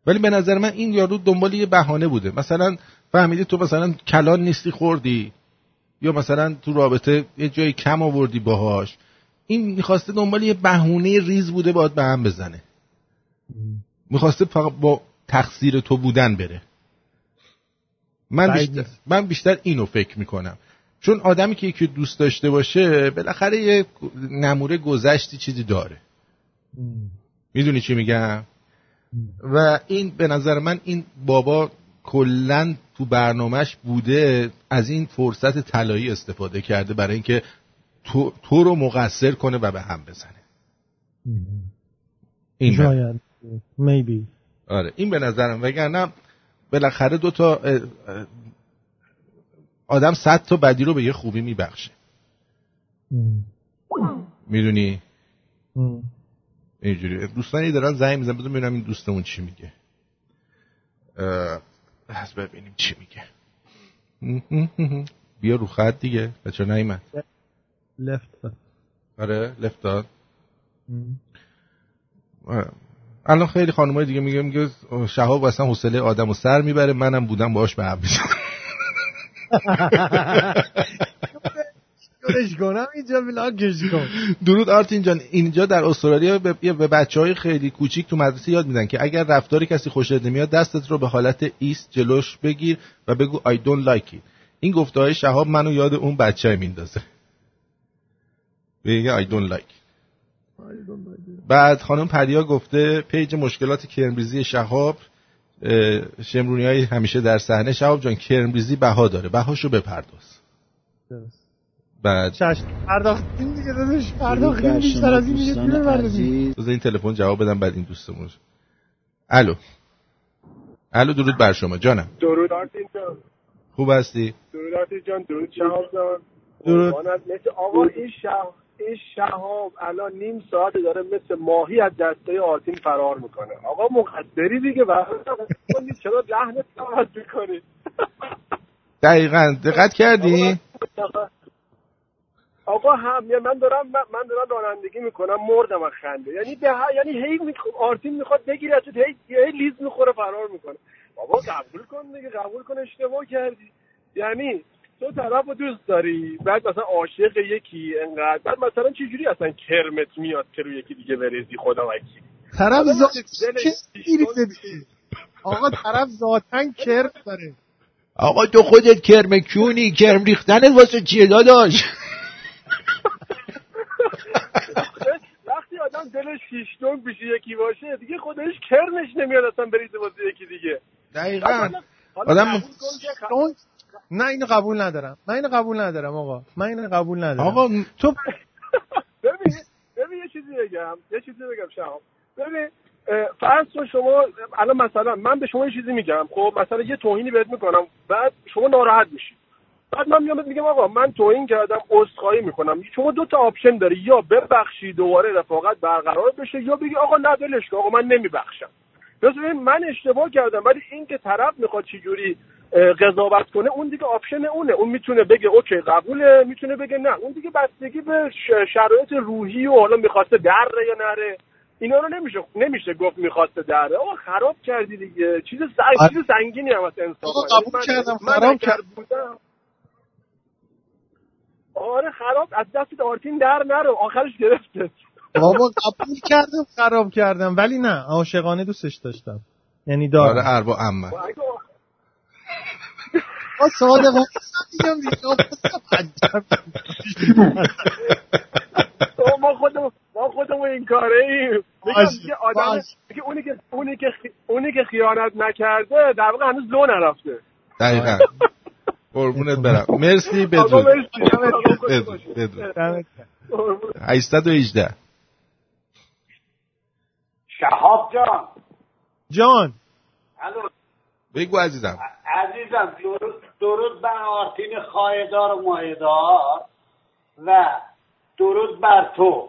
ولی به نظر من این یارو دنبال یه بهانه بوده. مثلا فهمیدی تو مثلا کلان نیستی خوردی. یا مثلا تو رابطه یه جای کم آوردی باهاش این می‌خواسته دنبال یه بهونه ریز بوده باید به هم بزنه. می‌خواسته فقط با تقصیر تو بودن بره. من بیشتر. من بیشتر اینو فکر می‌کنم. چون آدمی که یکی دوست داشته باشه بالاخره یه نموره گذشتی چیزی داره. می‌دونی چی میگم؟ و این به نظر من این بابا کلا تو برنامهش بوده از این فرصت طلایی استفاده کرده برای اینکه تو, تو رو مقصر کنه و به هم بزنه. این شاید maybe. آره این به نظرم. وگرنه بالاخره دو تا آدم صد تا بدی رو به یه خوبی میبخشه. می‌دونی؟ اینجوری. دوستانی دارن زنگ میزن بذار ببینم این دوستمون چی میگه. از ببینیم چی میگه. بیا رو خط دیگه بچه نیمن left آره لفت داد. الان خیلی خانمای دیگه میگه میگه شهاب اصلا حوصله آدم و سر می‌بره منم بودم باهاش به هم گلش کنم اینجا بلاکش کن. درود آرتین جان اینجا در استرالیا به, به بچه های خیلی کوچیک تو مدرسه یاد میدن که اگر رفتار کسی خوشت نمیاد دستت رو به حالت ایست جلوش بگیر و بگو I don't like it. این گفته های شهاب منو یاد اون بچه میندازه. بگه I don't like. بعد خانم پریا گفته پیج مشکلات کرمریزی شهاب شمرونی های همیشه در صحنه. شهاب جان کرمریزی بها داره. بهاشو بپرداز. بعد. چشم پرداختیم دیگه داداش پرداختیم بیشتر از این پول بردازیم بذار این تلفن جواب بدم بعد این دوستمون. الو. الو درود بر شما. جانم. درود آرتین جان. خوب هستی؟ درود آرتین جان. درود شهاب جان درود. مثل آقا این شهاب این شهاب الان نیم ساعت داره مثل ماهی از دست آرتین فرار می‌کنه. آقا مقدری دیگه برای چرا لحنت عوض می‌کنی؟ دقیقا. دقت کردی؟ آقا هم یا من دارم من دارم رانندگی می‌کنم مردم از خنده. یعنی به یعنی هی میخ... آرتین می‌خواد بگیری ازت هی هی لیز می‌خوره فرار می‌کنه. بابا قبول کن دیگه قبول کن اشتباه کردی. یعنی تو طرف رو دوست داری بعد مثلا عاشق یکی انقدر بعد مثلا چجوری اصلا کرمت میاد که رو یکی دیگه بریزی خدا وکیل طرف ذات آقا طرف ذاتن کرم داره. آقا تو خودت کرم کونی کرم ریختنت واسه چیه داداش وقتی آدم دلش شیشتون پیش یکی باشه دیگه خودش کرمش نمیاد اصلا بریزه واسه یکی دیگه. دقیقا. آدم نه اینو قبول ندارم. من اینو قبول ندارم آقا. من اینو قبول ندارم. آقا تو ببین ببین یه چیزی بگم یه چیزی بگم شهاب. ببین فرض کن شما الان مثلا من به شما یه چیزی میگم. خب مثلا یه توهینی بهت می‌کنم. بعد شما ناراحت میشی. بعد من میام میگم آقا من توهین کردم عذرخواهی می‌کنم. شما دو تا آپشن داری. یا ببخشی دوباره رفاقت برقرار بشه یا بگی آقا نه کن آقا من نمیبخشم. من اشتباه کردم ولی این که طرف می‌خواد چجوری قضاوت کنه اون دیگه آپشن اونه. اون می‌تونه بگه اوکی قبوله می‌تونه بگه نه. اون دیگه بستگی به شرایط روحی و حالا می‌خواسته دره یا نره. اینا رو نمیشه نمیشه گفت می‌خواسته دره. آقا خراب کردی دیگه. چیز سنگ. چیز سنگینی هم از انسان قبول کردم، خراب اگر کرد. بودم آره خراب از دست آرتین در نرو آخرش گرفته. بابا قبول کردم خراب کردم ولی نه عاشقانه دوستش داشتم. یعنی دارم آره اربا میگم دیگه. آقا ما خودمون ما خودمون این کاره ایم. آدم. دیگه اونی که اونی که اونی که خیانت نکرده در واقع هنوز لو نرفته. دقیقا. قربونت برم. مرسی بدرود. بدرود. بدرود. دمت گرم. 818 شهاب جان. جان. الو. بگو عزیزم. عزیزم درود, درود بر آرتین خایدار و ماهدار و درود بر تو.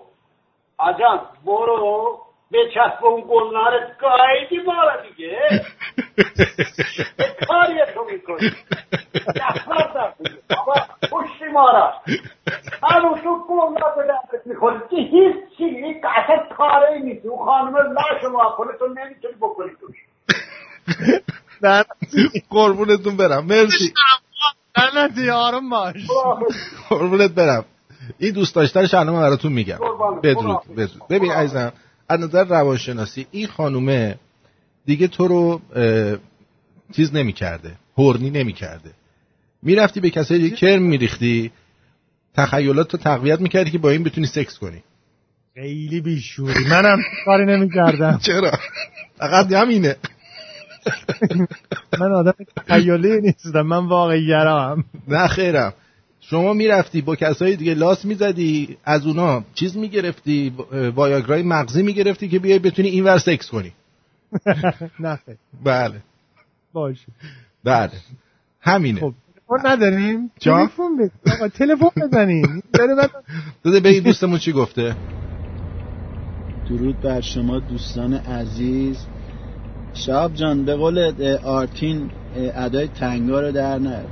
آجان برو. بچسب اون گلنارت گایدی ما را دیگه. چه کاری تو می‌کنی. نفر در بابا پشتی ما را همون تو گلنار به دستت می‌خوری که هیچ چیزی اصلا کاری نیست. اون خانم لاش ما کنه تو نمی‌تونی بکنی توش. نه قربونتون برم. مرسی. لعنتی آروم باش. قربونت برم. این دوست داشتنش الان من براتون میگم. بدرود بدرود. ببین عزیزم از نظر روانشناسی این خانومه دیگه تو رو چیز نمی کرده هورنی نمی کرده می‌رفتی به کسایی کرم میریختی تخیلات رو تقویت می‌کردی که با این بتونی سکس کنی. خیلی بیشوری. منم کاری نمی‌کردم. چرا؟ فقط همینه. من آدم تخیلی نیستم. من واقعی گرام. نه خیرم. شما می‌رفتی با کسایی دیگه لاس می‌زدی از اونا چیز می‌گرفتی وایاگرای مغزی می‌گرفتی که بیای بتونی اینور سکس کنی. نه بله. باشه. بله. همینه. خب تلفن نداریم؟ تلفن بزن. آقا تلفن بزنیم. داده به این دوستمون چی گفته؟ درود بر شما دوستان عزیز. شاب جان به قول آرتین ادای تنگا رو در نیار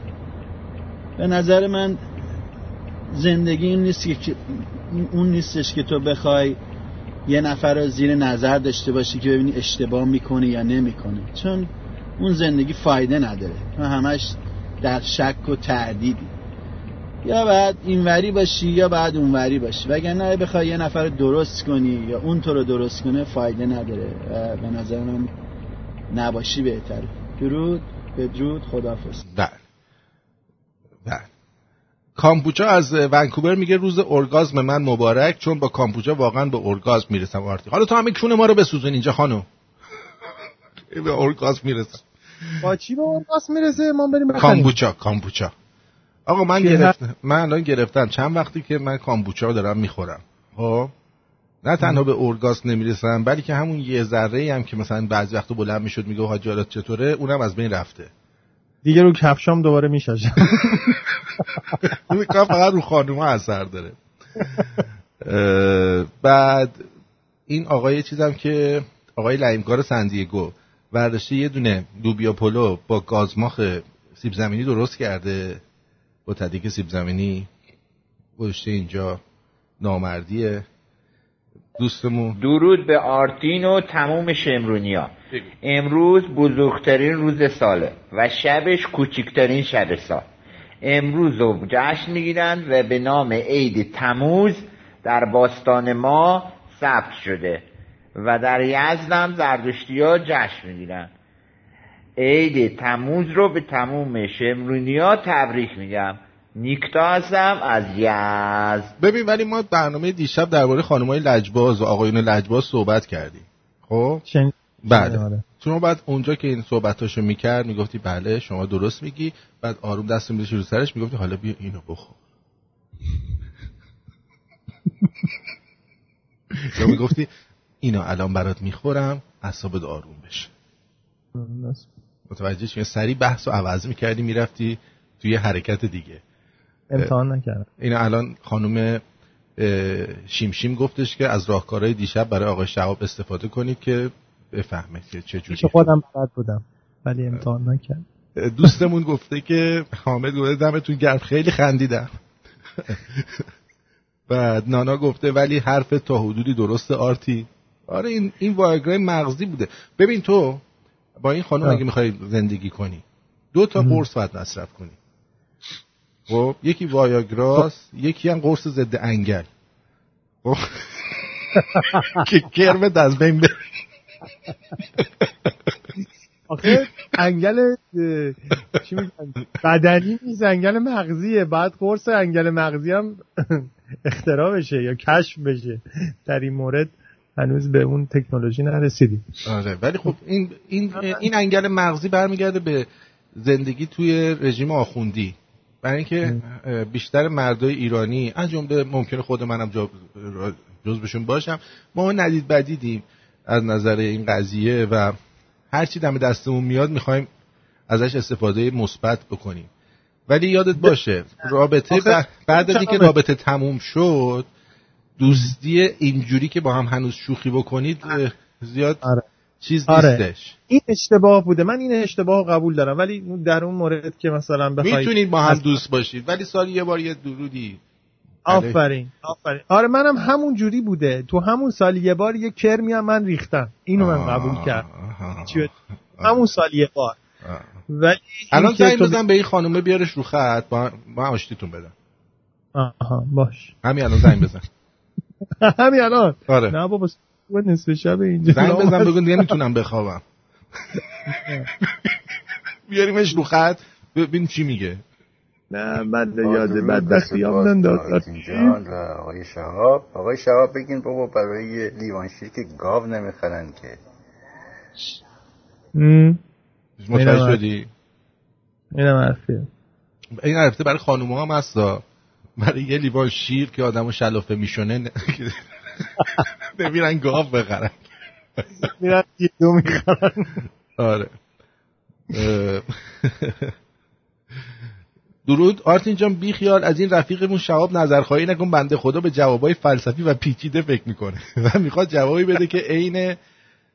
به نظر من زندگی این نیست که اون نیستش که تو بخوای یه نفر رو زیر نظر داشته باشی که ببینی اشتباه می‌کنه یا نمی‌کنه چون اون زندگی فایده نداره. تو همش در شک و تردیدی. یا بعد اینوری باشی یا بعد اونوری باشی. وگرنه بخوای یه نفر درست کنی یا اون تو رو درست کنه فایده نداره و به نظر من نباشی بهتره. درود بدرود خدافظ بله بله کامپوچا از ونکوور میگه روز ارگازم من مبارک چون با کامپوچا واقعا به ارگازم می‌رسم. آرتی حالا تو همه کون ما رو بسوزون اینجا خانم. به ارگازم می‌رسم. با چی به اورگاس می‌رسه؟ ما بریم کامبوچا کامبوچا آقا من؟ گرفتم من الان گرفتم. چند وقتی که من کامبوچا دارم می‌خورم. خب؟ نه تنها به اورگاس نمی‌رسم بلکه همون یه ذره هم که مثلا بعضی وقت بلند می‌شد میگه حاج حالت چطوره؟ اونم از بین رفته. دیگه رو کفشام دوباره میشاشم. کار فقط رو خانوم اثر داره. بعد این آقای چیزم که آقای لعیمکار سندیگو ورداشته یه دونه لوبیا پلو با گازماخ سیب زمینی درست کرده. با تدیک سیب زمینی گذاشته اینجا. نامردیه. دوستمون. درود به آرتین و تموم شمرونیا. امروز بزرگترین روز ساله و شبش کوچکترین شب سال. امروز رو جشن می‌گیرند و به نام عید تموز در باستان ما ثبت شده و در یزد هم زردشتی ها جشن می‌گیرن عید تموز رو به تموم شمرونیا تبریک میگم. نیکتا هستم از یزد. ببین ولی ما برنامه دیشب درباره خانمای لجباز و آقایون لجباز صحبت کردیم. خب. بله آره. شما بعد اونجا که این صحبتاشو می‌کرد می‌گفتی بله شما درست میگی. بعد آروم دست میذاشتی رو سرش می‌گفتی حالا بیا اینو بخور. یا می‌گفتی اینو الان برات می‌خورم اعصابت آروم بشه. متوجه شدی؟ سری بحث رو عوض می‌کردی می‌رفتی توی حرکت دیگه. امتحان نکردم. این الان خانم شیمشیم گفتش که از راهکارهای دیشب برای آقای شهاب استفاده کنید که بفهمه که چه جوری خودم بلد بودم ولی امتحان نکردم دوستمون گفته که حامد گفته دمتون گرم خیلی خندیدم. بعد نانا گفته ولی حرف تا حدودی درست آرتی. آره این این وایگرای مغزی بوده. ببین تو با این خانم اگه می‌خوای زندگی کنی دو تا قرص باید مصرف کنی. خب یکی وایاگراس یکی هم قرص ضد انگل. خب. که کرمت از بین بره. آخه انگل چی بدنی نیست انگل مغزیه. بعد قرص انگل مغزی هم اختراع بشه یا کشف بشه. در این مورد هنوز به اون تکنولوژی نرسیدیم. آره ولی خب این این این انگل مغزی برمیگرده به زندگی توی رژیم آخوندی. برای اینکه بیشتر مردای ایرانی از جمله ممکنه خود منم جزبشون باشم ما ندید بدیدیم. از نظر این قضیه و هرچی دم دستمون میاد می‌خوایم ازش استفاده مثبت بکنیم. ولی یادت باشه رابطه بعد از اینکه رابطه تموم شد دوستی اینجوری که با هم هنوز شوخی بکنید زیاد آره. چیز آره. نیستش. این اشتباه بوده. من این اشتباه قبول دارم. ولی در اون مورد که مثلا بخواید می‌تونید با هم دوست باشید. ولی سال یه بار یه درودی. آفرین آفرین. آره منم همون جوری بوده. تو همون سال یه بار یه کرمی هم من ریختم. اینو من قبول کردم. همون سال یه بار. ولی الان زنگ بزن به این خانومه بیارش رو خط. با, با آشتیتون بدم. آها باش. همین الان زنگ بزن. همین الان؟ آره. نه بابا نصف شب اینجا. زنگ بزن بگو دیگه می‌تونم بخوابم. بیاریمش رو خط. ببین چی میگه. نه من یاد بدبختی هم ننداز جان و آقای شهاب. آقای شهاب بگین بابا برای لیوانشیر که گاو نمی‌خرن که. متوجه شدی؟ اینم حرفیه این حرفته برای خانوم هم هستا برای یه لیوان شیر که آدمو شلافه میشونه نمیرن گاو بخرن. میرن دو می‌خرن. آره. درود. آرتین جان بی خیال از این رفیقمون شهاب نظرخواهی نکن بنده خدا به جوابای فلسفی و پیچیده فکر می‌کنه. و می‌خواد جوابی بده که عین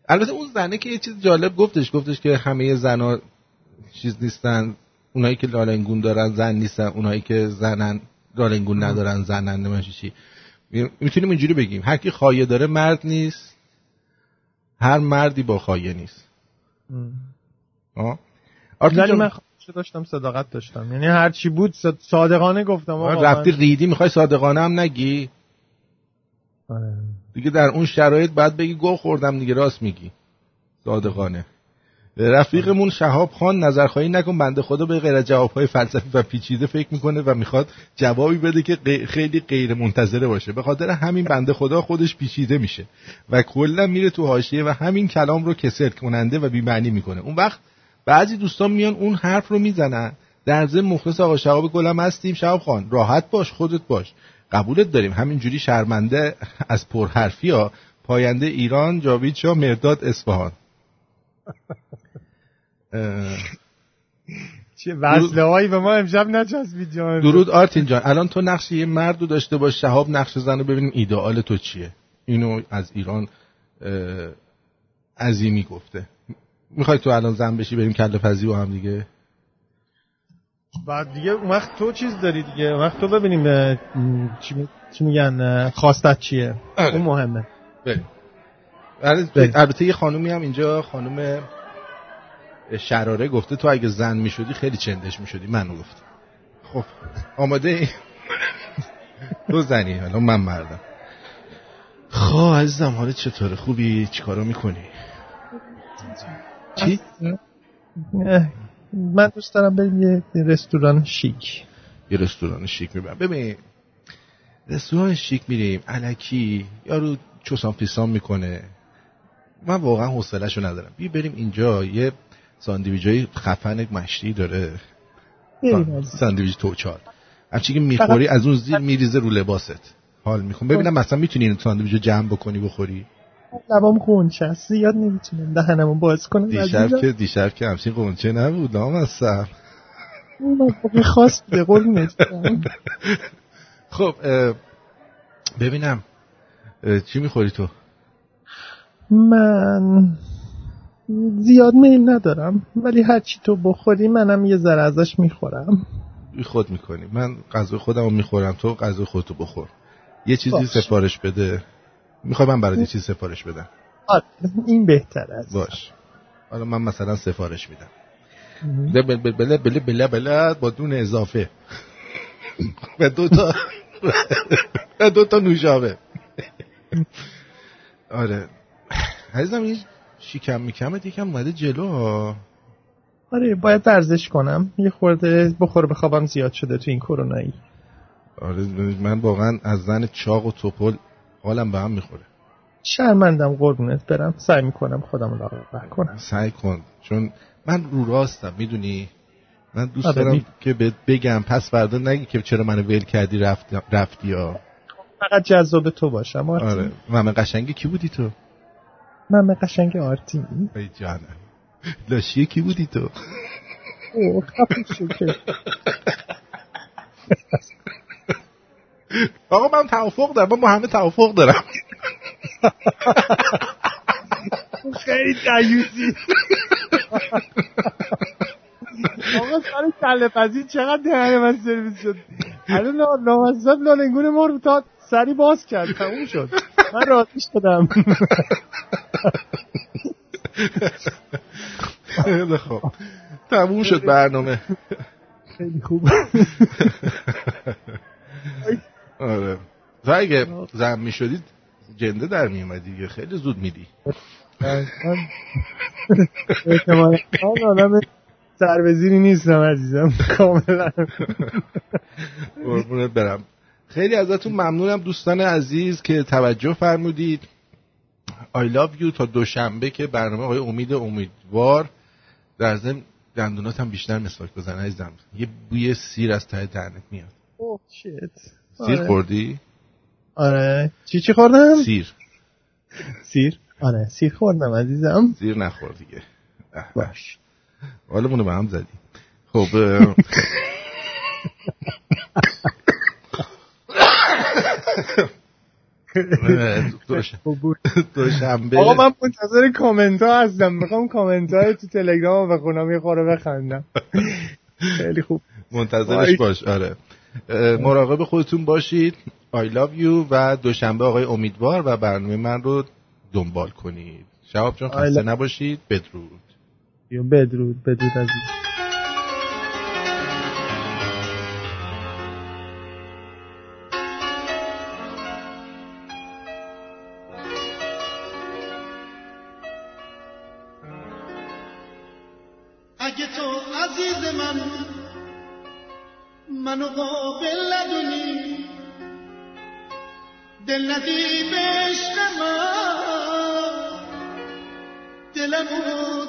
البته اون زنه که یه چیز جالب گفتش گفتش که همه زنا چیز نیستن. اونایی که لالنگون دارن زن نیستن. اونایی که زنن لالنگون ندارن زنن نمیشه چی می‌تونیم اینجوری بگیم. هر کی خایه داره مرد نیست. هر مردی با خایه نیست. آه. ولی من داشتم صداقت داشتم. یعنی هر چی بود صادقانه گفتم رفتی ریدی می‌خوای صادقانه هم نگی؟ آره. دیگه در اون شرایط بعد بگی گو خوردم دیگه راست میگی. صادقانه. رفیقمون شهاب خان نظرخواهی نکن بنده خدا به غیر جوابهای فلسفی و پیچیده فکر می‌کنه و می‌خواد جوابی بده که خیلی غیر منتظره باشه. به خاطر همین بنده خدا خودش پیچیده میشه و کلا میره تو حاشیه و همین کلام رو کسل کننده و بی‌معنی می‌کنه. اون وقت بعضی دوستان میان اون حرف رو می‌زنن. در ضمن مخلص آقا شهاب گلم هستیم. شهاب خان راحت باش خودت باش. قبولت داریم. همینجوری شرمنده از پرحرفی ها پاینده ایران جاوید شاه مرداد اصفهان. چه وصله هایی به ما امشب نچسبید جان. درود آرتین جان. الان تو نقش یه مرد رو داشته باش. شهاب نقش زن رو ببینیم. ایدئال تو چیه؟ اینو از ایران عظیمی گفته. می‌خوای تو الان زن بشی بریم کله پزی و هم دیگه؟ بعد دیگه اون وقت تو چیز داری دیگه؟ اون وقت تو ببینیم چی, چی میگن خواستت چیه؟ آره. اون مهمه. بریم. البته یه خانومی هم اینجا خانوم شراره گفته تو اگه زن می‌شدی خیلی چندش می‌شدی. منو گفت. خب آماده ای؟ تو زنی الان من مردم. خب عزیزم حالا چطوره؟ خوبی؟ چیکارا می‌کنی؟ چی؟ من دوست دارم بریم یه رستوران شیک. یه رستوران شیک می‌برم. ببین رستوران شیک میریم الکی یارو چوسان پیسان می‌کنه. من واقعا حوصله‌شو ندارم. بیا بریم اینجا یه ساندویجای خفن مشتی داره. ساندویج توچال هرچی که می‌خوری از اون زیر میریزه رو لباست. حال می‌خوام ببینم مثلا می‌تونی این ساندویج جمع بکنی بخوری؟ لبام خونچه است. زیاد نمی‌تونم دهنمو باز کنم دیشب که دیشب که همچین قنچه نبود نام از سر. خاص به قربونت خب اه، ببینم چی می‌خوری تو؟ من زیاد میل ندارم ولی هرچی تو بخوری منم یه ذره ازش می‌خورم. خود می‌کنی. من غذای خودم رو می‌خورم تو غذای خودتو بخور. یه چیزی باش. سفارش بده. می‌خوای من برات یه چیز سفارش بدم؟ آره این بهتر است باش. حالا من مثلا سفارش میدم. بله بله بله بله بله بله با دون اضافه. و دو تا و دو تا نوشابه. آره. عزیزم این شیکم میکمت یکم اومده جلو. ها. آره باید ورزش کنم. یه خورده بخور بخوابم زیاد شده تو این کرونایی آره من واقعا از زن چاق و توپل حالم به هم می‌خوره. شرمندم قربونت برم. سعی می‌کنم خودم لاغر کنم سعی کن چون من رو راستم می‌دونی؟ من دوست آره، دارم می- که بهت بگم پس فردا نگی که چرا منو ول کردی رفتی رفتی ها فقط جذاب تو باشم آرتین. آره. من قشنگی کی بودی تو؟ من قشنگ آرتین. ای جانم. لاشی کی بودی تو؟ اوه خفه شو. آقا من توافق دارم من با همه توافق دارم. خیلی دیوزی آقا سر کله پزی چقدر دهن من سرویس شد؟ الان نامزد لالنگون ما رو تا سری باز کرد تموم شد. من راضی شدم. خیلی خب تموم شد برنامه. خیلی خوب. آره. تو اگه زن می شدید جنده در می اومدی دیگه. خیلی زود میدی من احتمالا من آدم سربزیری نیستم عزیزم. کاملا. قربونت برم. خیلی ازتون ممنونم دوستان عزیز که توجه فرمودید. I love you تا دوشنبه که برنامه های امید امیدوار در ضمن دندونات هم بیشتر مسواک بزن عزیزم. یه بوی سیر از ته دهنت میاد. اوه شیت. سیر آره. خوردی؟ آره. چی چی خوردم؟ سیر سیر آره سیر خوردم عزیزم. سیر نخور دیگه. باش. حالمونو به هم زدی. خب دوشنبه. آقا من منتظر کامنت ها هستم. می‌خوام کامنت های تو تلگرام بخونم. یه خوره بخندم. خیلی خوب. منتظرش. باش. آره. مراقب خودتون باشید. I love you و دوشنبه آقای امیدوار و برنامه من رو دنبال کنید. شهاب جان خسته نباشید. بدرود. بدرود بدرود عزیز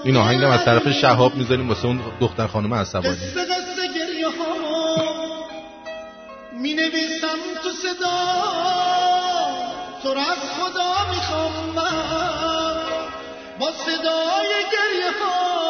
این آهنگم از طرف شهاب می‌ذاریم واسه اون دختر خانم عصبانی. می نویسم تو صدا. تو را از خدا می‌خوام من. با صدای گریه ها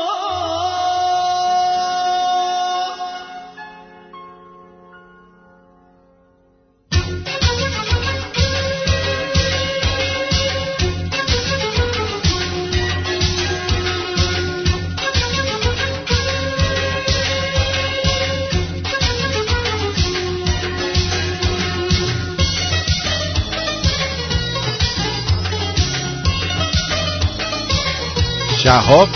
شهاب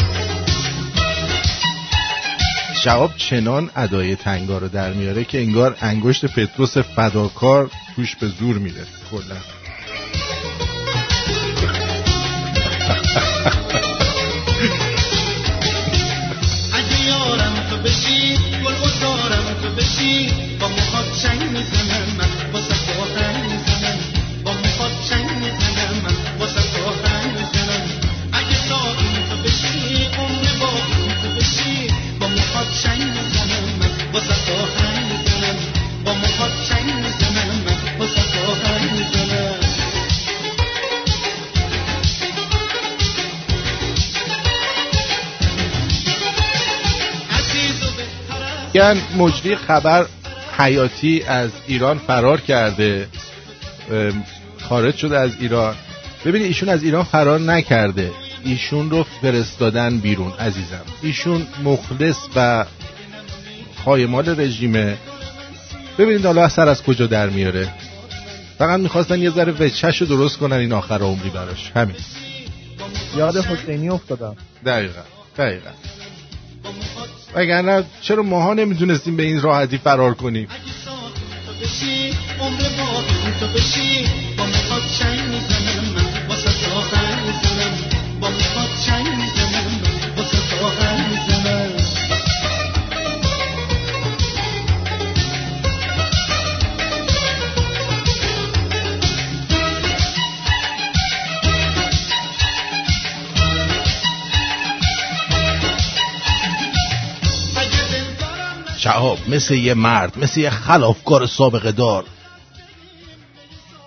شهاب چنان ادای تنگا رو در میاره که انگار انگشت پتروس فداکار توش به زور میره کلا. مجری خبر حیاتی از ایران فرار کرده خارج شده از ایران. ببینید ایشون از ایران فرار نکرده. ایشون رو فرستادن بیرون عزیزم. ایشون مخلص و خایمال رژیمه. ببینید حالا اثر از کجا در میاره. فقط می‌خواستن یه ذره وچش رو درست کنن این آخر عمری براش. همین. یاد حسینی افتادم. دقیقا دقیقا. وگرنه چرا ماها نمی‌تونستیم به این راحتی فرار کنیم؟ با شهاب مثل یه مرد مثل یه خلافکار سابقه دار.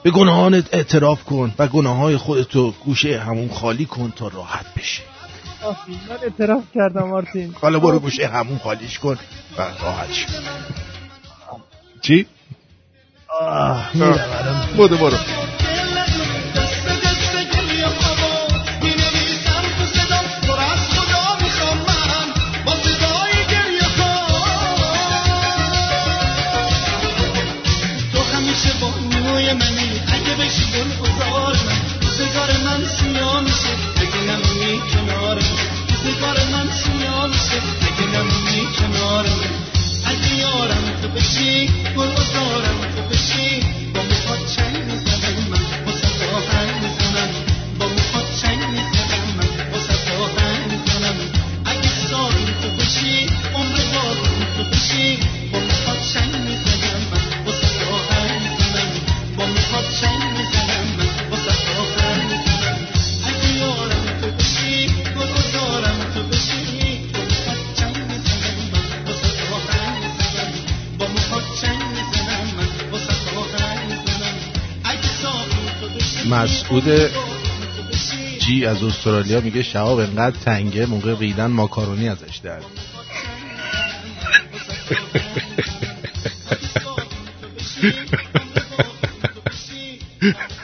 به گناهانت اعتراف کن و گناه های خودتو گوشه همون خالی کن تا راحت بشی آفی، من اعتراف کردم مارتین. حالا برو گوشه همون خالیش کن و راحت شو چی؟ آه میرم برو برو. سیاه میشه. اگه نمونی من میشه. اگه اگه یارم تو بشی گل گذارم تو بشی. با چنگ می‌زنم من. واسه آهنگ می‌زنم. با می‌خواد چنگ من. واسه آهنگ می‌زنم. اگه سارم تو بشی عمر تو بشی. با چنگ می‌زنم من. با می‌خواد چنگ می‌زنم. مسعود جی از استرالیا میگه شهاب انقدر تنگه موقع ریدن ماکارونی ازش در.